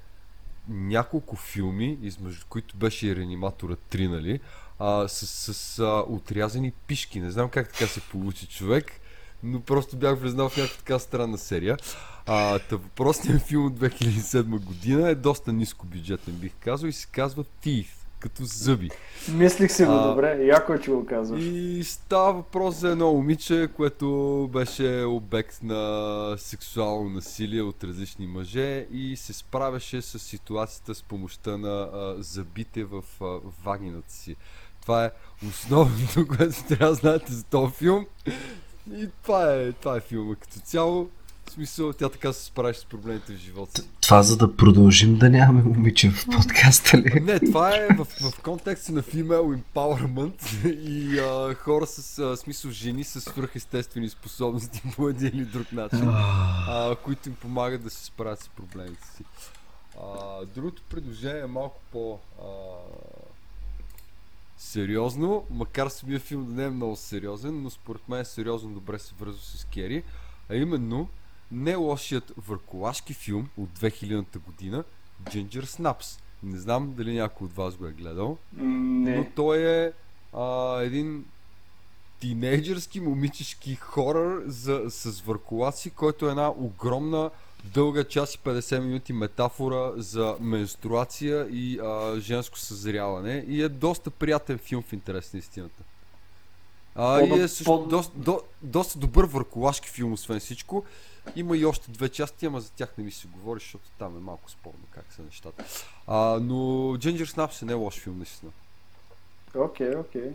няколко филми, измежду които беше и Реаниматора 3, нали? А, с, с а, отрязани пишки. Не знам как така се получи човек, но просто бях влезнал в някаква така странна серия. А, та въпросният филм от 2007 година е доста ниско бюджетен, бих казал, и се казва Teeth, като зъби. Мислих си го А, добре, яко е, че го казваш. И става въпрос за едно момиче, което беше обект на сексуално насилие от различни мъже и се справяше с ситуацията с помощта на а, зъбите в а, вагината си. Това е основното, което трябва да знаете за този филм. И това е, това е филма като цяло. В смисъл, тя така се справяше с проблемите в живота си. Това за да продължим да нямаме момиче в подкаста ли? Не, това е в, в контекста на female empowerment и а, хора с а, смисъл жени с свръхестествени способности по един или друг начин, а, които им помагат да се справят с проблемите си. А, другото предложение е малко по... А, сериозно, макар самия филм да не е много сериозен, но според мен е сериозно добре се връзва с Кери, а именно не лошият върколашки филм от 2000-та година Ginger Snaps. Не знам дали някой от вас го е гледал, М, но Не. той е а, един тинейджърски момичешки хорър за, с върколаци, който е една огромна дълга час и 50 минути метафора за менструация и а, женско съзряване и е доста приятен филм в интерес на истината. А, По- и е също по- доста, до, доста добър върколашки филм, освен всичко. Има и още две части, ама за тях не ми се говори, защото там е малко спорно как са нещата. А, но Ginger Snaps е не е лош филм, наистина. Окей, окей.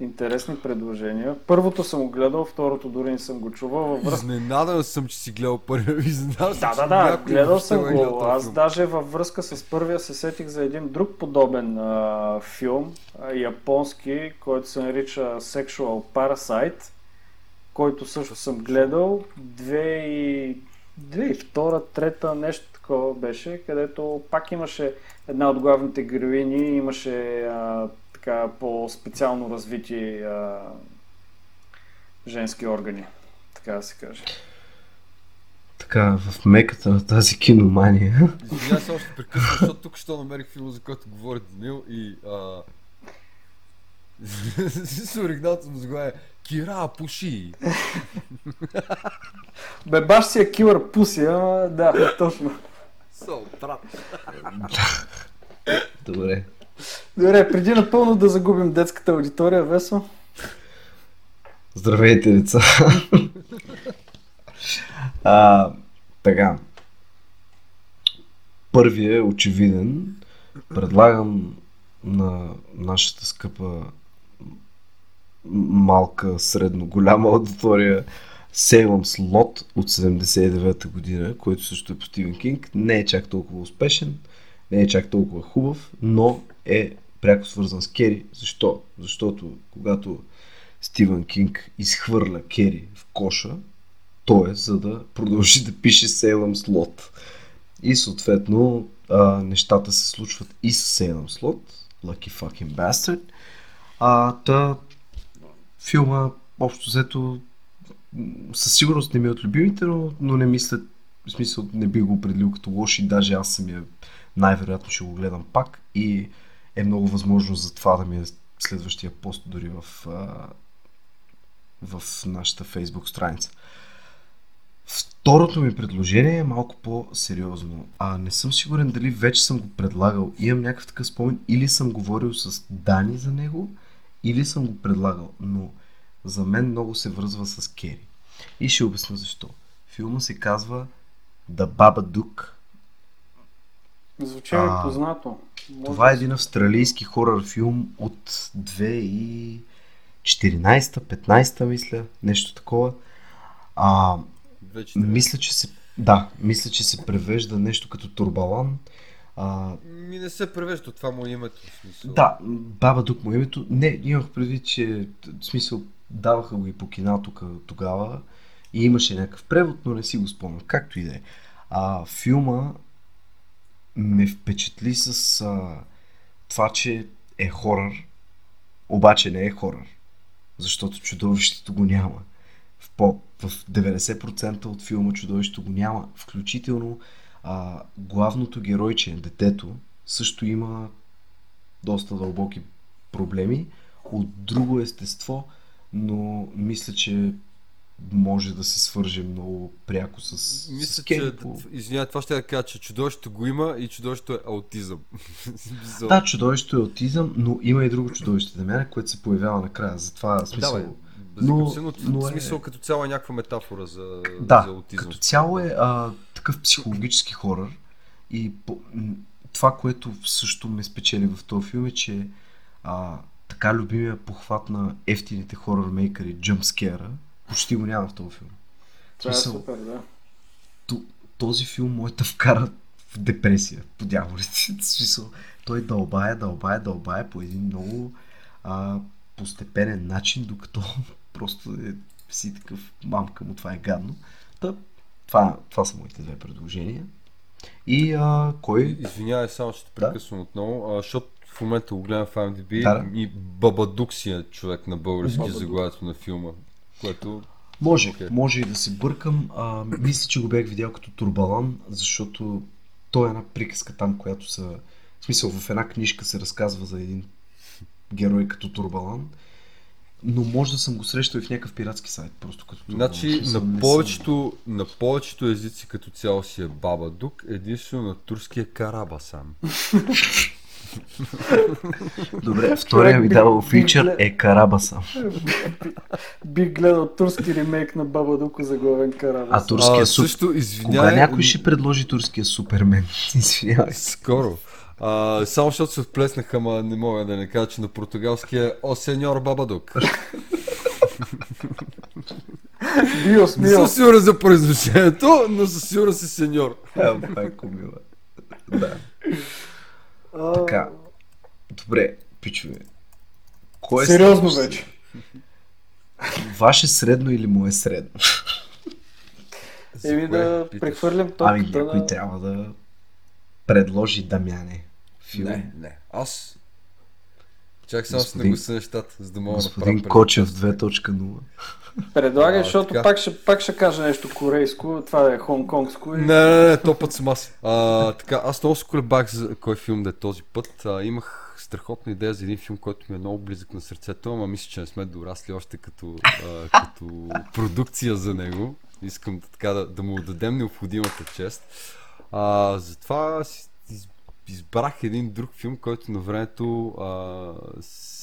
Интересни предложения. Първото съм го гледал, второто дори не съм го чувал. Във връзка... Изненадан съм, че си гледал първия. Изненадан Да, да, да, гледал съм го е го. Аз филм. даже във връзка с първия се сетих за един друг подобен а, филм, а, японски, който се нарича Sexual Parasite, който също съм гледал. Две и... Две и втора, трета, нещо такова беше, където пак имаше една от главните героини, имаше а, така по-специално развити а, женски органи, така да се каже. Така, в меката на тази киномания. Извинявай се, още прекъсвам, защото тук що намерих филма, за който говори Данил и... А... с оригиналното му заглавие Кира, пуши! Бе, баш си е килър пуси, ама да, точно. Со, брат. Добре. Добре, преди напълно да загубим детската аудитория, Весо. Здравейте, деца. а, така. Първият е очевиден. Предлагам на нашата скъпа малка, средно голяма аудитория Сейлъм Слот от 79-та година, който също е по Стивен Кинг. Не е чак толкова успешен, не е чак толкова хубав, но е пряко свързан с Кери. Защо? Защото когато Стивен Кинг изхвърля Кери в коша, то е за да продължи да пише Сейлъм Слот. И съответно а, нещата се случват и с Сейлъм Слот, Lucky fucking bastard. А, та филма общо взето със сигурност не ми е от любимите, но, но не мисля, в смисъл не би го определил като лош и даже аз самия най-вероятно ще го гледам пак и е много възможно за това да ми е следващия пост дори в, в нашата фейсбук страница. Второто ми предложение е малко по-сериозно. А не съм сигурен дали вече съм го предлагал. Имам някакъв такъв спомен или съм говорил с Дани за него, или съм го предлагал. Но за мен много се връзва с Кери. И ще обясня защо. Филма се казва The Babadook. Звучи ми А, познато. Това е един австралийски хорър филм от 2014-15 мисля, нещо такова. А, не мисля, че се, да, мисля, че се превежда нещо като Турбалан. А, Ми не се превежда това му е името, в смисъл. да, Баба Дук му е името. Не, имах предвид, че в смисъл даваха го и по кина тук тогава и имаше някакъв превод, но не си го спомням. Както и да е. А, филма ме впечатли с а, това, че е хорър, обаче не е хорър, защото чудовището го няма. В, по, в 90% от филма чудовището го няма, включително а, главното геройче, детето, също има доста дълбоки проблеми от друго естество, но мисля, че може да се свърже много пряко с, с Мисля, Кери че, по- извинявай, това ще да кажа, че чудовището го има и чудовището е аутизъм. Да, чудовището е аутизъм, но има и друго чудовище Дамяна, което се появява накрая. Затова смисъл... Да, бе, но- но, но, е- смисъл като цяло е някаква метафора за, Да, за аутизъм. като цяло е а, такъв психологически хорър и по, това, което също ме спечели в този филм е, че а, така любимия похват на ефтините хорър мейкъри джъмпскера почти го няма в този филм. Това е смисъл- супер, да. Този филм може да вкара в депресия, по дяволите. Смисъл, той дълбая, дълбая, дълбая по един много а, постепенен начин, докато просто е си такъв мамка му, това е гадно. Та, това, това са моите две предложения. И а, кой? Извинявай, само ще те Да. прекъсвам отново, а, защото в момента го гледам в IMDb Да, да. и Бабадуксия човек на български заглавието на филма, което Може, Окей. може и да се бъркам. А, мисля, че го бях видял като Турбалан, защото той е една приказка там, която са... В смисъл, в една книжка се разказва за един герой като Турбалан. Но може да съм го срещал и в някакъв пиратски сайт, просто като Турбалан. Значи на съм- повечето, на повечето езици като цяло си е Баба Дук, единствено на турски е Карабасан. Добре, втория ми би фичър е Карабасан. Бих гледал турски ремейк на Баба Дуко за главен карабас. А турския А, суп... също, Кога извинявай, някой ще предложи турския Супермен? Извинявай. Скоро. А, само защото се вплеснаха, ама не мога да не кажа, че на португалски е О сеньор Бабадук. Био Не съм сигурен за произношението, но със сигурен си сеньор. А, майко мила. Да. А, Така. Добре, пичове. Кой е Сериозно средно? вече. Ваше средно или му е средно? Еми кое да питаш? прехвърлям Ами топката някой на... трябва да предложи Дамяне. Филм. Не, не. Аз... Чак само Господин- с нагласа нещата, за да мога да Господин направя Кочев предпоставки. 2.0. Предлагай, А, защото така. пак ще, пак ще кажа нещо корейско, това е хонконгско. И... Не, не, не, то път съм аз. А, така, аз много се колебах за кой филм да е този път. А, имах страхотна идея за един филм, който ми е много близък на сърцето, ама мисля, че не сме дорасли още като, а, като продукция за него. Искам да, така, да, да му отдадем необходимата чест. А, затова избрах един друг филм, който на времето а,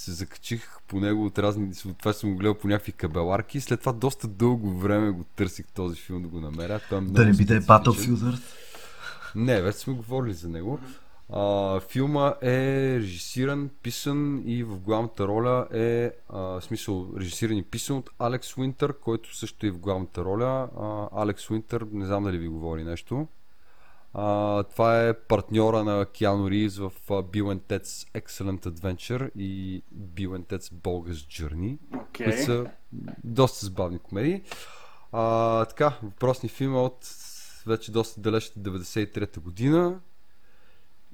се закачих по него от разни... От това съм го гледал по някакви кабеларки. След това доста дълго време го търсих този филм да го намеря. Той е много Да не биде. Battlefield Earth? Не, вече сме говорили за него. А, филма е режисиран, писан и в главната роля е, а, в смисъл, режисиран и писан от Алекс Уинтър, който също е в главната роля. А, Алекс Уинтър, не знам дали ви говори нещо. А, това е партньора на Киану Ривз в Bill and Ted's Excellent Adventure и Bill and Ted's Bogus Journey Окей. които са доста забавни комедии. А, така, въпросни филм е от вече доста далечната 93-та година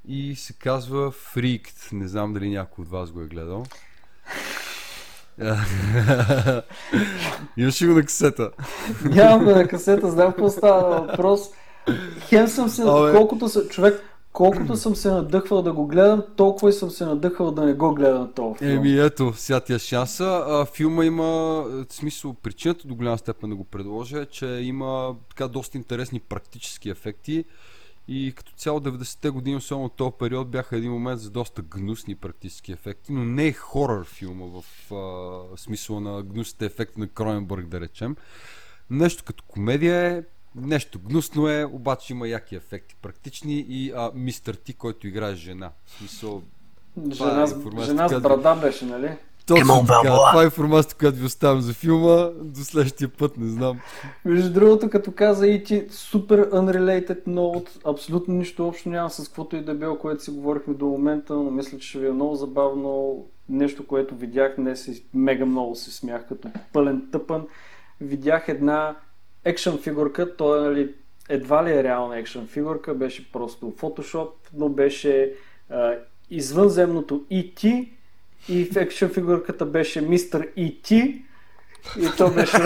и се казва Freaked. Не знам дали някой от вас го е гледал. Имаш ли го на касета? Нямам го на касета, знам какво става въпрос. Хем съм се, Абе. колкото се, човек, колкото съм се надъхвал да го гледам, толкова и съм се надъхвал да не го гледам този филм. Еми ето, сега ти е шанса. А, филма има, в смисъл, причината до голяма степен да го предложа е, че има така доста интересни практически ефекти и като цяло 90-те години, особено този период, бяха един момент за доста гнусни практически ефекти, но не е хорър филма в а, смисъла на гнусните ефекти на Кроненбърг, да речем. Нещо като комедия е, нещо гнусно е, обаче има яки ефекти практични и а, мистер Ти, който играе жена. В смисъл, Жена, е жена с брада беше, нали? точно така. Това е информацията, която ви оставям за филма. До следващия път, не знам. Между другото, като каза и ти, супер unrelated note, абсолютно нищо общо няма с каквото и да било, което си говорихме до момента, но мисля, че ще ви е много забавно. Нещо, което видях днес и мега много се смях като пълен тъпън. Видях една екшън фигурка, то е нали, едва ли е реална екшън фигурка, беше просто фотошоп, но беше а, извънземното E.T. и в екшън фигурката беше мистер E.T. И то беше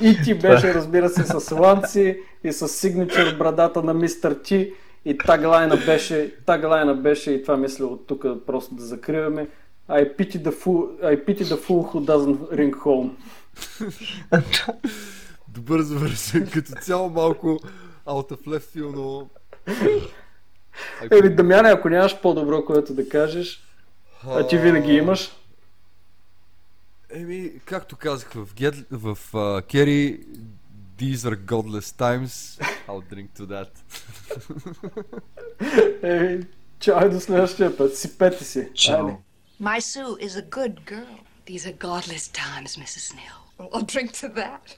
И ти беше, разбира се, с ланци и с сигничър брадата на мистер Ти. И таглайна беше, таглайна беше, и това мисля от тук просто да закриваме. I pity the fool, I pity the fool who doesn't ring home. Добър завършен. Като цяло малко out of left field, но... Еми, Дамяне, ако нямаш по-добро, което да кажеш, а ти винаги имаш. Еми, както казах в, Гед... в uh, Керри, these are godless times. I'll drink to that. Еми, чао до следващия път. Си пети си. Чао. Айде. My Sue is a good girl. These are godless times, Mrs. Snell. I'll drink to that.